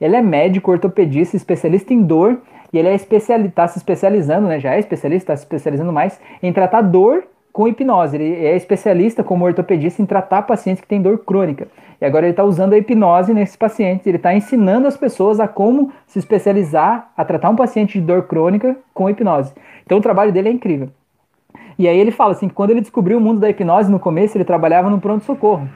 Ele é médico, ortopedista, especialista em dor e ele é está se especializando, né? Já é especialista, está se especializando mais em tratar dor com hipnose. Ele é especialista como ortopedista em tratar pacientes que têm dor crônica. E agora ele está usando a hipnose nesses pacientes. Ele está ensinando as pessoas a como se especializar a tratar um paciente de dor crônica com hipnose. Então o trabalho dele é incrível. E aí ele fala assim que quando ele descobriu o mundo da hipnose no começo, ele trabalhava no pronto-socorro.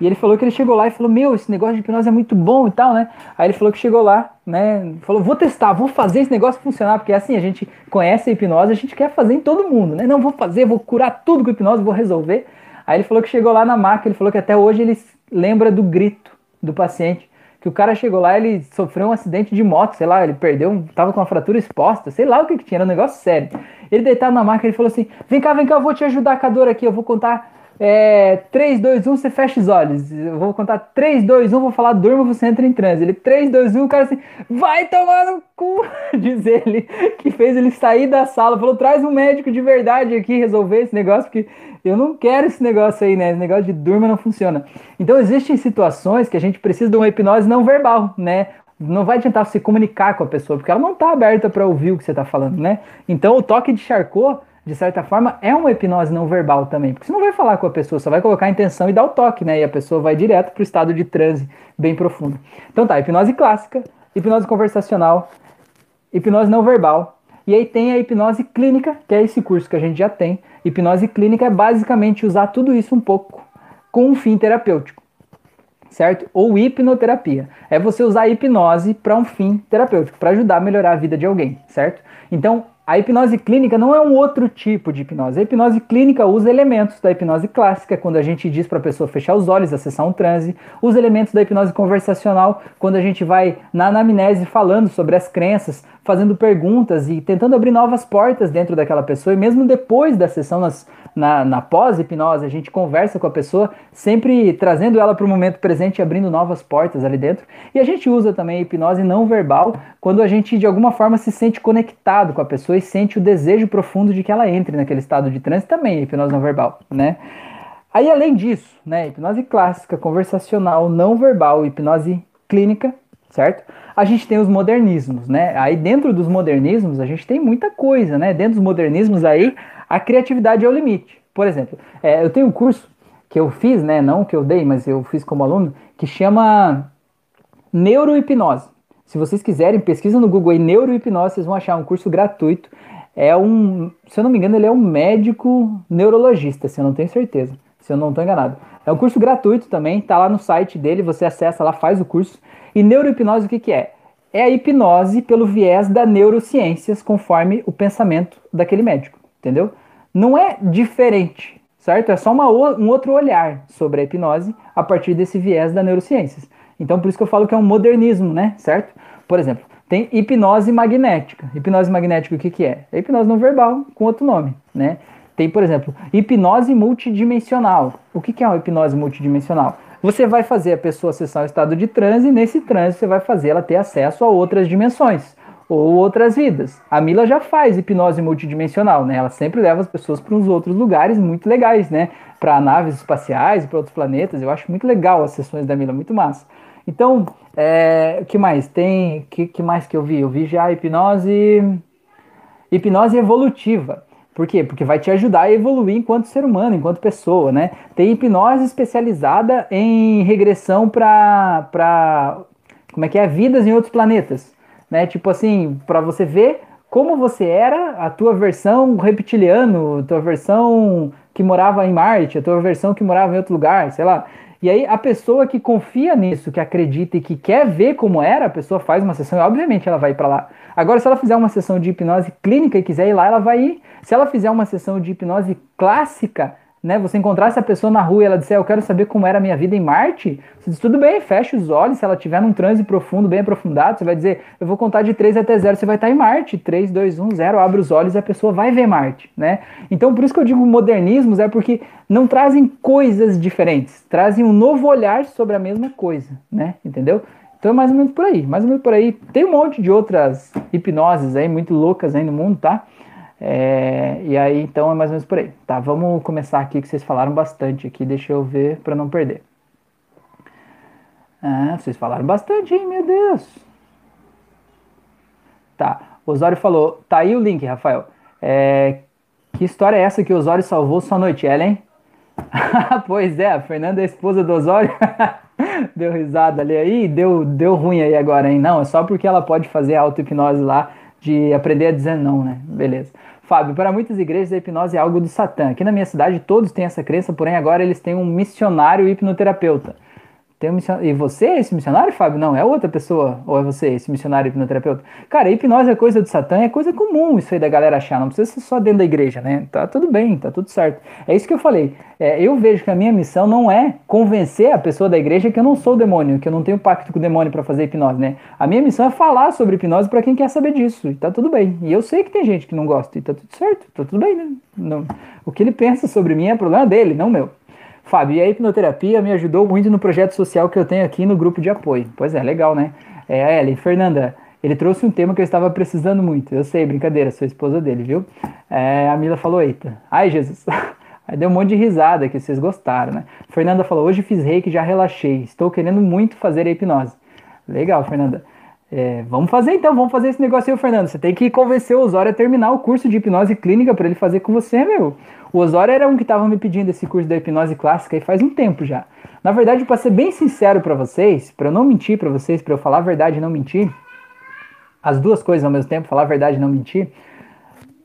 E ele falou que ele chegou lá e falou: Meu, esse negócio de hipnose é muito bom e tal, né? Aí ele falou que chegou lá, né? Falou: Vou testar, vou fazer esse negócio funcionar, porque assim, a gente conhece a hipnose, a gente quer fazer em todo mundo, né? Não, vou fazer, vou curar tudo com hipnose, vou resolver. Aí ele falou que chegou lá na maca, ele falou que até hoje ele lembra do grito do paciente. Que o cara chegou lá, ele sofreu um acidente de moto, sei lá, ele perdeu, tava com uma fratura exposta, sei lá o que, que tinha, era um negócio sério. Ele deitado na maca, ele falou assim: Vem cá, vem cá, eu vou te ajudar com a dor aqui, eu vou contar é, 3, 2, 1, você fecha os olhos. Eu vou contar 3, 2, 1, vou falar durma, você entra em transe. Ele 3, 2, 1, o cara assim, vai tomar no cu, [LAUGHS] diz ele, que fez ele sair da sala. Falou, traz um médico de verdade aqui resolver esse negócio, porque eu não quero esse negócio aí, né? Esse negócio de durma não funciona. Então existem situações que a gente precisa de uma hipnose não verbal, né? Não vai adiantar você comunicar com a pessoa, porque ela não está aberta para ouvir o que você está falando, né? Então o toque de Charcot de certa forma, é uma hipnose não verbal também. Porque você não vai falar com a pessoa, só vai colocar a intenção e dar o toque, né? E a pessoa vai direto para o estado de transe bem profundo. Então tá, hipnose clássica, hipnose conversacional, hipnose não verbal. E aí tem a hipnose clínica, que é esse curso que a gente já tem. Hipnose clínica é basicamente usar tudo isso um pouco com um fim terapêutico. Certo? Ou hipnoterapia. É você usar a hipnose para um fim terapêutico, para ajudar a melhorar a vida de alguém, certo? Então, a hipnose clínica não é um outro tipo de hipnose. A hipnose clínica usa elementos da hipnose clássica, quando a gente diz para a pessoa fechar os olhos, acessar um transe. Usa elementos da hipnose conversacional, quando a gente vai na anamnese falando sobre as crenças, fazendo perguntas e tentando abrir novas portas dentro daquela pessoa. E mesmo depois da sessão, nas, na, na pós-hipnose, a gente conversa com a pessoa, sempre trazendo ela para o momento presente e abrindo novas portas ali dentro. E a gente usa também a hipnose não verbal, quando a gente de alguma forma se sente conectado com a pessoa e sente o desejo profundo de que ela entre naquele estado de transe também, hipnose não verbal, né? Aí, além disso, né, hipnose clássica, conversacional, não verbal, hipnose clínica, certo? A gente tem os modernismos, né? Aí dentro dos modernismos a gente tem muita coisa, né? Dentro dos modernismos aí a criatividade é o limite. Por exemplo, é, eu tenho um curso que eu fiz, né? Não que eu dei, mas eu fiz como aluno, que chama neurohipnose. Se vocês quiserem, pesquisa no Google aí neurohipnose, vocês vão achar um curso gratuito. É um, se eu não me engano, ele é um médico neurologista, se eu não tenho certeza, se eu não estou enganado. É um curso gratuito também, tá lá no site dele, você acessa lá, faz o curso. E neurohipnose o que, que é? É a hipnose pelo viés da neurociências, conforme o pensamento daquele médico, entendeu? Não é diferente, certo? É só uma, um outro olhar sobre a hipnose a partir desse viés da neurociências. Então, por isso que eu falo que é um modernismo, né? Certo? Por exemplo, tem hipnose magnética. Hipnose magnética, o que, que é? É hipnose não verbal com outro nome, né? Tem, por exemplo, hipnose multidimensional. O que, que é uma hipnose multidimensional? Você vai fazer a pessoa acessar o estado de transe e nesse transe você vai fazer ela ter acesso a outras dimensões ou outras vidas. A Mila já faz hipnose multidimensional, né? Ela sempre leva as pessoas para uns outros lugares muito legais, né? Para naves espaciais, para outros planetas. Eu acho muito legal as sessões da Mila, muito massa. Então, é, o que mais? Tem. que, que mais que eu vi? Eu vi já hipnose. Hipnose evolutiva. Por quê? Porque vai te ajudar a evoluir enquanto ser humano, enquanto pessoa, né? Tem hipnose especializada em regressão para. Como é que é? Vidas em outros planetas. Né? Tipo assim, para você ver como você era, a tua versão reptiliano, a tua versão que morava em Marte, a tua versão que morava em outro lugar, sei lá. E aí a pessoa que confia nisso, que acredita e que quer ver como era, a pessoa faz uma sessão e obviamente ela vai para lá. Agora, se ela fizer uma sessão de hipnose clínica e quiser ir lá, ela vai ir. Se ela fizer uma sessão de hipnose clássica, né, você encontrar essa pessoa na rua e ela disser, eu quero saber como era a minha vida em Marte, você diz, tudo bem, fecha os olhos, se ela tiver num transe profundo, bem aprofundado, você vai dizer, eu vou contar de 3 até 0, você vai estar em Marte, 3, 2, 1, 0, abre os olhos e a pessoa vai ver Marte, né? Então, por isso que eu digo modernismos, é porque não trazem coisas diferentes, trazem um novo olhar sobre a mesma coisa, né? Entendeu? Então é mais ou menos por aí, mais ou menos por aí. Tem um monte de outras hipnoses aí, muito loucas aí no mundo, tá? É, e aí, então, é mais ou menos por aí. Tá, vamos começar aqui, que vocês falaram bastante aqui. Deixa eu ver para não perder. Ah, vocês falaram bastante, hein, meu Deus. Tá, Osório falou. Tá aí o link, Rafael. É, que história é essa que Osório salvou sua noite, Ellen? [LAUGHS] pois é, a Fernanda é a esposa do Osório. [LAUGHS] deu risada ali aí, deu, deu ruim aí agora, hein? Não, é só porque ela pode fazer auto-hipnose lá de aprender a dizer não, né? Beleza. Fábio, para muitas igrejas a hipnose é algo do Satã. Aqui na minha cidade todos têm essa crença, porém agora eles têm um missionário hipnoterapeuta. Tem um missionário... E você é esse missionário, Fábio? Não, é outra pessoa. Ou é você, esse missionário hipnoterapeuta? Cara, hipnose é coisa do Satã, é coisa comum isso aí da galera achar. Não precisa ser só dentro da igreja, né? Tá tudo bem, tá tudo certo. É isso que eu falei. É, eu vejo que a minha missão não é convencer a pessoa da igreja que eu não sou demônio, que eu não tenho pacto com o demônio para fazer hipnose, né? A minha missão é falar sobre hipnose para quem quer saber disso. E tá tudo bem. E eu sei que tem gente que não gosta. E tá tudo certo, tá tudo bem, né? Não, o que ele pensa sobre mim é problema dele, não meu. Fábio, e a hipnoterapia me ajudou muito no projeto social que eu tenho aqui no grupo de apoio. Pois é, legal, né? É, a Ellen, Fernanda, ele trouxe um tema que eu estava precisando muito. Eu sei, brincadeira, sou esposa dele, viu? É, a Mila falou, eita, ai Jesus. [LAUGHS] Aí deu um monte de risada que vocês gostaram, né? Fernanda falou, hoje fiz reiki, já relaxei. Estou querendo muito fazer a hipnose. Legal, Fernanda. É, vamos fazer então, vamos fazer esse negócio aí, Fernando. Você tem que convencer o Osório a terminar o curso de hipnose clínica para ele fazer com você, meu. O Osório era um que estava me pedindo esse curso da hipnose clássica e faz um tempo já. Na verdade, para ser bem sincero para vocês, para eu não mentir para vocês, para eu falar a verdade e não mentir, as duas coisas ao mesmo tempo, falar a verdade e não mentir.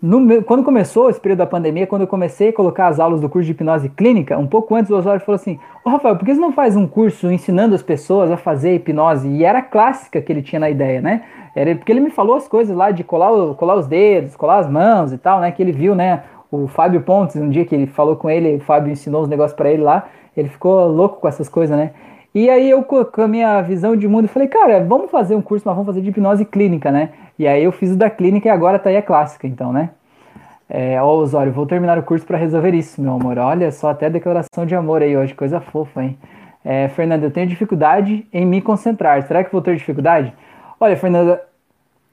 No, quando começou esse período da pandemia, quando eu comecei a colocar as aulas do curso de hipnose clínica, um pouco antes o Osório falou assim: Ô Rafael, por que você não faz um curso ensinando as pessoas a fazer hipnose? E era clássica que ele tinha na ideia, né? Era porque ele me falou as coisas lá de colar, colar os dedos, colar as mãos e tal, né? Que ele viu, né? o Fábio Pontes, um dia que ele falou com ele, o Fábio ensinou os negócios para ele lá, ele ficou louco com essas coisas, né? E aí eu, com a minha visão de mundo, falei, cara, vamos fazer um curso, mas vamos fazer de hipnose clínica, né? E aí eu fiz o da clínica e agora tá aí a clássica, então, né? É, ó, Osório, vou terminar o curso para resolver isso, meu amor. Olha só, até declaração de amor aí hoje, coisa fofa, hein? É, Fernanda, eu tenho dificuldade em me concentrar. Será que vou ter dificuldade? Olha, Fernanda,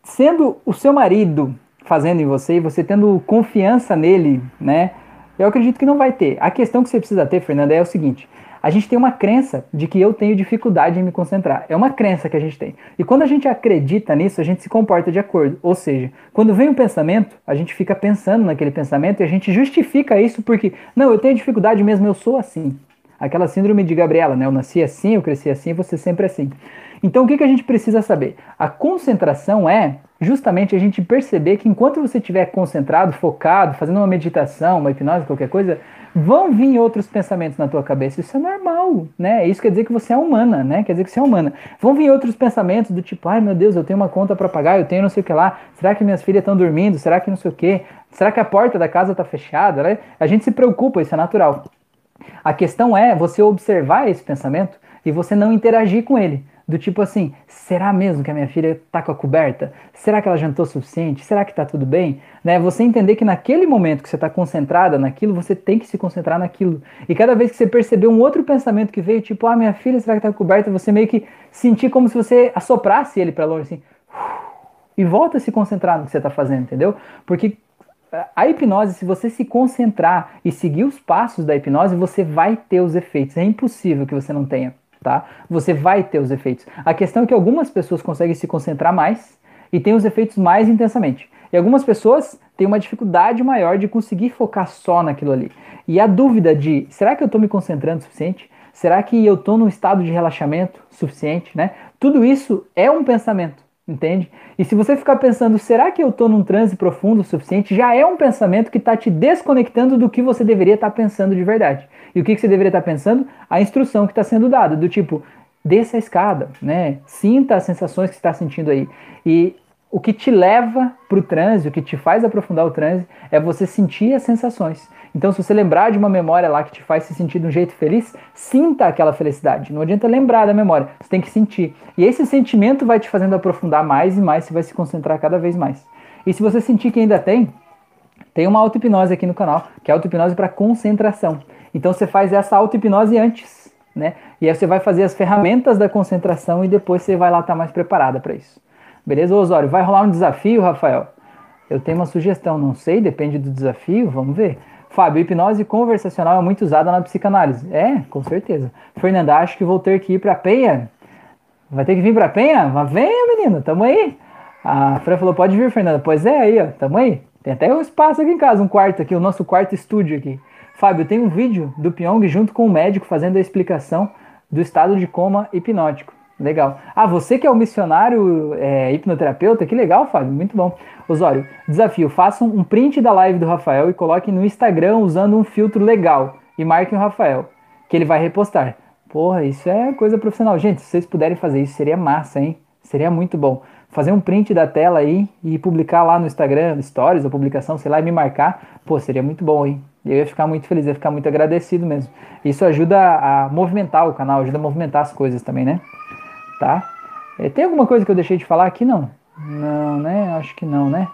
sendo o seu marido fazendo em você e você tendo confiança nele, né? Eu acredito que não vai ter. A questão que você precisa ter, Fernanda, é o seguinte: a gente tem uma crença de que eu tenho dificuldade em me concentrar. É uma crença que a gente tem. E quando a gente acredita nisso, a gente se comporta de acordo. Ou seja, quando vem um pensamento, a gente fica pensando naquele pensamento e a gente justifica isso porque, não, eu tenho dificuldade mesmo, eu sou assim. Aquela síndrome de Gabriela, né? Eu nasci assim, eu cresci assim, você sempre assim. Então o que, que a gente precisa saber? A concentração é justamente a gente perceber que enquanto você estiver concentrado, focado, fazendo uma meditação, uma hipnose, qualquer coisa, vão vir outros pensamentos na tua cabeça. Isso é normal, né? Isso quer dizer que você é humana, né? Quer dizer que você é humana. Vão vir outros pensamentos do tipo, ai meu Deus, eu tenho uma conta para pagar, eu tenho não sei o que lá. Será que minhas filhas estão dormindo? Será que não sei o que? Será que a porta da casa está fechada? Né? A gente se preocupa, isso é natural. A questão é você observar esse pensamento e você não interagir com ele. Do tipo assim, será mesmo que a minha filha tá com a coberta? Será que ela jantou o suficiente? Será que tá tudo bem? Né? Você entender que naquele momento que você está concentrada naquilo, você tem que se concentrar naquilo. E cada vez que você perceber um outro pensamento que veio, tipo, ah, minha filha, será que tá coberta? Você meio que sentir como se você assoprasse ele para longe, assim. E volta a se concentrar no que você está fazendo, entendeu? Porque a hipnose, se você se concentrar e seguir os passos da hipnose, você vai ter os efeitos. É impossível que você não tenha tá? Você vai ter os efeitos. A questão é que algumas pessoas conseguem se concentrar mais e têm os efeitos mais intensamente. E algumas pessoas têm uma dificuldade maior de conseguir focar só naquilo ali. E a dúvida de, será que eu estou me concentrando o suficiente? Será que eu estou num estado de relaxamento suficiente, né? Tudo isso é um pensamento entende? E se você ficar pensando, será que eu estou num transe profundo o suficiente? Já é um pensamento que está te desconectando do que você deveria estar tá pensando de verdade. E o que, que você deveria estar tá pensando? A instrução que está sendo dada, do tipo, desça a escada, né? Sinta as sensações que está sentindo aí. E o que te leva para o transe, o que te faz aprofundar o transe, é você sentir as sensações. Então, se você lembrar de uma memória lá que te faz se sentir de um jeito feliz, sinta aquela felicidade. Não adianta lembrar da memória, você tem que sentir. E esse sentimento vai te fazendo aprofundar mais e mais, você vai se concentrar cada vez mais. E se você sentir que ainda tem, tem uma auto-hipnose aqui no canal, que é auto-hipnose para concentração. Então, você faz essa auto-hipnose antes, né? E aí você vai fazer as ferramentas da concentração e depois você vai lá estar tá mais preparada para isso. Beleza, Osório? Vai rolar um desafio, Rafael? Eu tenho uma sugestão, não sei, depende do desafio, vamos ver. Fábio, hipnose conversacional é muito usada na psicanálise. É, com certeza. Fernanda, acho que vou ter que ir para Penha. Vai ter que vir para Penha? Mas venha, menina, tamo aí. A Fran falou, pode vir, Fernanda. Pois é, aí, ó, tamo aí. Tem até um espaço aqui em casa, um quarto aqui, o nosso quarto estúdio aqui. Fábio, tem um vídeo do Pyong junto com o médico fazendo a explicação do estado de coma hipnótico. Legal. Ah, você que é o missionário é, hipnoterapeuta, que legal, Fábio, muito bom. Osório, desafio, façam um print da live do Rafael e coloquem no Instagram usando um filtro legal e marquem o Rafael, que ele vai repostar. Porra, isso é coisa profissional. Gente, se vocês puderem fazer isso, seria massa, hein? Seria muito bom. Fazer um print da tela aí e publicar lá no Instagram, stories ou publicação, sei lá, e me marcar, pô, seria muito bom, hein? Eu ia ficar muito feliz, ia ficar muito agradecido mesmo. Isso ajuda a movimentar o canal, ajuda a movimentar as coisas também, né? Tá? É, tem alguma coisa que eu deixei de falar aqui? Não. Não, né? Acho que não, né?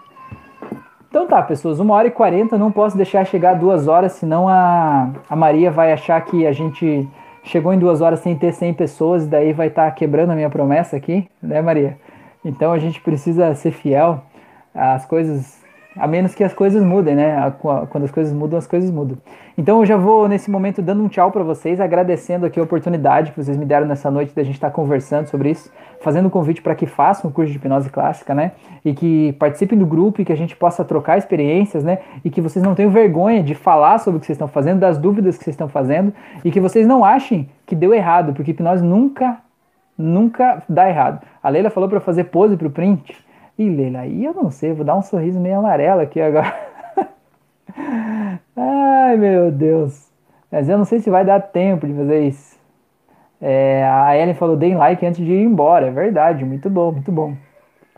Então tá, pessoas, uma hora e quarenta, não posso deixar chegar duas horas, senão a, a Maria vai achar que a gente chegou em duas horas sem ter 100 pessoas, e daí vai estar tá quebrando a minha promessa aqui, né, Maria? Então a gente precisa ser fiel às coisas a menos que as coisas mudem, né? Quando as coisas mudam, as coisas mudam. Então eu já vou nesse momento dando um tchau para vocês, agradecendo aqui a oportunidade que vocês me deram nessa noite da gente estar tá conversando sobre isso, fazendo um convite para que façam o curso de hipnose clássica, né? E que participem do grupo e que a gente possa trocar experiências, né? E que vocês não tenham vergonha de falar sobre o que vocês estão fazendo, das dúvidas que vocês estão fazendo e que vocês não achem que deu errado, porque hipnose nunca nunca dá errado. A Leila falou para fazer pose pro print. Ih, Leila, aí eu não sei, vou dar um sorriso meio amarelo aqui agora. [LAUGHS] Ai, meu Deus. Mas eu não sei se vai dar tempo de fazer isso. É, a Ellen falou, deem like antes de ir embora. É verdade, muito bom, muito bom.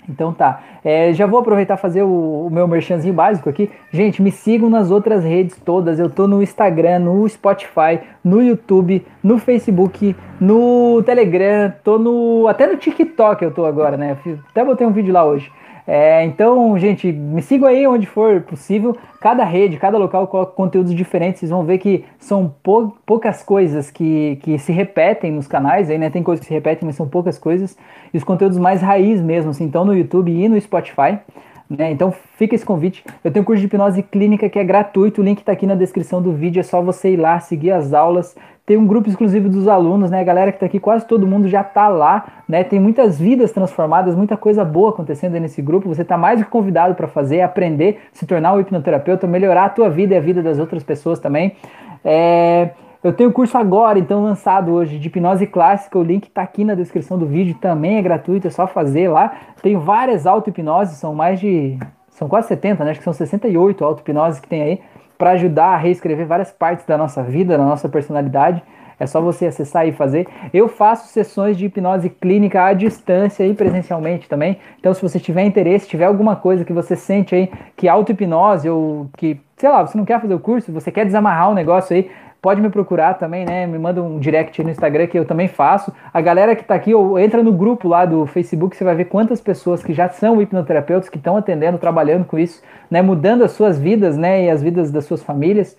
Então tá, é, já vou aproveitar fazer o, o, meu merchanzinho básico aqui. Gente, me sigam nas outras redes todas. Eu tô no Instagram, no Spotify, no YouTube, no Facebook, no Telegram, tô no até no TikTok eu tô agora, né? Até botei um vídeo lá hoje. É, então, gente, me sigam aí onde for possível. Cada rede, cada local coloca conteúdos diferentes. Vocês vão ver que são pou, poucas coisas que, que se repetem nos canais. Aí, né? Tem coisas que se repetem, mas são poucas coisas. E os conteúdos mais raiz mesmo, assim, estão no YouTube e no Spotify. Né? Então fica esse convite. Eu tenho um curso de hipnose clínica que é gratuito, o link está aqui na descrição do vídeo, é só você ir lá, seguir as aulas. Tem um grupo exclusivo dos alunos, né? A galera que está aqui, quase todo mundo já está lá, né? Tem muitas vidas transformadas, muita coisa boa acontecendo nesse grupo. Você está mais do que convidado para fazer, aprender, se tornar um hipnoterapeuta, melhorar a tua vida e a vida das outras pessoas também. É, Eu tenho curso agora, então lançado hoje, de hipnose clássica. O link está aqui na descrição do vídeo, também é gratuito, é só fazer lá. Tenho várias auto-hipnoses, são mais de. São quase 70, né? Acho que são 68 auto-hipnoses que tem aí, para ajudar a reescrever várias partes da nossa vida, da nossa personalidade. É só você acessar e fazer. Eu faço sessões de hipnose clínica à distância e presencialmente também. Então, se você tiver interesse, tiver alguma coisa que você sente aí que auto-hipnose ou que, sei lá, você não quer fazer o curso, você quer desamarrar o um negócio aí, pode me procurar também, né? Me manda um direct no Instagram que eu também faço. A galera que tá aqui, ou entra no grupo lá do Facebook, você vai ver quantas pessoas que já são hipnoterapeutas, que estão atendendo, trabalhando com isso, né? Mudando as suas vidas, né? E as vidas das suas famílias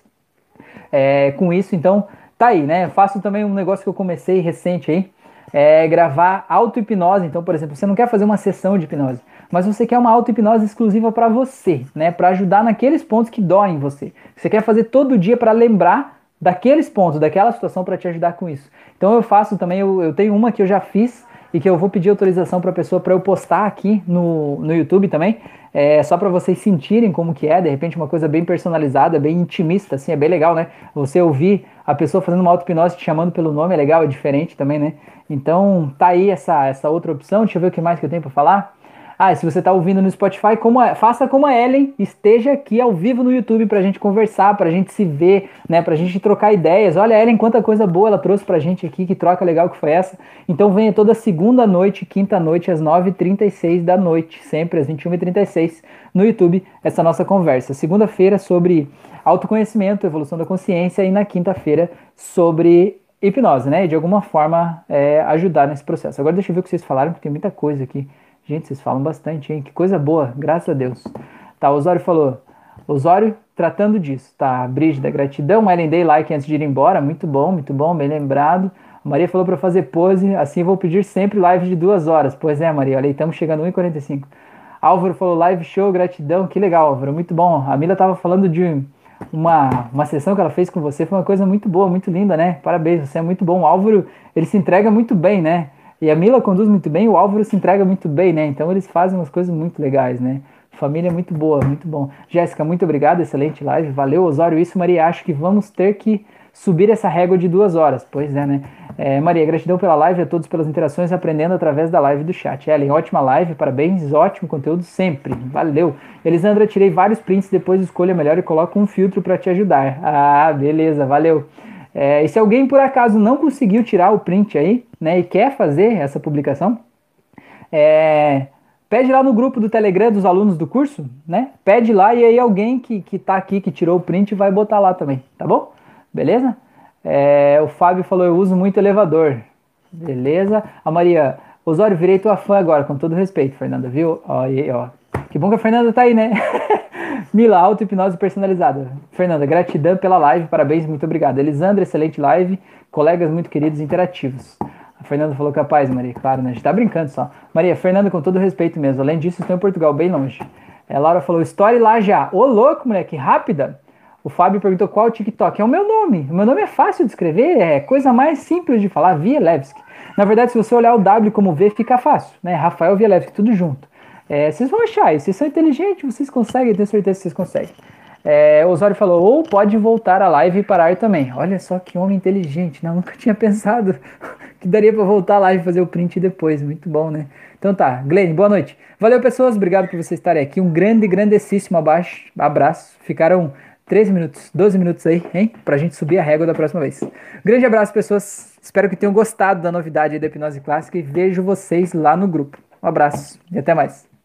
é, com isso. Então, tá aí, né? Faço também um negócio que eu comecei recente aí, é gravar auto-hipnose. Então, por exemplo, você não quer fazer uma sessão de hipnose, mas você quer uma auto-hipnose exclusiva para você, né? Para ajudar naqueles pontos que doem você. Você quer fazer todo dia para lembrar daqueles pontos, daquela situação para te ajudar com isso. Então eu faço também, eu, eu tenho uma que eu já fiz e que eu vou pedir autorização para a pessoa para eu postar aqui no, no YouTube também, é, só para vocês sentirem como que é, de repente uma coisa bem personalizada, bem intimista, assim, é bem legal, né? Você ouvir a pessoa fazendo uma auto-hipnose te chamando pelo nome é legal, é diferente também, né? Então tá aí essa, essa outra opção, deixa eu ver o que mais que eu tenho para falar. Ah, se você está ouvindo no Spotify, como a, faça como a Ellen, esteja aqui ao vivo no YouTube para a gente conversar, para a gente se ver, né, para a gente trocar ideias. Olha, Ellen, quanta coisa boa ela trouxe para a gente aqui, que troca legal que foi essa. Então venha toda segunda noite, quinta noite, às 9h36 da noite, sempre às 21h36 no YouTube, essa nossa conversa. Segunda-feira sobre autoconhecimento, evolução da consciência e na quinta-feira sobre hipnose, né? E de alguma forma é, ajudar nesse processo. Agora deixa eu ver o que vocês falaram, porque tem muita coisa aqui. Gente, vocês falam bastante, hein? Que coisa boa, graças a Deus. Tá, o Osório falou. Osório tratando disso. Tá, Brígida, gratidão. Ellen Day, like antes de ir embora. Muito bom, muito bom, bem lembrado. A Maria falou para fazer pose, assim vou pedir sempre live de duas horas. Pois é, Maria, olha aí, estamos chegando a 1h45. Álvaro falou live show, gratidão. Que legal, Álvaro, muito bom. A Mila tava falando de uma, uma sessão que ela fez com você, foi uma coisa muito boa, muito linda, né? Parabéns, você é muito bom. O Álvaro, ele se entrega muito bem, né? E a Mila conduz muito bem, o Álvaro se entrega muito bem, né? Então eles fazem umas coisas muito legais, né? Família muito boa, muito bom. Jéssica, muito obrigado, excelente live. Valeu, Osório. Isso, Maria. Acho que vamos ter que subir essa régua de duas horas. Pois é, né? É, Maria, gratidão pela live, a todos pelas interações, aprendendo através da live do chat. Ellen, ótima live, parabéns, ótimo conteúdo sempre. Valeu. Elisandra, tirei vários prints, depois escolha melhor e coloco um filtro para te ajudar. Ah, beleza, valeu. É, e se alguém por acaso não conseguiu tirar o print aí, né, e quer fazer essa publicação, é, pede lá no grupo do Telegram dos alunos do curso, né? Pede lá e aí alguém que, que tá aqui, que tirou o print, vai botar lá também, tá bom? Beleza? É, o Fábio falou, eu uso muito elevador. Beleza? A Maria, Osório, virei tua fã agora, com todo respeito, Fernanda, viu? Ó, aí, ó. Que bom que a Fernanda tá aí, né? [LAUGHS] Mila, auto-hipnose personalizada. Fernanda, gratidão pela live, parabéns, muito obrigado. Elisandra, excelente live. Colegas muito queridos, interativos. A Fernanda falou capaz, Maria, claro, né? A gente tá brincando só. Maria, Fernanda, com todo respeito mesmo. Além disso, estou em Portugal, bem longe. A Laura falou, story lá já. Ô, louco, moleque, rápida. O Fábio perguntou qual é o TikTok. É o meu nome. O meu nome é fácil de escrever, é coisa mais simples de falar, Vielewski. Na verdade, se você olhar o W como V, fica fácil, né? Rafael Vielewski, tudo junto. É, vocês vão achar. Vocês são inteligentes, vocês conseguem, tenho certeza que vocês conseguem. É, o Osório falou, ou pode voltar a live e parar também. Olha só que homem inteligente, né? Eu nunca [LAUGHS] tinha pensado que daria para voltar a live e fazer o print depois. Muito bom, né? Então tá, Glenn, boa noite. Valeu, pessoas, obrigado por vocês estarem aqui. Um grande, grandessíssimo abaixo, abraço. Ficaram 13 minutos, 12 minutos aí, hein? Pra gente subir a régua da próxima vez. Grande abraço, pessoas. Espero que tenham gostado da novidade da hipnose clássica e vejo vocês lá no grupo. Um abraço e até mais.